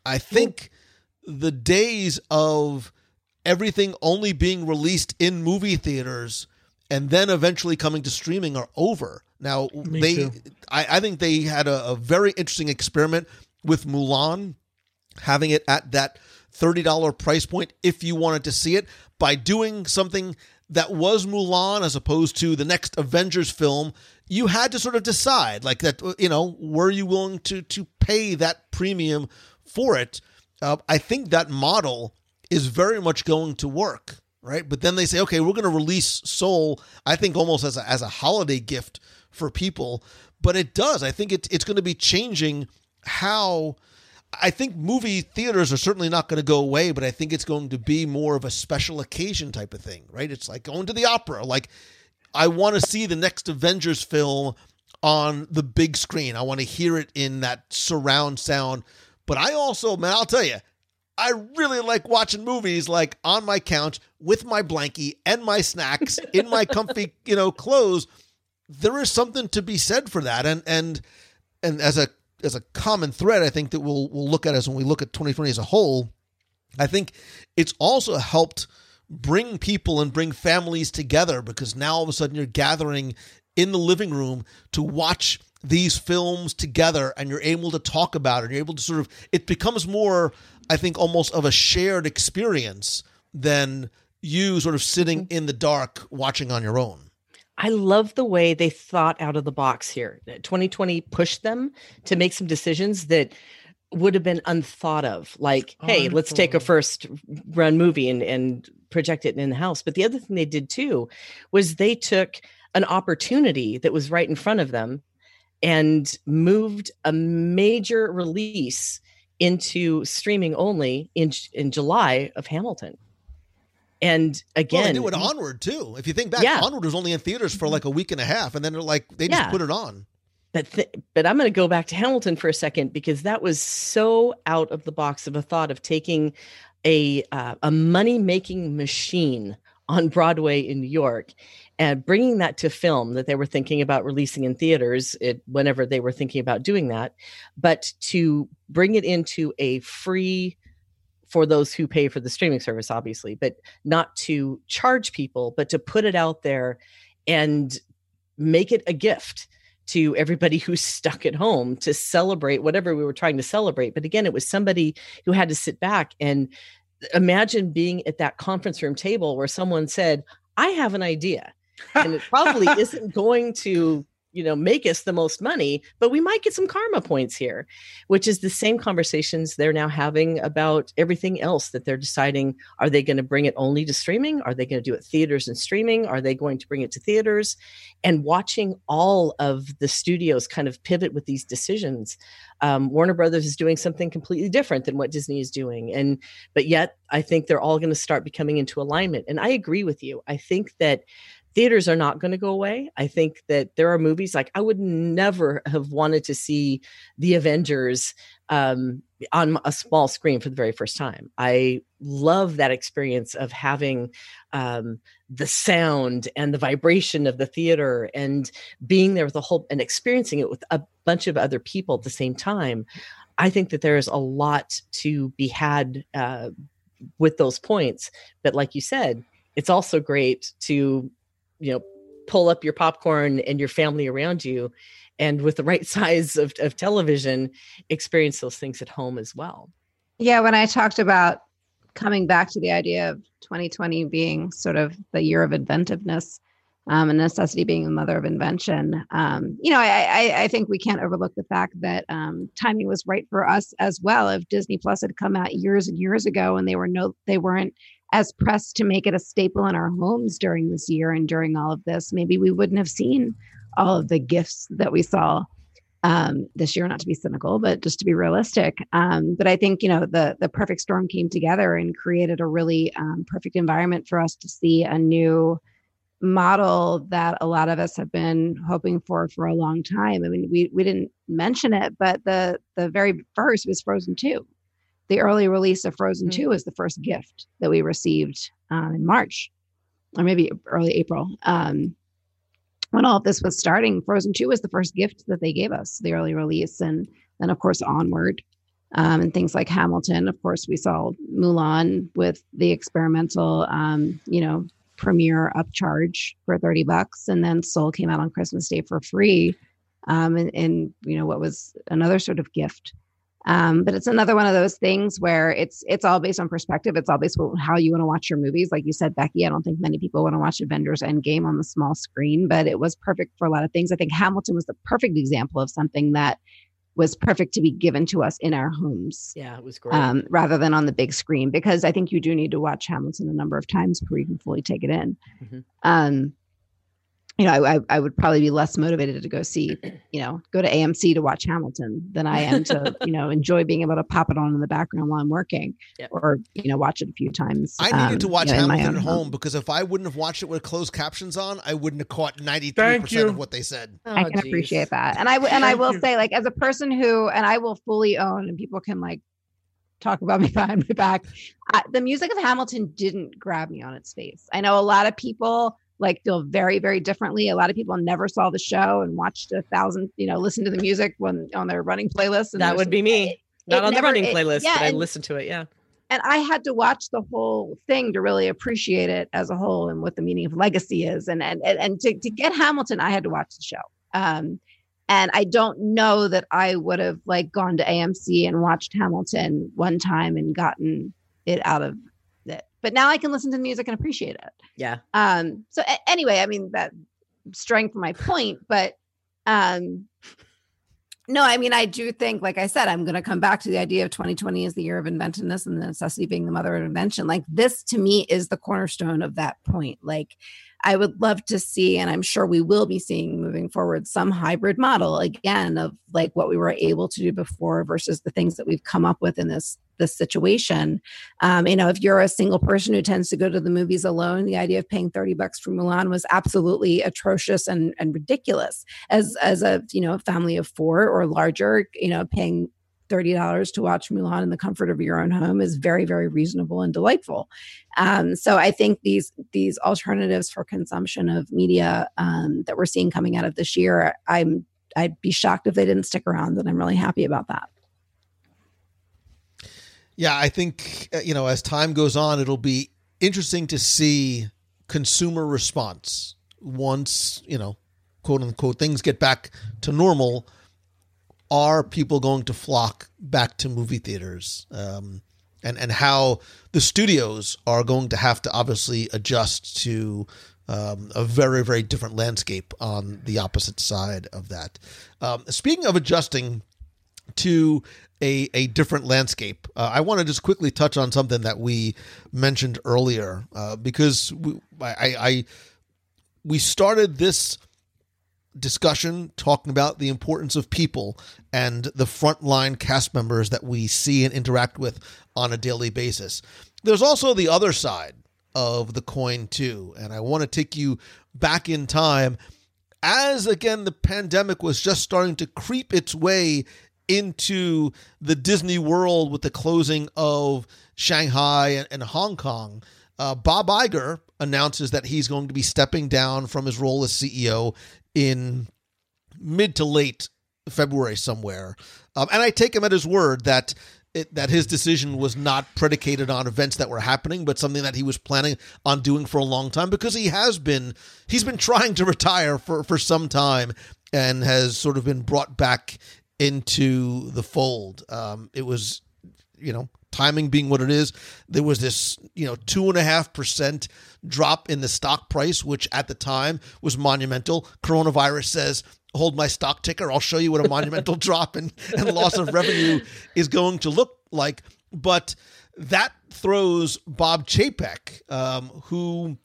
I think the days of everything only being released in movie theaters and then eventually coming to streaming are over. Now Me they. I, I think they had a, a very interesting experiment with Mulan, having it at that $30 price point if you wanted to see it by doing something that was Mulan as opposed to the next Avengers film, you had to sort of decide like that, you know, were you willing to to pay that premium for it? Uh, I think that model is very much going to work, right? But then they say, okay, we're going to release Soul. I think almost as a, as a holiday gift for people, but it does. I think it, it's going to be changing how. I think movie theaters are certainly not going to go away, but I think it's going to be more of a special occasion type of thing, right? It's like going to the opera. Like, I want to see the next Avengers film on the big screen. I want to hear it in that surround sound. But I also, man, I'll tell you, I really like watching movies like on my couch with my blankie and my snacks in my comfy, you know, clothes there is something to be said for that, and and and as a as a common thread, I think that we'll we'll look at as when we look at 2020 as a whole. I think it's also helped bring people and bring families together because now all of a sudden you're gathering in the living room to watch these films together and you're able to talk about it. You're able to sort of, it becomes more, I think, almost of a shared experience than you sort of sitting mm-hmm. in the dark watching on your own. I love the way they thought out of the box here. 2020 pushed them to make some decisions that would have been unthought of. Like, hey, let's take a first run movie and, and project it in the house. But the other thing they did too was they took an opportunity that was right in front of them and moved a major release into streaming only in in July of Hamilton. And again, well, they do it onward too. If you think back, Yeah. onward was only in theaters for mm-hmm. like a week and a half, and then they're like they just Yeah. put it on. but th- but I'm going to go back to Hamilton for a second because that was so out of the box of a thought of taking a uh, a money making machine on Broadway in New York and bringing that to film that they were thinking about releasing in theaters it, whenever they were thinking about doing that, but to bring it into a free for those who pay for the streaming service, obviously, but not to charge people, but to put it out there and make it a gift to everybody who's stuck at home to celebrate whatever we were trying to celebrate. But again, it was somebody who had to sit back and imagine being at that conference room table where someone said, I have an idea. And it probably isn't going to you know make us the most money but we might get some karma points here which is the same conversations they're now having about everything else that they're deciding are they going to bring it only to streaming? Are they going to do it theaters and streaming? Are they going to bring it to theaters? And watching all of the studios kind of pivot with these decisions um, warner brothers is doing something completely different than what disney is doing and but yet i think they're all going to start becoming into alignment and i agree with you. I think that theaters are not going to go away. I think that there are movies like I would never have wanted to see the Avengers um, on a small screen for the very first time. I love that experience of having um, the sound and the vibration of the theater and being there with a whole and experiencing it with a bunch of other people at the same time. I think that there is a lot to be had uh, with those points. But like you said, it's also great to you know pull up your popcorn and your family around you and with the right size of, of television experience those things at home as well. Yeah, when I talked about coming back to the idea of 2020 being sort of the year of inventiveness um, and necessity being the mother of invention, um, you know, I, I, I think we can't overlook the fact that um, timing was right for us as well. If Disney Plus had come out years and years ago and they were no, they weren't as pressed to make it a staple in our homes during this year and during all of this, maybe we wouldn't have seen all of the gifts that we saw um, this year. Not to be cynical, but just to be realistic. Um, but I think you know the the perfect storm came together and created a really um, perfect environment for us to see a new model that a lot of us have been hoping for for a long time. I mean, we we didn't mention it, but the the very first was Frozen Two. The early release of Frozen Two was the first gift that we received um, in March, or maybe early April. Um, when all of this was starting, Frozen 2 was the first gift that they gave us, the early release. And then, of course, Onward um, and things like Hamilton. Of course, we saw Mulan with the experimental, um, you know, premiere upcharge for 30 bucks. And then Soul came out on Christmas Day for free. Um, and, and, you know, what was another sort of gift. Um, but it's another one of those things where it's it's all based on perspective. It's all based on how you want to watch your movies. Like you said, Becky, I don't think many people want to watch Avengers Endgame on the small screen, but it was perfect for a lot of things. I think Hamilton was the perfect example of something that was perfect to be given to us in our homes. Yeah, it was great. Um, rather than on the big screen, because I think you do need to watch Hamilton a number of times before you can fully take it in. Mhm. Um, you know, I, I, I would probably be less motivated to go see, you know, go to AMC to watch Hamilton than I am to, you know, enjoy being able to pop it on in the background while I'm working Yep. or, you know, watch it a few times. I needed um, to watch you know, Hamilton at home because if I wouldn't have watched it with closed captions on, I wouldn't have caught ninety three Thank percent you. of what they said. I Oh, can geez. appreciate that. And I w- and I will you. say, like, as a person who, and I will fully own, and people can like talk about me behind my back. I, the music of Hamilton didn't grab me on its face. I know a lot of people like feel very very differently. A lot of people never saw the show and watched a thousand, you know, listen to the music when on their running playlist. And That would be me. it- Not it on never- the running it- playlist, yeah, but I and- listened to it. Yeah. and I had to watch the whole thing to really appreciate it as a whole and what the meaning of legacy is. And and and, to, to get Hamilton, I had to watch the show. Um, and I don't know that I would have like gone to AMC and watched Hamilton one time and gotten it out of. But now I can listen to the music and appreciate it. Yeah. Um, so a- anyway, I mean that strength my point, but um no, I mean, I do think, like I said, I'm going to come back to the idea of 2020 as the year of inventiveness and the necessity being the mother of invention. Like, this to me is the cornerstone of that point. Like, I would love to see, and I'm sure we will be seeing moving forward, some hybrid model again of like what we were able to do before versus the things that we've come up with in this this situation. Um, you know, if you're a single person who tends to go to the movies alone, the idea of paying 30 bucks for Mulan was absolutely atrocious and, and ridiculous. As as a you know family of four or larger, you know, paying $30 to watch Mulan in the comfort of your own home is very, very reasonable and delightful. Um, so I think these these alternatives for consumption of media um, that we're seeing coming out of this year, I'm I'd be shocked if they didn't stick around, and I'm really happy about that. Yeah, I think uh, you know as time goes on, it'll be interesting to see consumer response once you know, quote unquote, things get back to normal. Are people going to flock back to movie theaters? Um, and and how the studios are going to have to obviously adjust to um, a very very different landscape on the opposite side of that. Um, speaking of adjusting to a, a different landscape. Uh, I want to just quickly touch on something that we mentioned earlier uh, because we, I, I we started this discussion talking about the importance of people and the frontline cast members that we see and interact with on a daily basis. There's also the other side of the coin too, and I want to take you back in time as again the pandemic was just starting to creep its way into the Disney world with the closing of Shanghai and, and Hong Kong, uh, Bob Iger announces that he's going to be stepping down from his role as CEO in mid to late February somewhere. Um, and I take him at his word that it, that his decision was not predicated on events that were happening, but something that he was planning on doing for a long time because he has been he's been trying to retire for for some time and has sort of been brought back into the fold. Um, it was, you know, timing being what it is. There was this, you know, two and a half percent drop in the stock price, which at the time was monumental. Coronavirus says, hold my stock ticker. I'll show you what a monumental drop and, and loss of revenue is going to look like. But that throws Bob Chapek, um, who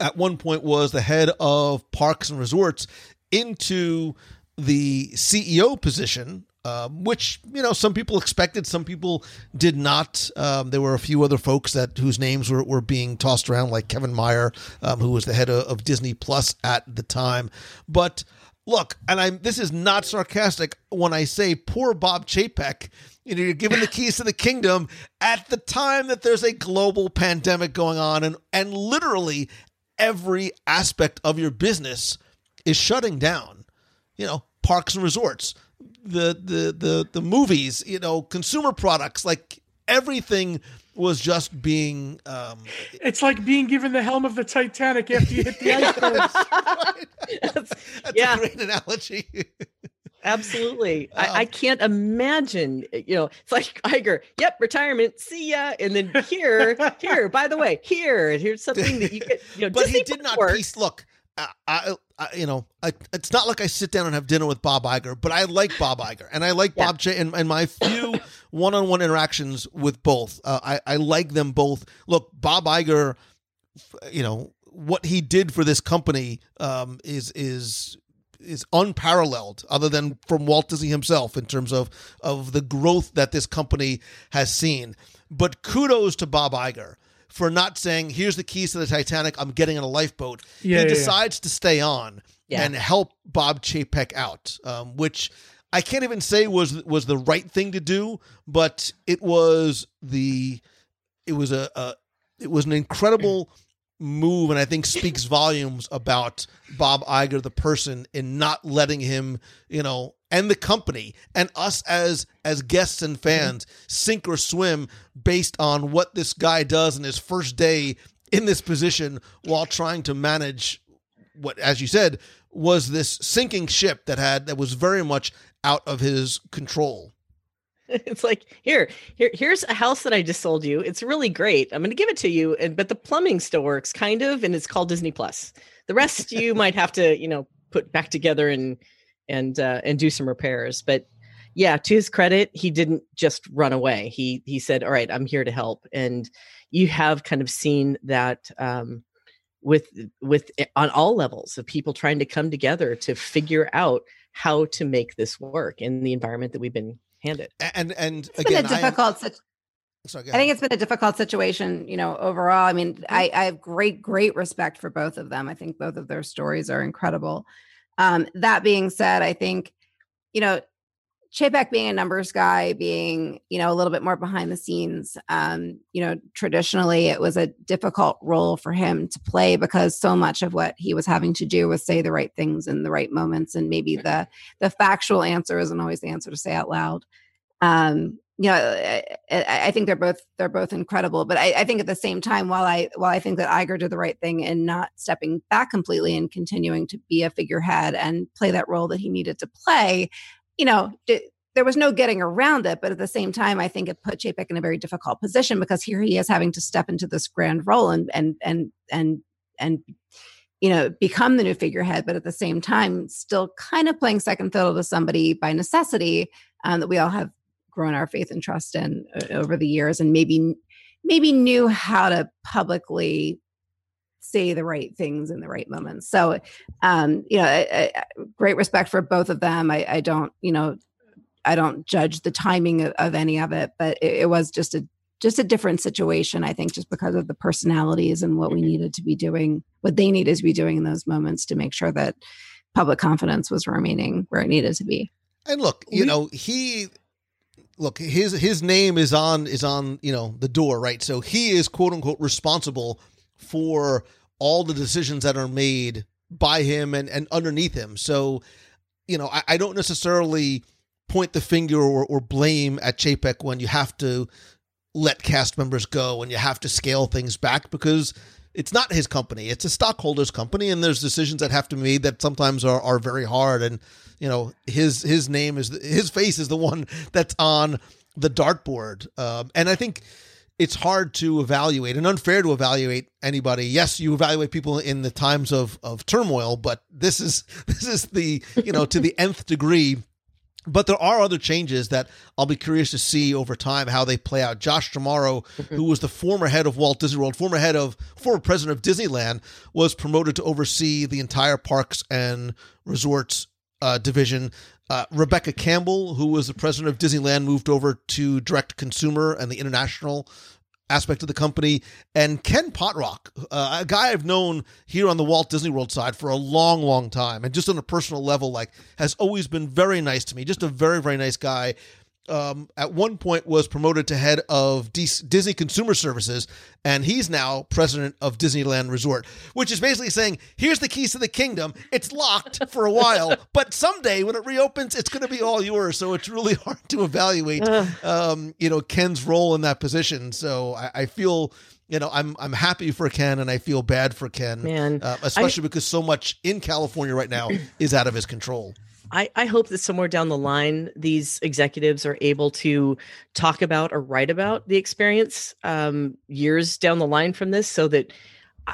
at one point was the head of Parks and Resorts, into the CEO position, um, which you know some people expected, some people did not. Um, there were a few other folks that whose names were, were being tossed around, like Kevin Mayer, um, who was the head of, of Disney Plus at the time. But look, and I'm this is not sarcastic when I say poor Bob Chapek. You know, you're given the keys to the kingdom at the time that there's a global pandemic going on, and and literally every aspect of your business is shutting down. You know, parks and resorts, the the the the movies, you know, consumer products, like everything was just being um It's like being given the helm of the Titanic after you hit the icebergs. that's Yeah. a great analogy. Absolutely. Um, I, I can't imagine, you know, it's like Iger, yep, retirement, see ya. And then here, here, by the way, here, here's something that you get, you know, but he did not Works. piece look I, I, I you know I, it's not like i sit down and have dinner with bob Iger, but i like bob Iger, and i like Yeah. bob Ch- and, and my few one-on-one interactions with both uh, I, I like them both look bob Iger, you know what he did for this company um, is is is unparalleled other than from Walt Disney himself in terms of of the growth that this company has seen. But kudos to Bob Iger for not saying, "Here's the keys to the Titanic. I'm getting in a lifeboat." Yeah, he yeah, yeah. decides to stay on Yeah. and help Bob Chapek out, um, which I can't even say was was the right thing to do, but it was the it was a, a it was an incredible move and I think speaks volumes about Bob Iger, the person, in not letting him, you know, and the company and us as as guests and mm-hmm. fans sink or swim based on what this guy does in his first day in this position while trying to manage what as you said was this sinking ship that had that was very much out of his control. It's like here, here, here's a house that I just sold you. It's really great. I'm going to give it to you, and but the plumbing still works, kind of, and it's called Disney Plus. The rest you might have to, you know, put back together and and uh, and do some repairs. But yeah, to his credit, he didn't just run away. He he said, "All right, I'm here to help." And you have kind of seen that um, with with eh, on all levels of people trying to come together to figure out how to make this work in the environment that we've been handed. And and It's been a difficult sit- Sorry, I think it's been a difficult situation, you know, overall. I mean, I, I have great, great respect for both of them. I think both of their stories are incredible. Um, that being said, I think, you know, Chapek being a numbers guy, being, you know, a little bit more behind the scenes, um, you know, traditionally it was a difficult role for him to play because so much of what he was having to do was say the right things in the right moments. And maybe the the factual answer isn't always the answer to say out loud. Um, you know, I, I think they're both they're both incredible. But I, I think at the same time, while I while I think that Iger did the right thing in not stepping back completely and continuing to be a figurehead and play that role that he needed to play, you know, there was no getting around it. But at the same time, I think it put Chapek in a very difficult position because here he is having to step into this grand role and and and and and you know become the new figurehead, but at the same time, still kind of playing second fiddle to somebody by necessity um, that we all have grown our faith and trust in uh, over the years, and maybe maybe knew how to publicly say the right things in the right moments. So, um, you know, I, I, great respect for both of them. I, I, don't, you know, I don't judge the timing of, of any of it, but it, it, was just a just a different situation. I think just because of the personalities and what we needed to be doing, what they needed to be doing in those moments to make sure that public confidence was remaining where it needed to be. And look, you know, he look his his name is on is on you know the door right so he is quote unquote responsible for all the decisions that are made by him and and underneath him. So you know i, I don't necessarily point the finger or, or blame at chapek when you have to let cast members go and you have to scale things back because it's not his company. It's a stockholders company and there's decisions that have to be made that sometimes are, are very hard. And you know his his name is his face is the one that's on the dartboard. Um, and i think it's hard to evaluate and unfair to evaluate anybody yes you evaluate people in the times of of turmoil but this is this is the you know to the nth degree but there are other changes that I'll be curious to see over time how they play out. Josh D'Amaro, who was the former head of Walt Disney World, former head of former president of Disneyland, was promoted to oversee the entire parks and resorts uh, division. Uh, Rebecca Campbell, who was the president of Disneyland, moved over to direct consumer and the international aspect of the company, and Ken Potrock, uh, a guy I've known here on the Walt Disney World side for a long, long time, and just on a personal level, like has always been very nice to me. Just a very, very nice guy um, at one point was promoted to head of D- Disney Consumer Services, and he's now president of Disneyland Resort, which is basically saying, "Here's the keys to the kingdom. It's locked for a while, but someday when it reopens, it's going to be all yours." So it's really hard to evaluate, um, you know, Ken's role in that position. So I, I, feel. You know, I'm I'm happy for Ken, and I feel bad for Ken, Man, uh, especially I, because so much in California right now is out of his control. I, I hope that somewhere down the line, these executives are able to talk about or write about the experience um, years down the line from this so that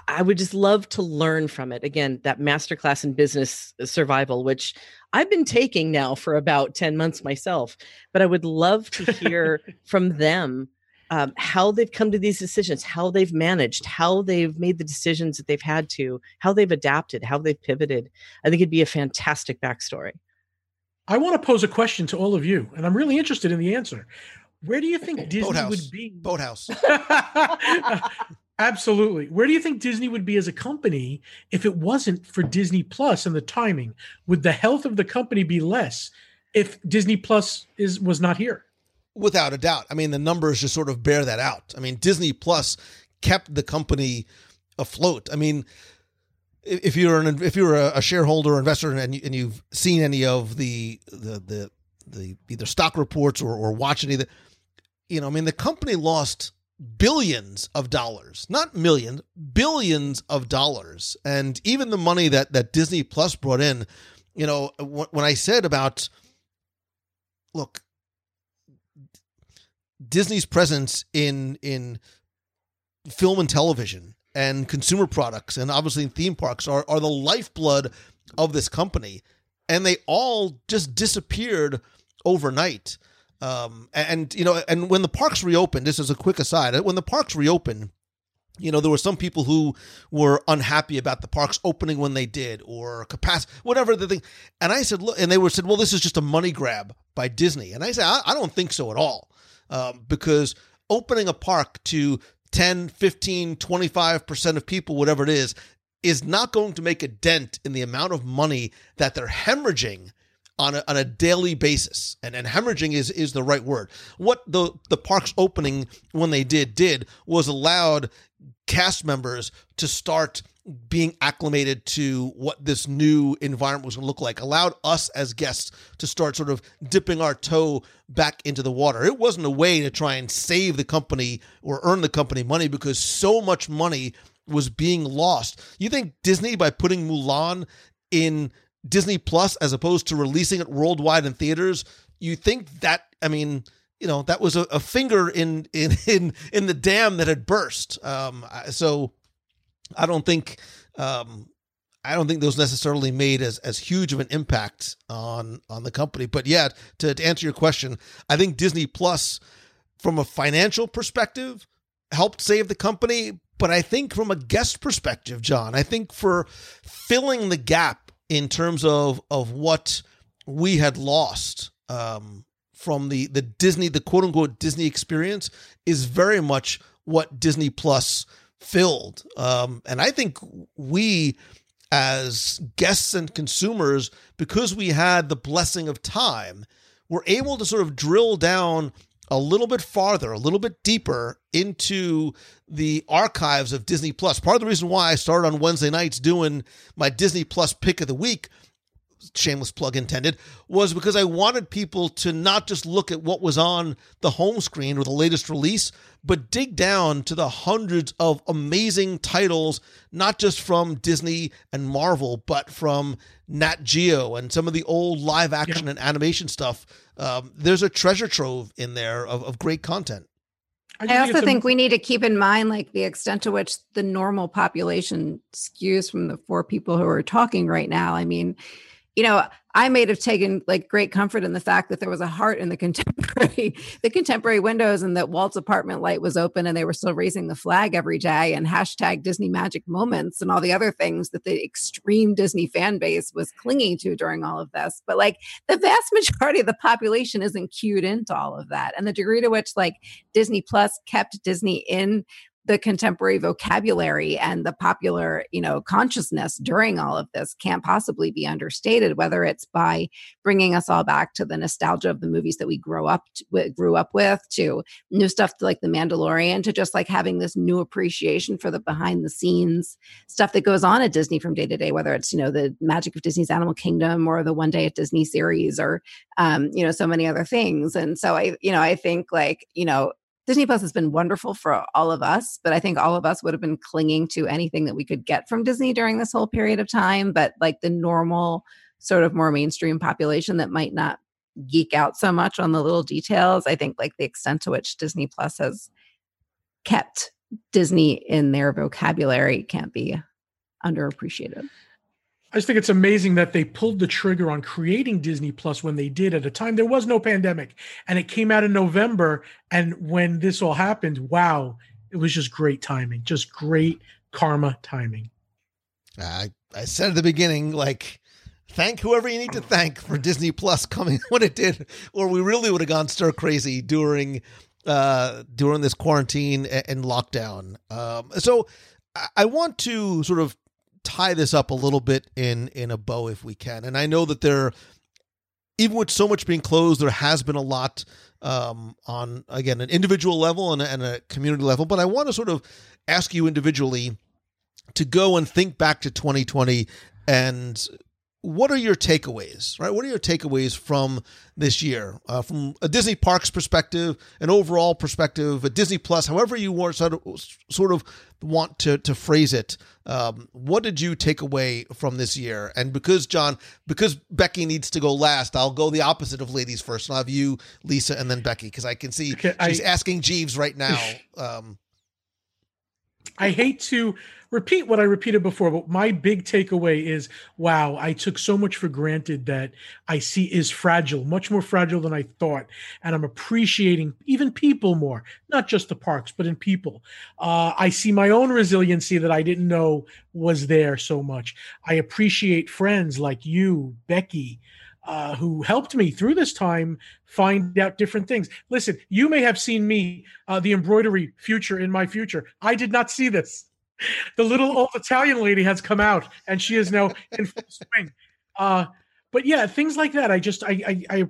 I would just love to learn from it. Again, that masterclass in business survival, which I've been taking now for about 10 months myself, but I would love to hear from them um, how they've come to these decisions, how they've managed, how they've made the decisions that they've had to, how they've adapted, how they've pivoted. I think it'd be a fantastic backstory. I want to pose a question to all of you, and I'm really interested in the answer. Where do you think Disney Boathouse. would be? Boathouse. Absolutely. Where do you think Disney would be as a company if it wasn't for Disney Plus and the timing? Would the health of the company be less if Disney Plus is was not here? Without a doubt. I mean, the numbers just sort of bear that out. I mean, Disney Plus kept the company afloat. I mean, if you're an if you're a, shareholder or investor and you, and you've seen any of the the the, the either stock reports or or watch any of the, you know, I mean, the company lost billions of dollars, not millions, billions of dollars, and even the money that that Disney Plus brought in. You know, wh- when I said about, look, Disney's presence in in film and television and consumer products and obviously theme parks are, are the lifeblood of this company. And they all just disappeared overnight. Um, and you know and when the parks reopened this is a quick aside when the parks reopened you know there were some people who were unhappy about the parks opening when they did or capacity whatever the thing. And i said look and they were said well this is just a money grab by disney. And i said i, I don't think so at all um, because opening a park to 10 15 25% of people whatever it is is not going to make a dent in the amount of money that they're hemorrhaging on a, on a daily basis. And, and hemorrhaging is is the right word. What the the parks opening when they did did was allowed cast members to start being acclimated to what this new environment was going to look like. Allowed us as guests to start sort of dipping our toe back into the water. It wasn't a way to try and save the company or earn the company money because so much money was being lost. You think disney by putting mulan in disney plus as opposed to releasing it worldwide in theaters you think that i mean you know that was a, a finger in in in in the dam that had burst um so I don't think um, I don't think those necessarily made as as huge of an impact on on the company. But yeah, to, to answer your question, I think Disney Plus, from a financial perspective, helped save the company. But I think from a guest perspective, John, I think for filling the gap in terms of of what we had lost um, from the the Disney, the quote unquote Disney experience, is very much what Disney Plus filled. Um, and I think we, as guests and consumers, because we had the blessing of time, were able to sort of drill down a little bit farther, a little bit deeper into the archives of Disney Plus. Part of the reason why I started on Wednesday nights doing my Disney Plus pick of the week shameless plug intended, was because I wanted people to not just look at what was on the home screen or the latest release, but dig down to the hundreds of amazing titles, not just from Disney and Marvel, but from Nat Geo and some of the old live action yeah. and animation stuff. Um, there's a treasure trove in there of, of great content. I, I also think, we need to keep in mind like the extent to which the normal population skews from the four people who are talking right now. I mean, you know, I may have taken like great comfort in the fact that there was a heart in the contemporary, the contemporary windows, and that Walt's apartment light was open and they were still raising the flag every day, and hashtag Disney magic moments and all the other things that the extreme Disney fan base was clinging to during all of this. But like the vast majority of the population isn't cued into all of that, and the degree to which like Disney Plus kept Disney in the contemporary vocabulary and the popular you know consciousness during all of this can't possibly be understated whether it's by bringing us all back to the nostalgia of the movies that we grow up to, grew up with to new stuff like the mandalorian to just like having this new appreciation for the behind the scenes stuff that goes on at disney from day to day whether it's you know the magic of disney's animal kingdom or the one day at disney series or um, you know so many other things. And so i you know i think like you know Disney Plus has been wonderful for all of us, but I think all of us would have been clinging to anything that we could get from Disney during this whole period of time. But like the normal, sort of more mainstream population that might not geek out so much on the little details, I think like the extent to which Disney Plus has kept Disney in their vocabulary can't be underappreciated. I just think it's amazing that they pulled the trigger on creating Disney Plus when they did at a time there was no pandemic and it came out in November. And when this all happened, wow, it was just great timing, just great karma timing. I, I said at the beginning, like, thank whoever you need to thank for Disney Plus coming when it did, or we really would have gone stir crazy during uh during this quarantine and lockdown. Um so I want to sort of tie this up a little bit in in a bow if we can. And I know that there, even with so much being closed, there has been a lot um, on again an individual level and, and a community level. But I want to sort of ask you individually to go and think back to 2020 and what are your takeaways right? What are your takeaways from this year? Uh, from a disney parks perspective an overall perspective a disney plus however you want sort of, sort of want to, to phrase it um, what did you take away from this year? And because john because becky needs to go last i'll go the opposite of ladies first. And i'll have you lisa and then becky because i can see Okay, she's I- asking jeeves right now um, I hate to repeat what I repeated before, but my big takeaway is wow, I took so much for granted that I see is fragile, much more fragile than I thought. And I'm appreciating even people more, not just the parks, but in people. Uh, I see my own resiliency that I didn't know was there so much. I appreciate friends like you, Becky. Uh, who helped me through this time find out different things. Listen, you may have seen me, uh, the embroidery future in my future. I did not see this. The little old Italian lady has come out, and she is now in full swing. Uh, but yeah, things like that. I just, I, I, I,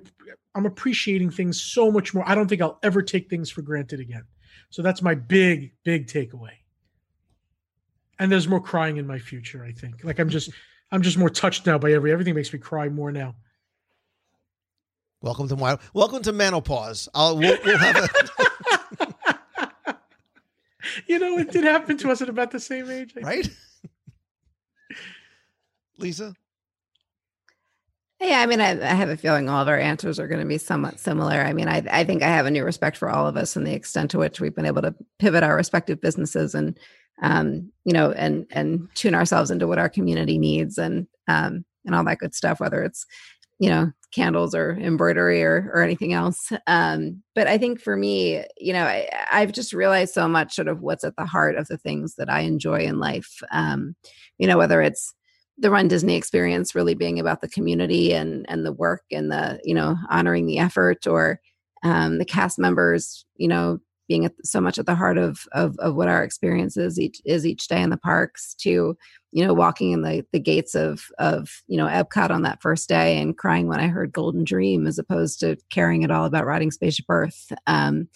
I'm appreciating things so much more. I don't think I'll ever take things for granted again. So that's my big, big takeaway. And there's more crying in my future. I think. Like I'm just, I'm just more touched now by every everything makes me cry more now. Welcome to my welcome to menopause i'll we'll, we'll have a You know, it did happen to us at about the same age. I right lisa Yeah, I mean, I, I have a feeling all of our answers are going to be somewhat similar. I mean, I, I think I have a new respect for all of us and the extent to which we've been able to pivot our respective businesses and, um, you know, and and tune ourselves into what our community needs and um, and all that good stuff. Whether it's, you know, candles or embroidery or or anything else. Um, but I think for me, you know, I, I've just realized so much sort of what's at the heart of the things that I enjoy in life. Um, you know, whether it's the run disney experience really being about the community and and the work and the you know honoring the effort or um, the cast members you know being at, so much at the heart of, of of what our experience is each is each day in the parks to you know walking in the the gates of of you know epcot on that first day and crying when i heard golden dream as opposed to caring at all about riding spaceship earth. Um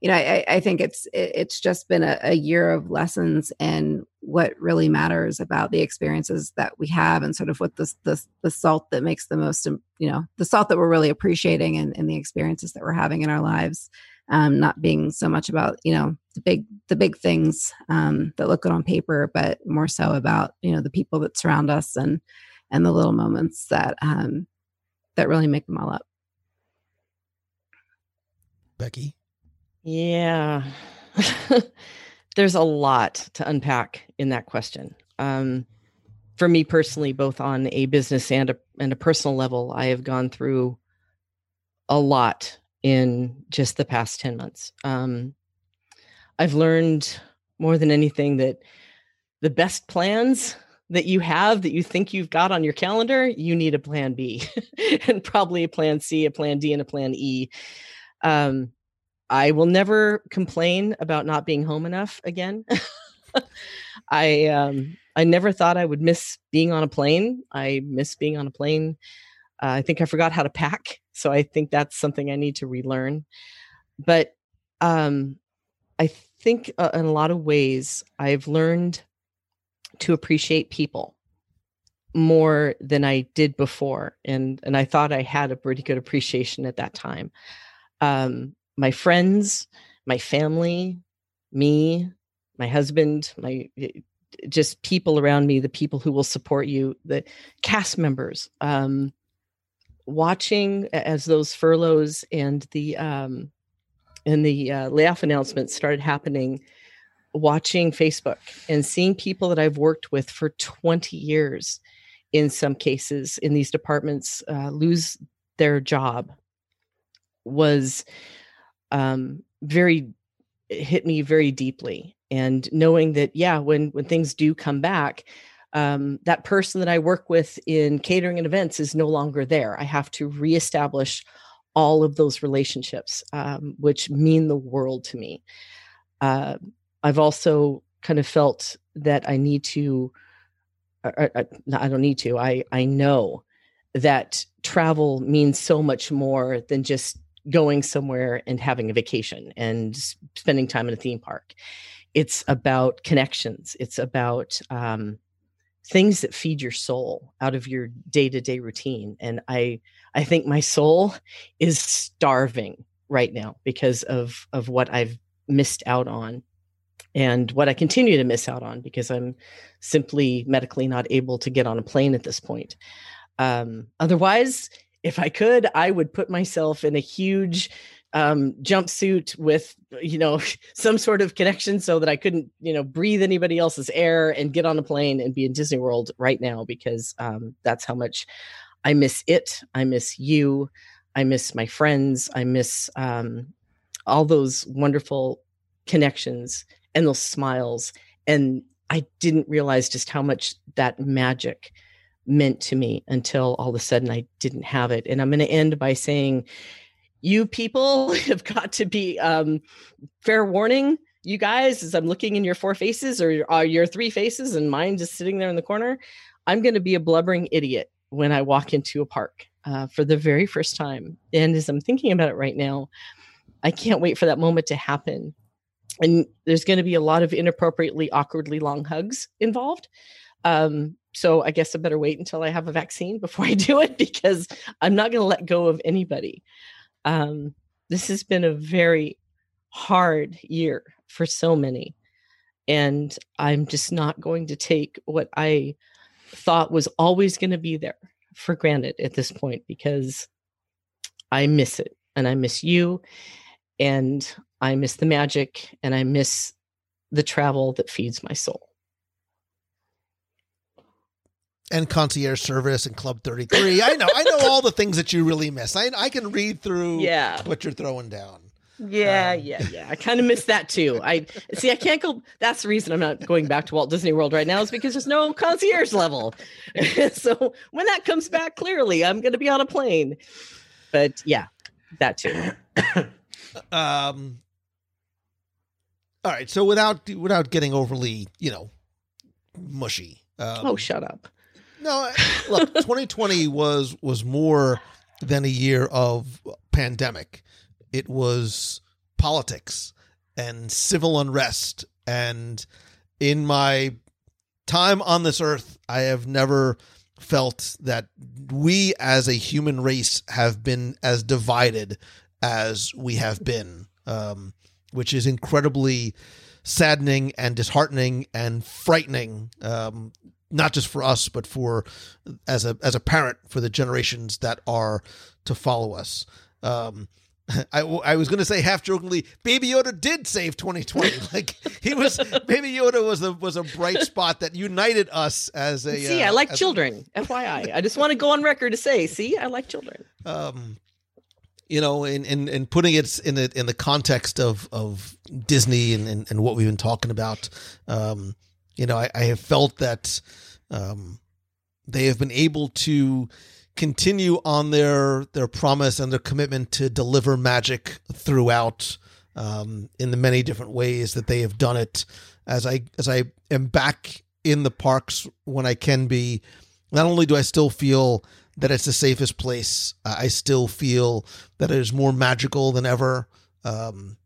you know, I, I think it's it's just been a, a year of lessons and what really matters about the experiences that we have, and sort of what the the, the salt that makes the most, you know, the salt that we're really appreciating and, and the experiences that we're having in our lives, um, not being so much about you know the big the big things um, that look good on paper, but more so about you know the people that surround us and and the little moments that um, that really make them all up. becky Yeah. There's a lot to unpack in that question. Um, for me personally, both on a business and a and a personal level, I have gone through a lot in just the past 10 months. Um, I've learned more than anything that the best plans that you have that you think you've got on your calendar, you need a plan B and probably a plan C, a plan D, and a plan E. Um, I will never complain about not being home enough again. I um I never thought I would miss being on a plane. I miss being on a plane. Uh, I think I forgot how to pack, so I think that's something I need to relearn. But um I think uh, in a lot of ways I've learned to appreciate people more than I did before and and I thought I had a pretty good appreciation at that time. Um my friends, my family, me, my husband, my eh, just people around me, the people who will support you, the cast members, um, watching as those furloughs and the um, and the uh, layoff announcements started happening, watching Facebook and seeing people that I've worked with for 20 years, in some cases in these departments, uh, lose their job was um, very it hit me very deeply. And knowing that yeah when when things do come back um, that person that i work with in catering and events is no longer there. I have to reestablish all of those relationships um, which mean the world to me. Uh, i've also kind of felt that i need to uh, uh, uh, i don't need to. I i know that travel means so much more than just going somewhere and having a vacation and spending time in a theme park. it's about connections. It's about um, things that feed your soul out of your day-to-day routine and i i think my soul is starving right now because of of what i've missed out on and what i continue to miss out on because i'm simply medically not able to get on a plane at this point. Um, otherwise if i could i would put myself in a huge um, jumpsuit with you know some sort of connection so that I couldn't you know breathe anybody else's air and get on a plane and be in Disney World right now because um, that's how much I miss it. I miss you. I miss my friends. I miss um, all those wonderful connections and those smiles. And I didn't realize just how much that magic meant to me until all of a sudden I didn't have it. And I'm going to end by saying, you people have got to be um, fair warning you guys as i'm looking in your four faces or uh, your three faces and mine just sitting there in the corner i'm going to be a blubbering idiot when i walk into a park uh, for the very first time. And as i'm thinking about it right now i can't wait for that moment to happen. And there's going to be a lot of inappropriately awkwardly long hugs involved. Um, so i guess i better wait until i have a vaccine before i do it because i'm not going to let go of anybody um, this has been a very hard year for so many. And I'm just not going to take what I thought was always going to be there for granted at this point because I miss it and I miss you and I miss the magic and I miss the travel that feeds my soul and concierge service and club 33 i know i know all the things that you really miss. I, I can read through yeah. what you're throwing down. Yeah um, yeah yeah. I kind of miss that too. I see i can't go that's the reason i'm not going back to walt disney world right now is because there's no concierge level. So when that comes back clearly i'm going to be on a plane. But yeah that too. Um all right so without without getting overly you know mushy um, oh shut up no, look, 2020 was was more than a year of pandemic. It was politics and civil unrest and in my time on this earth, I have never felt that we as a human race have been as divided as we have been, um, which is incredibly saddening and disheartening and frightening. Um, not just for us, but for as a as a parent for the generations that are to follow us. Um, I, I was going to say half jokingly, Baby Yoda did save 2020. Like he was, Baby Yoda was a was a bright spot that united us as a. See, uh, I like children. A, FYI, I just want to go on record to say, see, I like children. Um, you know, in in, in putting it in the in the context of of Disney and and, and what we've been talking about, um, you know, I, I have felt that um, they have been able to continue on their their promise and their commitment to deliver magic throughout um, in the many different ways that they have done it. As I as I am back in the parks when I can be, not only do I still feel that it's the safest place, I still feel that it is more magical than ever. Um,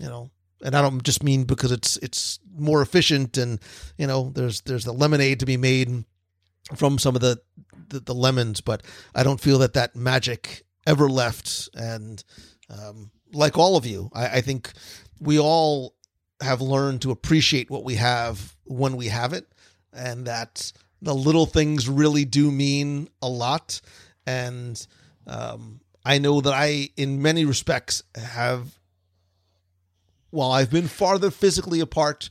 you know, and I don't just mean because it's it's more efficient and you know there's there's the lemonade to be made from some of the, the, the lemons, but I don't feel that that magic ever left. And um, like all of you, I, I think we all have learned to appreciate what we have when we have it, and that the little things really do mean a lot. And um, I know that I, in many respects, have while I've been farther physically apart,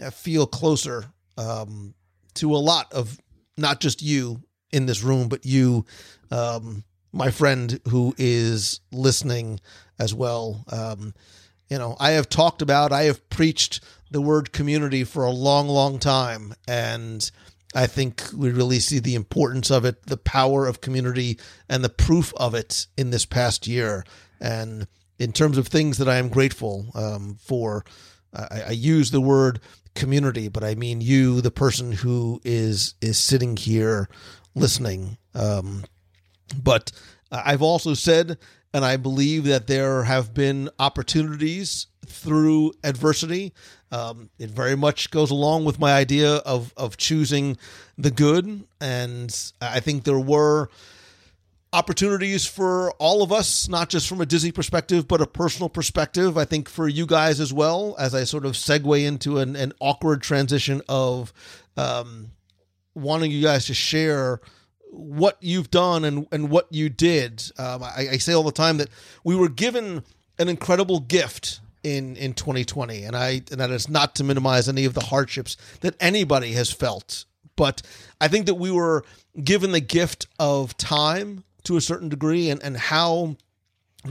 I feel closer um, to a lot of not just you in this room, but you, um, my friend who is listening as well. Um, you know, I have talked about, I have preached the word community for a long, long time. And I think we really see the importance of it, the power of community, and the proof of it in this past year. And in terms of things that I am grateful um, for. I, I, use the word community, but I mean you, the person who is is sitting here listening. Um, but I've also said, and I believe that there have been opportunities through adversity. Um, it very much goes along with my idea of of choosing the good, and I think there were opportunities for all of us, not just from a Disney perspective, but a personal perspective. I think for you guys as well, as I sort of segue into an, an awkward transition of um, wanting you guys to share what you've done and, and what you did. Um, I, I say all the time that we were given an incredible gift in in 2020 and i and that is not to minimize any of the hardships that anybody has felt but i think that we were given the gift of time to a certain degree and, and how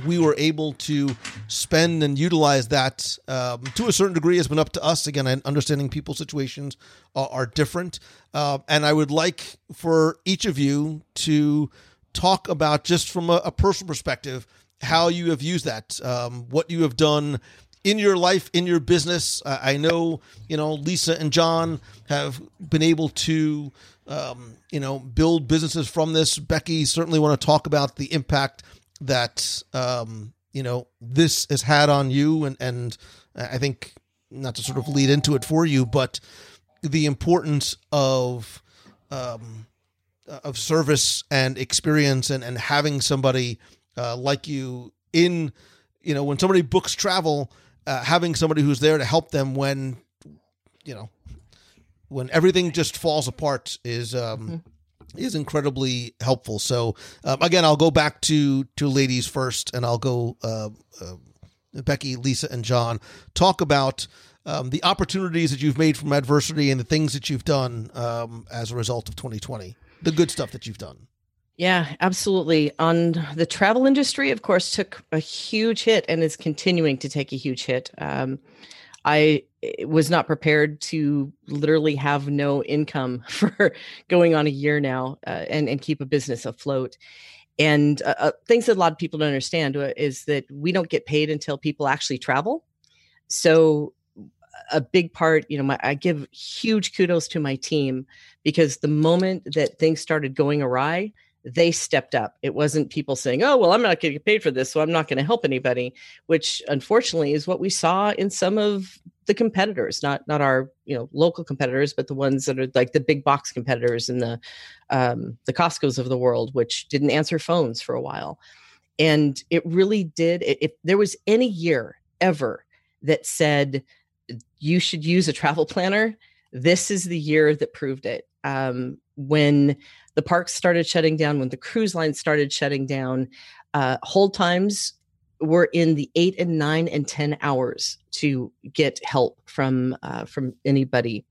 we were able to spend and utilize that um, to a certain degree has been up to us. Again, understanding people's situations are, are different. Uh, and I would like for each of you to talk about, just from a, a personal perspective, how you have used that, um, what you have done in your life, in your business. I know, you know, Lisa and John have been able to um, you know, build businesses from this. Becky certainly want to talk about the impact that um, you know this has had on you, and and I think not to sort of lead into it for you, but the importance of um, of service and experience, and and having somebody uh, like you in, you know, when somebody books travel, uh, having somebody who's there to help them when, you know, when everything just falls apart is um mm-hmm. is incredibly helpful. So um, again, I'll go back to to ladies first, and I'll go uh, uh, Becky, Lisa, and John talk about. Um, the opportunities that you've made from adversity and the things that you've done um, as a result of 2020, the good stuff that you've done. Yeah, absolutely. On the travel industry, of course, took a huge hit and is continuing to take a huge hit. Um, I eh, was not prepared to literally have no income for going on a year now uh, and and keep a business afloat. And uh, uh, things that a lot of people don't understand uh, is that we don't get paid until people actually travel. So a big part, you know, my, I give huge kudos to my team because the moment that things started going awry, they stepped up. It wasn't people saying, "Oh, well, I'm not going to get paid for this, so I'm not going to help anybody," which unfortunately is what we saw in some of the competitors, not not our you know local competitors, but the ones that are like the big box competitors and the um, the Costco's of the world, which didn't answer phones for a while, and it really did. If there was any year ever that said you should use a travel planner, this is the year that proved it. Um, when the parks started shutting down, when the cruise lines started shutting down, uh, hold times were in the eight and nine and ten hours to get help from uh, from anybody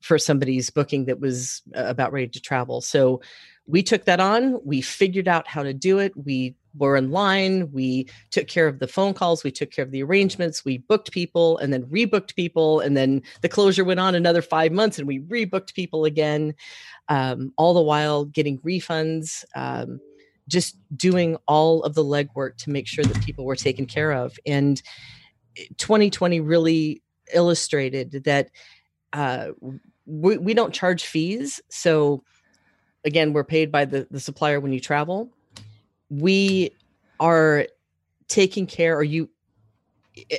for somebody's booking that was uh, about ready to travel. So we took that on. We figured out how to do it. We were in line. We took care of the phone calls. We took care of the arrangements. We booked people and then rebooked people. And then the closure went on another five months and we rebooked people again um, all the while getting refunds, um, just doing all of the legwork to make sure that people were taken care of. And 2020 really illustrated that uh, we, we don't charge fees. So, again, we're paid by the, the supplier when you travel. We are taking care, or you,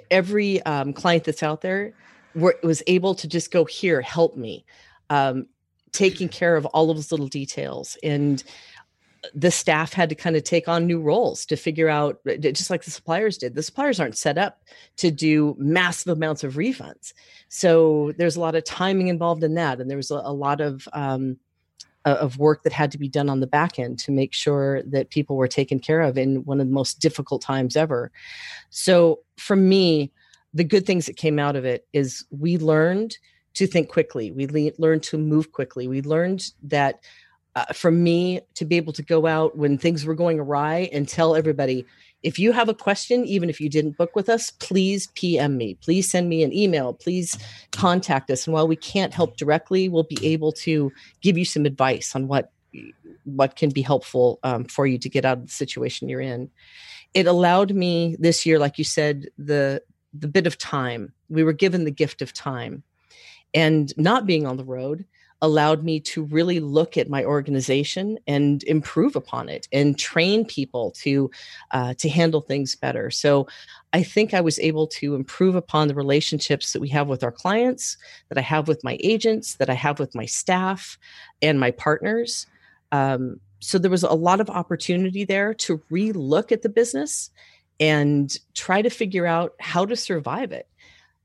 every um, client that's out there was able to just go here, help me. Um, taking care of all of those little details and the staff had to kind of take on new roles to figure out uh, just like the suppliers did the suppliers aren't set up to do massive amounts of refunds so there's a lot of timing involved in that and there was a, a lot of um, of work that had to be done on the back end to make sure that people were taken care of in one of the most difficult times ever so for me the good things that came out of it is we learned to think quickly. We le- learned to move quickly. We learned that uh, for me to be able to go out when things were going awry and tell everybody if you have a question, even if you didn't book with us, please PM me. Please send me an email. Please contact us. And while we can't help directly, we'll be able to give you some advice on what what can be helpful um, for you to get out of the situation you're in. It allowed me this year, like you said, the the bit of time. We were given the gift of time and not being on the road allowed me to really look at my organization and improve upon it and train people to uh, to handle things better. So i think i was able to improve upon the relationships that we have with our clients that i have with my agents that i have with my staff and my partners. Um, so there was a lot of opportunity there to re-look at the business and try to figure out how to survive it.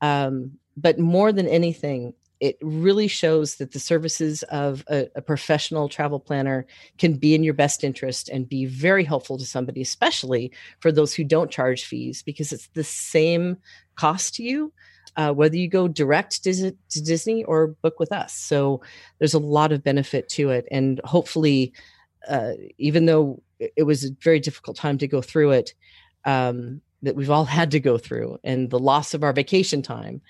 Um, but more than anything it really shows that the services of a, a, professional travel planner can be in your best interest and be very helpful to somebody, especially for those who don't charge fees, because it's the same cost to you, uh, whether you go direct to, to Disney or book with us. So there's a lot of benefit to it. And hopefully, uh, even though it was a very difficult time to go through it, um, that we've all had to go through, and the loss of our vacation time,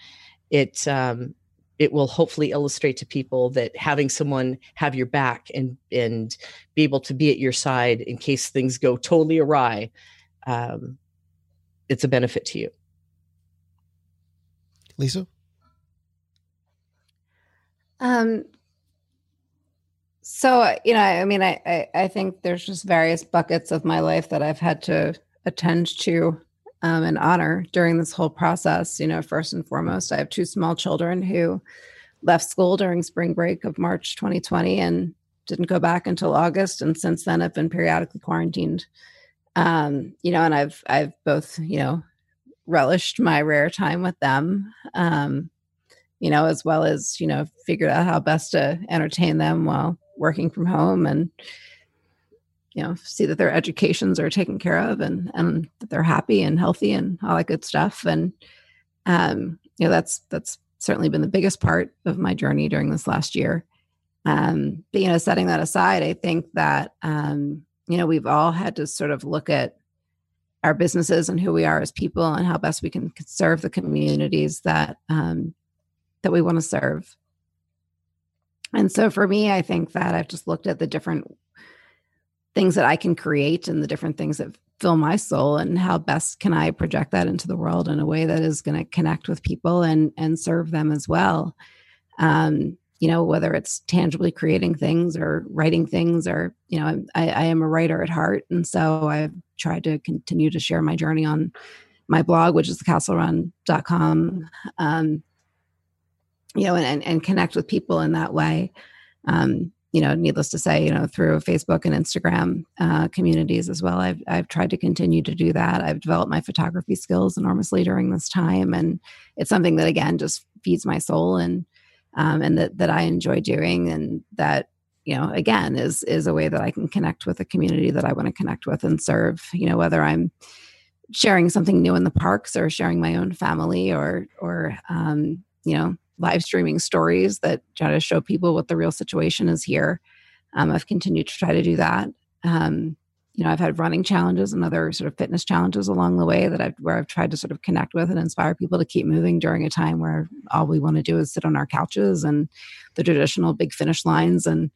it um, it will hopefully illustrate to people that having someone have your back and and be able to be at your side in case things go totally awry um, it's a benefit to you. Lisa? Um so you know i mean I, I i think there's just various buckets of my life that i've had to attend to um, and honor during this whole process. You know, first and foremost, I have two small children who left school during spring break of March 2020 and didn't go back until August, and since then I've been periodically quarantined. Um, you know, and I've I've both you know relished my rare time with them. Um, you know, as well as you know, figured out how best to entertain them while working from home and you know see that their educations are taken care of and and that they're happy and healthy and all that good stuff. And um you know that's that's certainly been the biggest part of my journey during this last year. Um but you know setting that aside i think that um you know we've all had to sort of look at our businesses and who we are as people and how best we can serve the communities that um that we want to serve. And so for me i think that i've just looked at the different things that I can create and the different things that fill my soul and how best can I project that into the world in a way that is going to connect with people and and serve them as well. Um, you know, whether it's tangibly creating things or writing things or, you know, I, I am a writer at heart. And so I've tried to continue to share my journey on my blog, which is thecastlerun.com, um, you know, and, and, connect with people in that way. Um, you know, needless to say, you know, through Facebook and Instagram uh, communities as well. I've I've tried to continue to do that. I've developed my photography skills enormously during this time, and it's something that again just feeds my soul and um, and that that I enjoy doing, and that you know again is is a way that I can connect with a community that I want to connect with and serve. You know, whether I'm sharing something new in the parks or sharing my own family or or um, you know live streaming stories that try to show people what the real situation is here. Um, I've continued to try to do that. Um, you know, I've had running challenges and other sort of fitness challenges along the way that I've where I've tried to sort of connect with and inspire people to keep moving during a time where all we want to do is sit on our couches and the traditional big finish lines and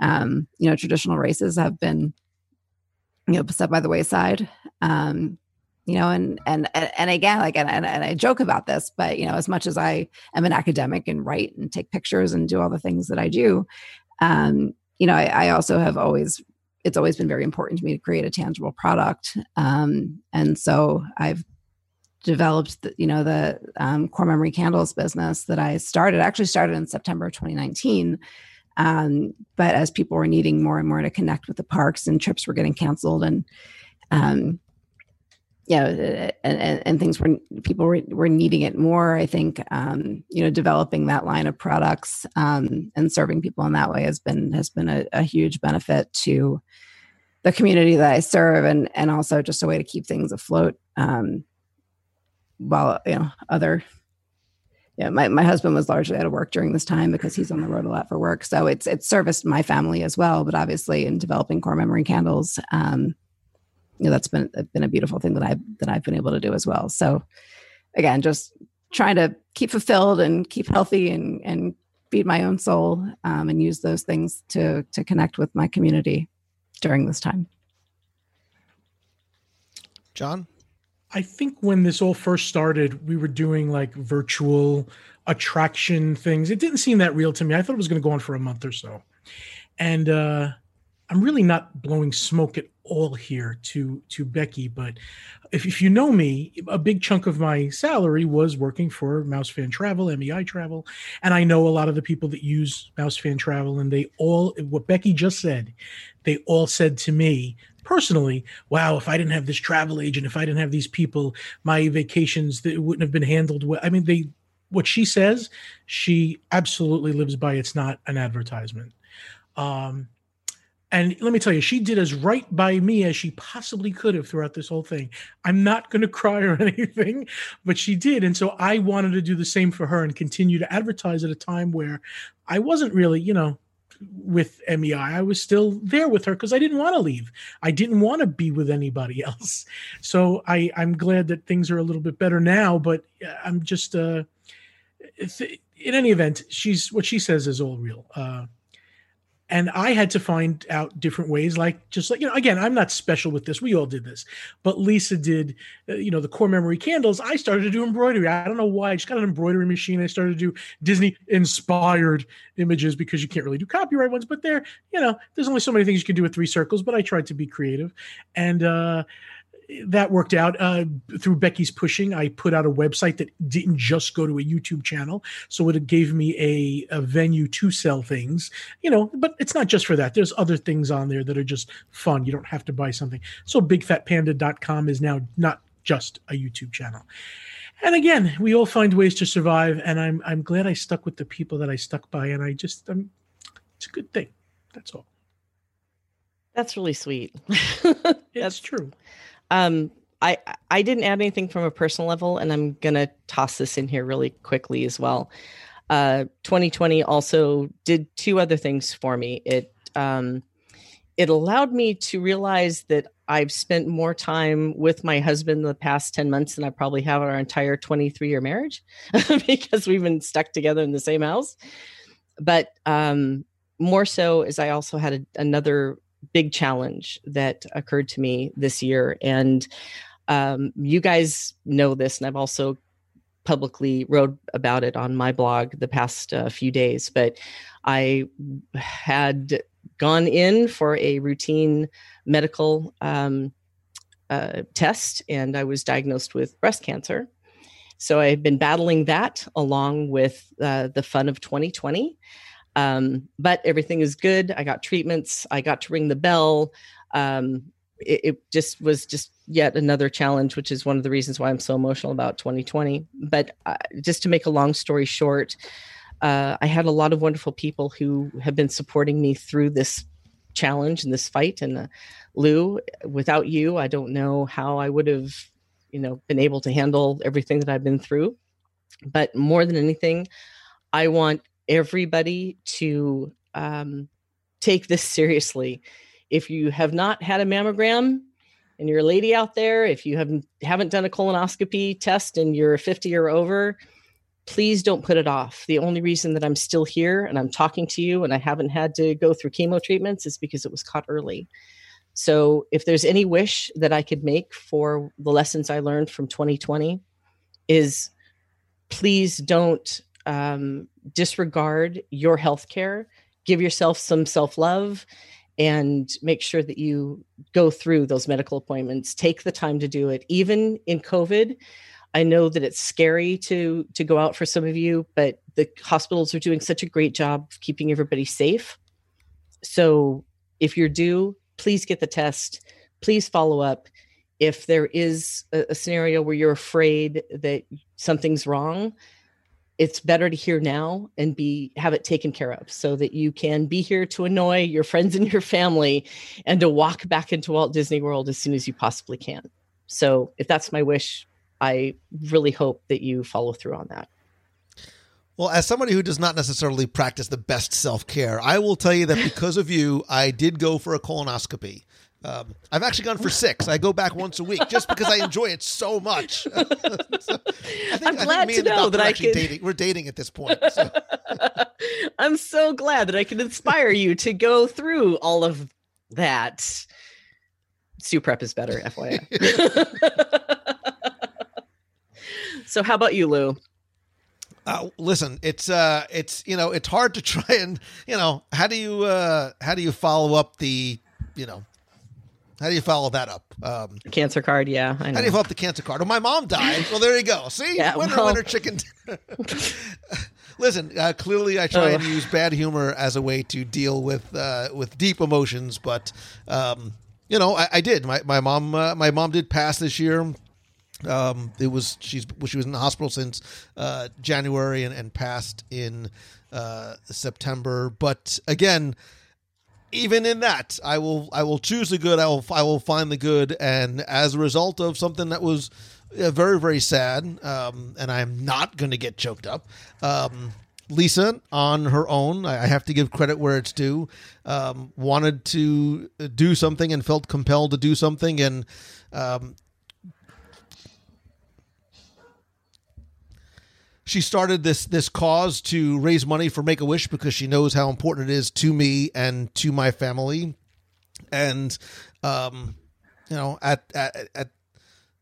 um, you know traditional races have been you know set by the wayside. Um, you know and and and again like and, and, i joke about this but you know as much as i am an academic and write and take pictures and do all the things that i do um you know i, I also have always it's always been very important to me to create a tangible product um and so i've developed the, you know the um, core memory candles business that i started actually started in september 2019 um, but as people were needing more and more to connect with the parks and trips were getting canceled and um, you know, and, and, and, things were people were, were needing it more. I think, um, you know, developing that line of products um, and serving people in that way has been has been a, a, huge benefit to the community that I serve, and and also just a way to keep things afloat. Um, while you know other, yeah, my my husband was largely out of work during this time because he's on the road a lot for work, so it's it's serviced my family as well. But obviously, in developing core memory candles. Um, you know that's been been a beautiful thing that I've that I've been able to do as well. So again, just trying to keep fulfilled and keep healthy and and feed my own soul um, and use those things to to connect with my community during this time. John, I think when this all first started, we were doing like virtual attraction things. It didn't seem that real to me. I thought it was going to go on for a month or so. And uh, I'm really not blowing smoke at all here to to Becky, but if, if you know me, a big chunk of my salary was working for Mouse Fan Travel, MEI Travel, and I know a lot of the people that use Mouse Fan Travel, and they all what Becky just said, they all said to me personally, "Wow, if I didn't have this travel agent, if I didn't have these people, my vacations that wouldn't have been handled well." I mean, they what she says, she absolutely lives by. It's not an advertisement. Um, and let me tell you, she did as right by me as she possibly could have throughout this whole thing. I'm not going to cry or anything, but she did. And so I wanted to do the same for her and continue to advertise at a time where I wasn't really, you know, with MEI. I was still there with her because I didn't want to leave. I didn't want to be with anybody else. So I, I'm glad that things are a little bit better now, but I'm just, uh, in any event, she's what she says is all real. Uh, and I had to find out different ways, like just like you know, again, I'm not special with this. We all did this, but Lisa did, uh, you know, the core memory candles. I started to do embroidery. I don't know why. I just got an embroidery machine. I started to do Disney inspired images because you can't really do copyright ones. But there, you know, there's only so many things you can do with three circles. But I tried to be creative, and uh, that worked out uh, through Becky's pushing. I put out a website that didn't just go to a YouTube channel, so it gave me a, a venue to sell things. You know, but it's not just for that. There's other things on there that are just fun. You don't have to buy something. So BigFatPanda.com is now not just a YouTube channel. And again, we all find ways to survive, and I'm I'm glad I stuck with the people that I stuck by, and I just I'm, it's a good thing. That's all. That's really sweet. That's true. Um, I I didn't add anything from a personal level, and I'm gonna toss this in here really quickly as well. Uh, 2020 also did two other things for me. It um, it allowed me to realize that I've spent more time with my husband the past 10 months than I probably have in our entire 23 year marriage because we've been stuck together in the same house. But um, more so is I also had a, another big challenge that occurred to me this year. And um, you guys know this, and I've also publicly wrote about it on my blog the past uh, few days. But I had gone in for a routine medical um, uh, test, and I was diagnosed with breast cancer. So I've been battling that along with uh, the fun of 2020. Um, but everything is good. I got treatments. I got to ring the bell. Um, it, it, just was just yet another challenge, which is one of the reasons why I'm so emotional about 2020. But uh, just to make a long story short, uh, I had a lot of wonderful people who have been supporting me through this challenge and this fight. And uh, Lou, without you, I don't know how I would have, you know, been able to handle everything that I've been through. But more than anything, I want everybody to um, take this seriously. If you have not had a mammogram and you're a lady out there, if you haven't haven't done a colonoscopy test and you're 50 or over, please don't put it off. The only reason that I'm still here and I'm talking to you and I haven't had to go through chemo treatments is because it was caught early. So if there's any wish that I could make for the lessons I learned from 2020 is please don't um, disregard your health care. Give yourself some self love and make sure that you go through those medical appointments. Take the time to do it. Even in COVID, I know that it's scary to to go out for some of you, but the hospitals are doing such a great job of keeping everybody safe. So if you're due, please get the test. Please follow up. If there is a, a scenario where you're afraid that something's wrong, it's better to hear now and be have it taken care of so that you can be here to annoy your friends and your family and to walk back into Walt Disney World as soon as you possibly can. So if that's my wish, I really hope that you follow through on that. Well, as somebody who does not necessarily practice the best self care, I will tell you that because of you, I did go for a colonoscopy. Um, I've actually gone for six. I go back once a week just because I enjoy it so much. so I think, I'm glad to know that I can. Dating. We're dating at this point. So. I'm so glad that I can inspire you to go through all of that. Suprep is better, FYI. So, how about you, Lou? Uh, listen, it's uh, it's you know, it's hard to try and you know, how do you uh, how do you follow up the you know, how do you follow that up? Um, Cancer card, yeah. I how do you follow up the cancer card? Oh, my mom died. Well, there you go. See, Yeah, winner, well- winner, chicken. Listen, uh, clearly I try Oh. and use bad humor as a way to deal with uh, with deep emotions, but um, you know, I, I did. My my mom uh, my mom did pass this year. Um, it was she's she was in the hospital since uh, January and, and passed in uh, September. But again, even in that, I will I will choose the good. I will I will find the good. And as a result of something that was uh, very very sad, um, and I'm not going to get choked up. Um, Lisa, on her own, I I have to give credit where it's due. Um, wanted to do something and felt compelled to do something, and um, she started this this cause to raise money for Make a Wish because she knows how important it is to me and to my family, and um, you know, at at, at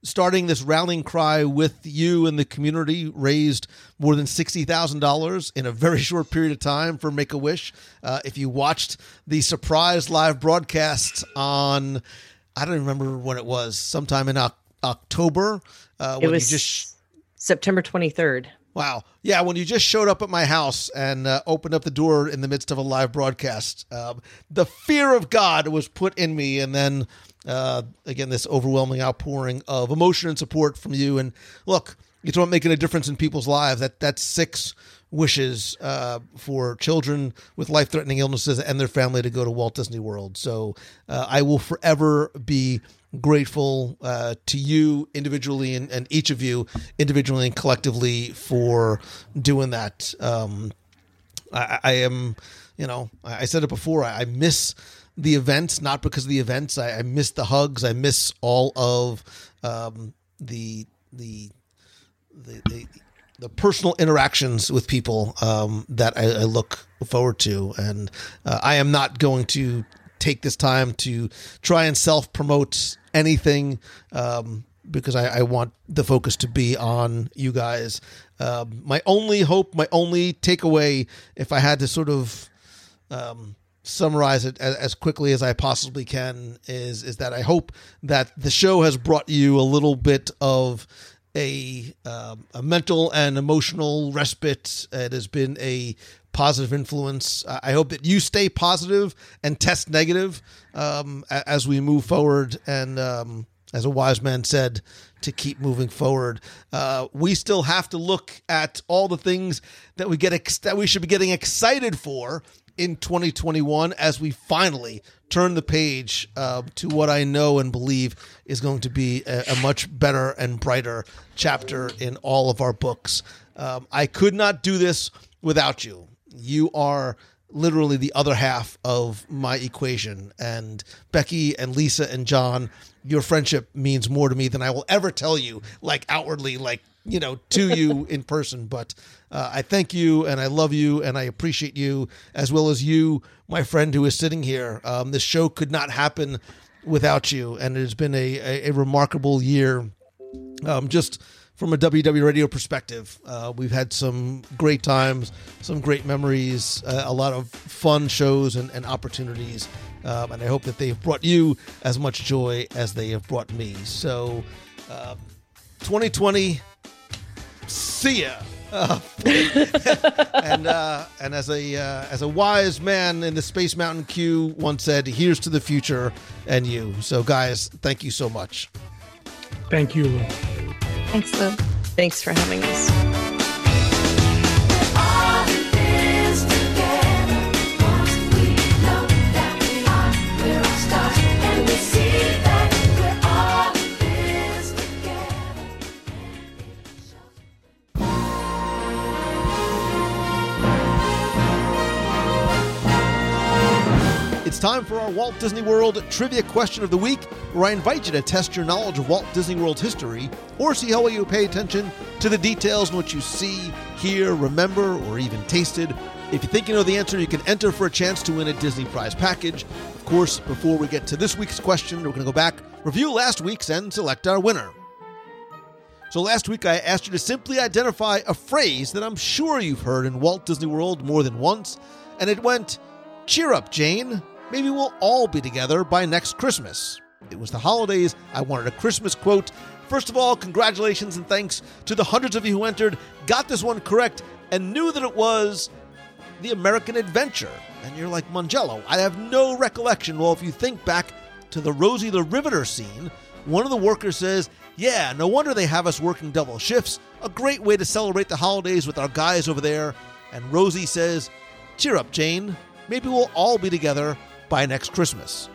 starting this rallying cry with you and the community raised more than $60,000 in a very short period of time for Make a Wish. Uh, if you watched the surprise live broadcast on, I don't remember when it was, sometime in Oc- October, uh, It was just September 23rd. Wow. Yeah, when you just showed up at my house and uh, opened up the door in the midst of a live broadcast, um, the fear of God was put in me. And then, uh, again, this overwhelming outpouring of emotion and support from you. And look, it's about making a difference in people's lives. That That's six wishes uh, for children with life threatening illnesses and their family to go to Walt Disney World. So uh, I will forever be grateful uh, to you individually and, and each of you individually and collectively for doing that. Um, I, I am, you know, I said it before. I, I miss the events, not because of the events. I, I miss the hugs. I miss all of um, the the the. the the personal interactions with people um, that I, I look forward to, and uh, I am not going to take this time to try and self promote anything um, because I, I want the focus to be on you guys. Um, my only hope, my only takeaway, if I had to sort of um, summarize it as, as quickly as I possibly can, is is that I hope that the show has brought you a little bit of a um, a mental and emotional respite. It has been a positive influence. I I hope that you stay positive and test negative um, as we move forward. And um, as a wise man said, to keep moving forward. Uh, we still have to look at all the things that we get ex- that we should be getting excited for in 2021 as we finally turn the page uh, to what I know and believe is going to be a, a much better and brighter chapter in all of our books. Um, I could not do this without you. You are literally the other half of my equation. And Becky and Lisa and John, your friendship means more to me than I will ever tell you, like outwardly, like, you know, to you in person. But uh, I thank you and I love you and I appreciate you, as well as you, my friend who is sitting here. Um, this show could not happen without you. And it has been a, a, a remarkable year. Um, just from a WDW radio perspective, uh, we've had some great times, some great memories, uh, a lot of fun shows and, and opportunities. Um, and I hope that they've brought you as much joy as they have brought me. So, um, 2020, see ya. Uh, and uh, and as a uh, as a wise man in the Space Mountain queue once said, "Here's to the future and you." So, guys, thank you so much. Thank you, Lou. Thanks, Lou. Thanks for having us. Time for our Walt Disney World Trivia Question of the Week, where I invite you to test your knowledge of Walt Disney World's history or see how well you pay attention to the details in what you see, hear, remember, or even tasted. If you think you know the answer, you can enter for a chance to win a Disney prize package. Of course, before we get to this week's question, we're going to go back, review last week's, and select our winner. So last week I asked you to simply identify a phrase that I'm sure you've heard in Walt Disney World more than once, and it went, Cheer up, Jane. Maybe we'll all be together by next Christmas. It was the holidays. I wanted a Christmas quote. First of all, congratulations and thanks to the hundreds of you who entered, got this one correct, and knew that it was The American Adventure. And you're like, Mongello, I have no recollection. Well, if you think back to the Rosie the Riveter scene, one of the workers says, Yeah, no wonder they have us working double shifts. A great way to celebrate the holidays with our guys over there. And Rosie says, Cheer up, Jane. Maybe we'll all be together by next Christmas.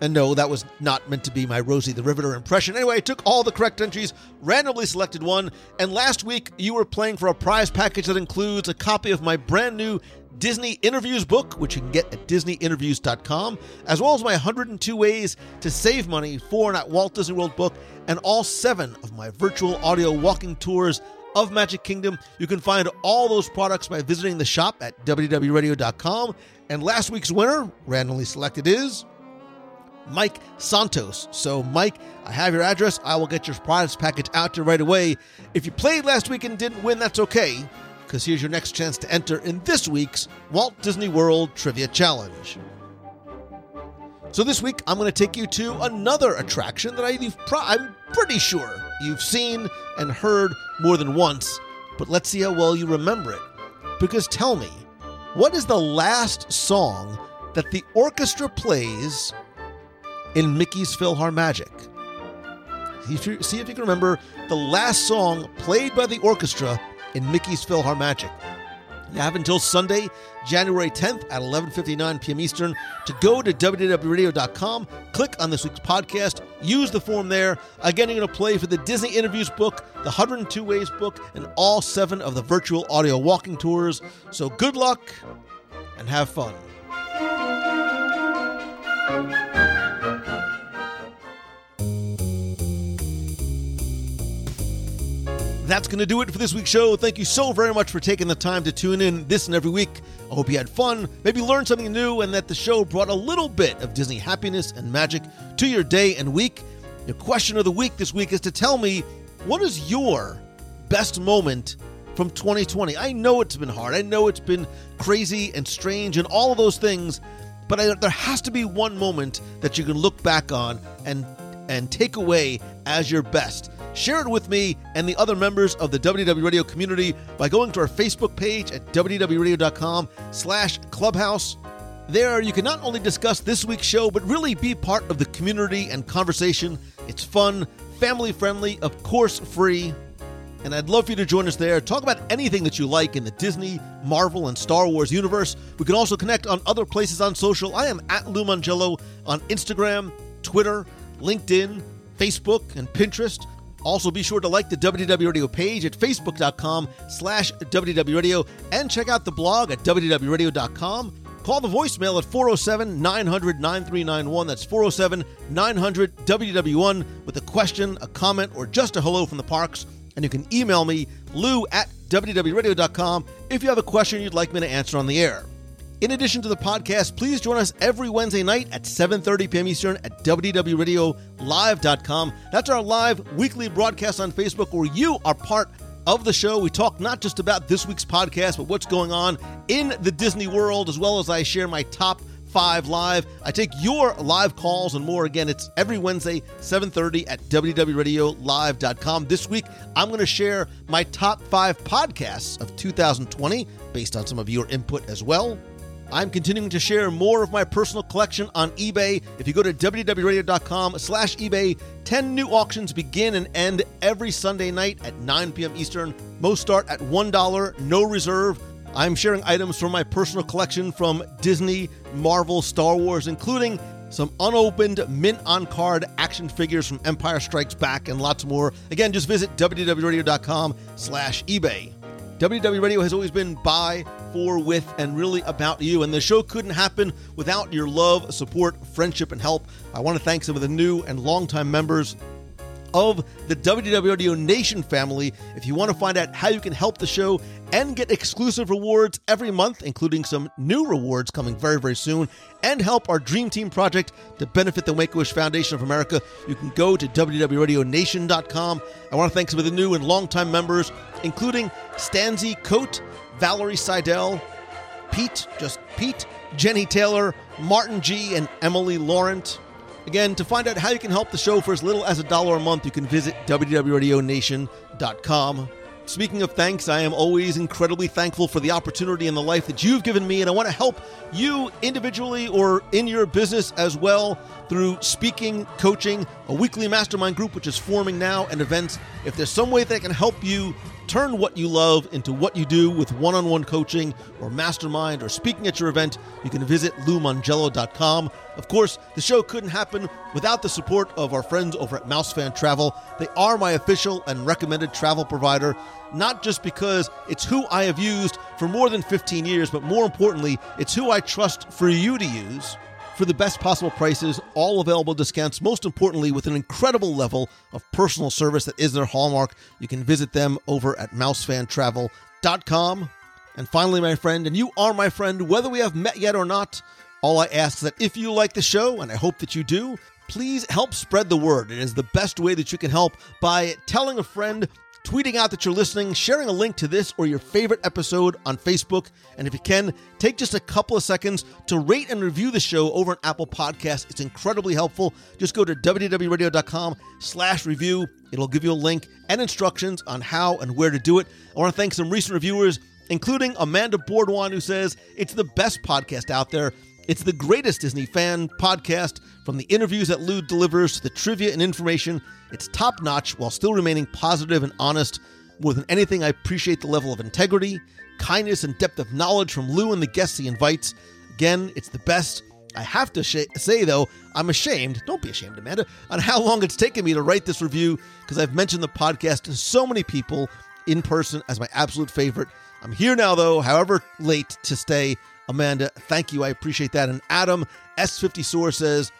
And no, that was not meant to be my Rosie the Riveter impression. Anyway, I took all the correct entries, randomly selected one, and last week you were playing for a prize package that includes a copy of my brand new Disney Interviews book, which you can get at DisneyInterviews.com, as well as my 102 Ways to Save Money for and at Walt Disney World book, and all seven of my virtual audio walking tours of Magic Kingdom. You can find all those products by visiting the shop at WDWRadio.com. And last week's winner, randomly selected, is Mike Santos. So, Mike, I have your address. I will get your prize package out to you right away. If you played last week and didn't win, that's okay, because here's your next chance to enter in this week's Walt Disney World Trivia Challenge. So this week, I'm going to take you to another attraction that I, I'm pretty sure you've seen and heard more than once, but let's see how well you remember it. Because tell me, what is the last song that the orchestra plays in Mickey's PhilharMagic? See if, you, see if you can remember the last song played by the orchestra in Mickey's PhilharMagic. You have until Sunday, January 10th at 11:59 p.m. Eastern to go to WDWRadio.com, click on this week's podcast, use the form there. Again, you're going to play for the Disney Interviews book, the 102 Ways book, and all seven of the virtual audio walking tours. So good luck and have fun. That's going to do it for this week's show. Thank you so very much for taking the time to tune in this and every week. I hope you had fun, maybe learned something new, and that the show brought a little bit of Disney happiness and magic to your day and week. Your question of the week this week is to tell me what is your best moment from 2020? I know it's been hard. I know it's been crazy and strange and all of those things, but I, there has to be one moment that you can look back on and and take away as your best. Share it with me and the other members of the WDW Radio community by going to our Facebook page at WDWRadio.com slash clubhouse. There, you can not only discuss this week's show, but really be part of the community and conversation. It's fun, family friendly, of course, free. And I'd love for you to join us there. Talk about anything that you like in the Disney, Marvel, and Star Wars universe. We can also connect on other places on social. I am at Lou Mongello on Instagram, Twitter, LinkedIn, Facebook, and Pinterest. Also, be sure to like the WDW Radio page at facebook.com slash Radio and check out the blog at WDWRadio.com. Call the voicemail at 407 900 9391. That's 407 900 WDW1 with a question, a comment, or just a hello from the parks. And you can email me, lou at WDWRadio.com, if you have a question you'd like me to answer on the air. In addition to the podcast, please join us every Wednesday night at 7:30 p.m. Eastern at WDWRadioLIVE.com. That's our live weekly broadcast on Facebook where you are part of the show. We talk not just about this week's podcast, but what's going on in the Disney world, as well as I share my top five live. I take your live calls and more. Again, it's every Wednesday, 7:30 at WDWRadioLIVE.com. This week, I'm going to share my top five podcasts of 2020 based on some of your input as well. I'm continuing to share more of my personal collection on eBay. If you go to WDWRadio.com slash eBay, 10 new auctions begin and end every Sunday night at 9 p.m. Eastern. Most start at $1, no reserve. I'm sharing items from my personal collection from Disney, Marvel, Star Wars, including some unopened mint on card action figures from Empire Strikes Back and lots more. Again, just visit WDWRadio.com slash eBay. WDW Radio has always been by, for, with, and really about you. And the show couldn't happen without your love, support, friendship, and help. I want to thank some of the new and longtime members of the WDW Radio Nation family. If you want to find out how you can help the show and get exclusive rewards every month, including some new rewards coming very, very soon, and help our Dream Team project to benefit the Make a Wish Foundation of America, you can go to www.radionation.com. I want to thank some of the new and longtime members, including Stanzi Coate, Valerie Seidel, Pete, just Pete, Jenny Taylor, Martin G, and Emily Laurent. Again, to find out how you can help the show for as little as a dollar a month, you can visit www.radionation.com. Speaking of thanks, I am always incredibly thankful for the opportunity and the life that you've given me, and I want to help you individually or in your business as well through speaking, coaching, a weekly mastermind group which is forming now, and events. If there's some way that I can help you turn what you love into what you do with one on one coaching or mastermind or speaking at your event, you can visit loumongello.com. Of course, the show couldn't happen without the support of our friends over at Mousefan Travel. They are my official and recommended travel provider, not just because it's who I have used for more than 15 years, but more importantly, it's who I trust for you to use for the best possible prices, all available discounts, most importantly, with an incredible level of personal service that is their hallmark. You can visit them over at mousefantravel.com. And finally, my friend, and you are my friend, whether we have met yet or not, all I ask is that if you like the show, and I hope that you do, please help spread the word. It is the best way that you can help by telling a friend tweeting out that you're listening, sharing a link to this or your favorite episode on Facebook, and if you can, take just a couple of seconds to rate and review the show over on Apple Podcasts. It's incredibly helpful. Just go to WDWRadio.com slash review. It'll give you a link and instructions on how and where to do it. I want to thank some recent reviewers, including Amanda Boardwan, who says it's the best podcast out there. It's the greatest Disney fan podcast from the interviews that Lou delivers to the trivia and information. It's top notch while still remaining positive and honest. More than anything, I appreciate the level of integrity, kindness, and depth of knowledge from Lou and the guests he invites. Again, it's the best. I have to sh- say, though, I'm ashamed, don't be ashamed, Amanda, on how long it's taken me to write this review because I've mentioned the podcast to so many people in person as my absolute favorite. I'm here now, though, however late to stay. Amanda, thank you. I appreciate that. And Adam S54 says,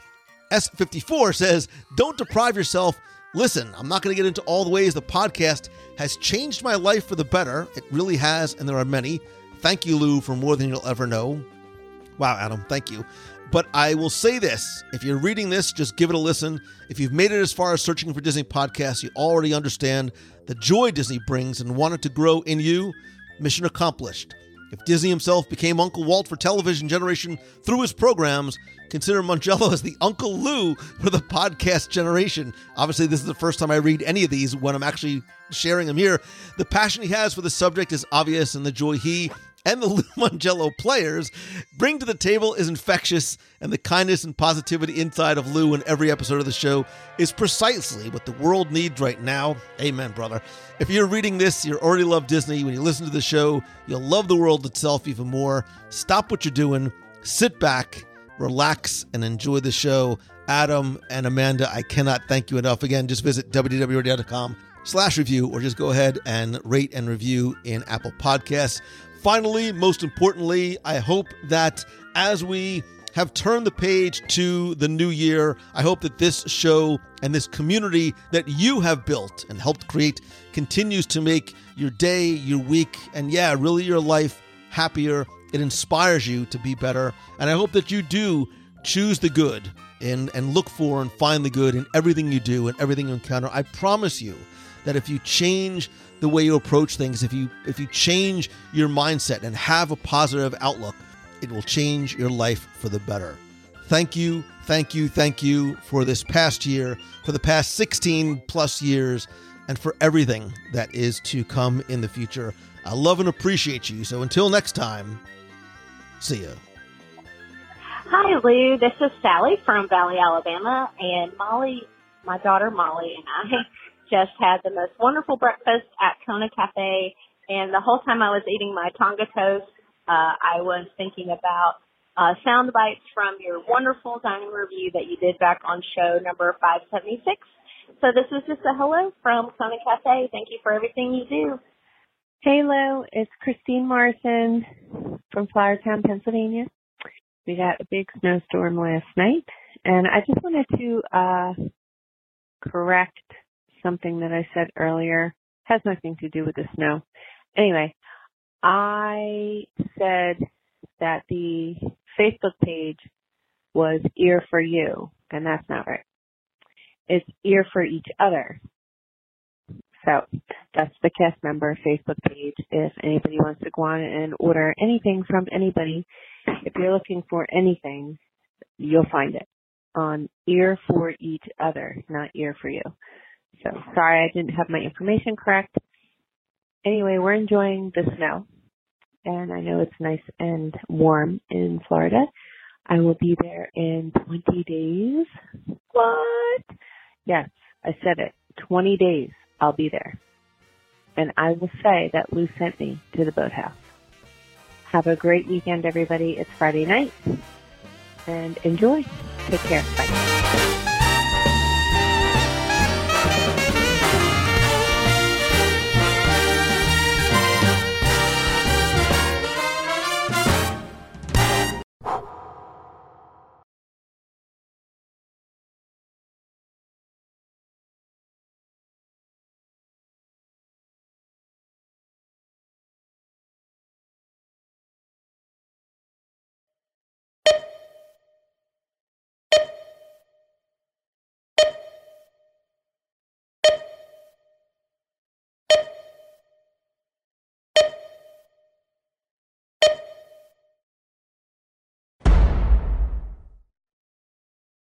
S54 says, don't deprive yourself. Listen, I'm not going to get into all the ways the podcast has changed my life for the better. It really has, and there are many. Thank you, Lou, for more than you'll ever know. Wow, Adam, thank you. But I will say this if you're reading this, just give it a listen. If you've made it as far as searching for Disney podcasts, you already understand the joy Disney brings and want it to grow in you. Mission accomplished. If Disney himself became Uncle Walt for television generation through his programs, consider Mongello as the Uncle Lou for the podcast generation. Obviously, this is the first time I read any of these when I'm actually sharing them here. The passion he has for the subject is obvious, and the joy he and the Lou players bring to the table is infectious, and the kindness and positivity inside of Lou in every episode of the show is precisely what the world needs right now. Amen, brother. If you're reading this, you already love Disney. When you listen to the show, you'll love the world itself even more. Stop what you're doing, sit back, relax, and enjoy the show. Adam and Amanda, I cannot thank you enough. Again, just visit www.com slash review or just go ahead and rate and review in Apple Podcasts. Finally, most importantly, I hope that as we have turned the page to the new year, I hope that this show and this community that you have built and helped create continues to make your day, your week, and yeah, really your life happier. It inspires you to be better. And I hope that you do choose the good and, and look for and find the good in everything you do and everything you encounter. I promise you that if you change the way you approach things, if you if you change your mindset and have a positive outlook, it will change your life for the better. Thank you, thank you, thank you for this past year, for the past 16 plus years, and for everything that is to come in the future. I love and appreciate you. So until next time, see ya. Hi, Lou. This is Sally from Valley, Alabama, and Molly, my daughter Molly, and I just had the most wonderful breakfast at Kona Cafe. And the whole time I was eating my Tonga toast, uh, I was thinking about uh, sound bites from your wonderful dining review that you did back on show number 576. So this is just a hello from Kona Cafe. Thank you for everything you do. Hey, Lou. It's Christine Morrison from Flourtown, Pennsylvania. We got a big snowstorm last night, and I just wanted to uh, correct something that I said earlier. Has nothing to do with the snow. Anyway, I said that the Facebook page was Ear for You, and that's not right. It's Ear for Each Other. So that's the cast member Facebook page. If anybody wants to go on and order anything from anybody, if you're looking for anything, you'll find it on Ear for Each Other, not Ear for You. So sorry I didn't have my information correct. Anyway, we're enjoying the snow and I know it's nice and warm in Florida. I will be there in 20 days. What? Yes, I said it. 20 days. I'll be there. And I will say that Lou sent me to the boathouse. Have a great weekend, everybody. It's Friday night. And enjoy. Take care. Bye.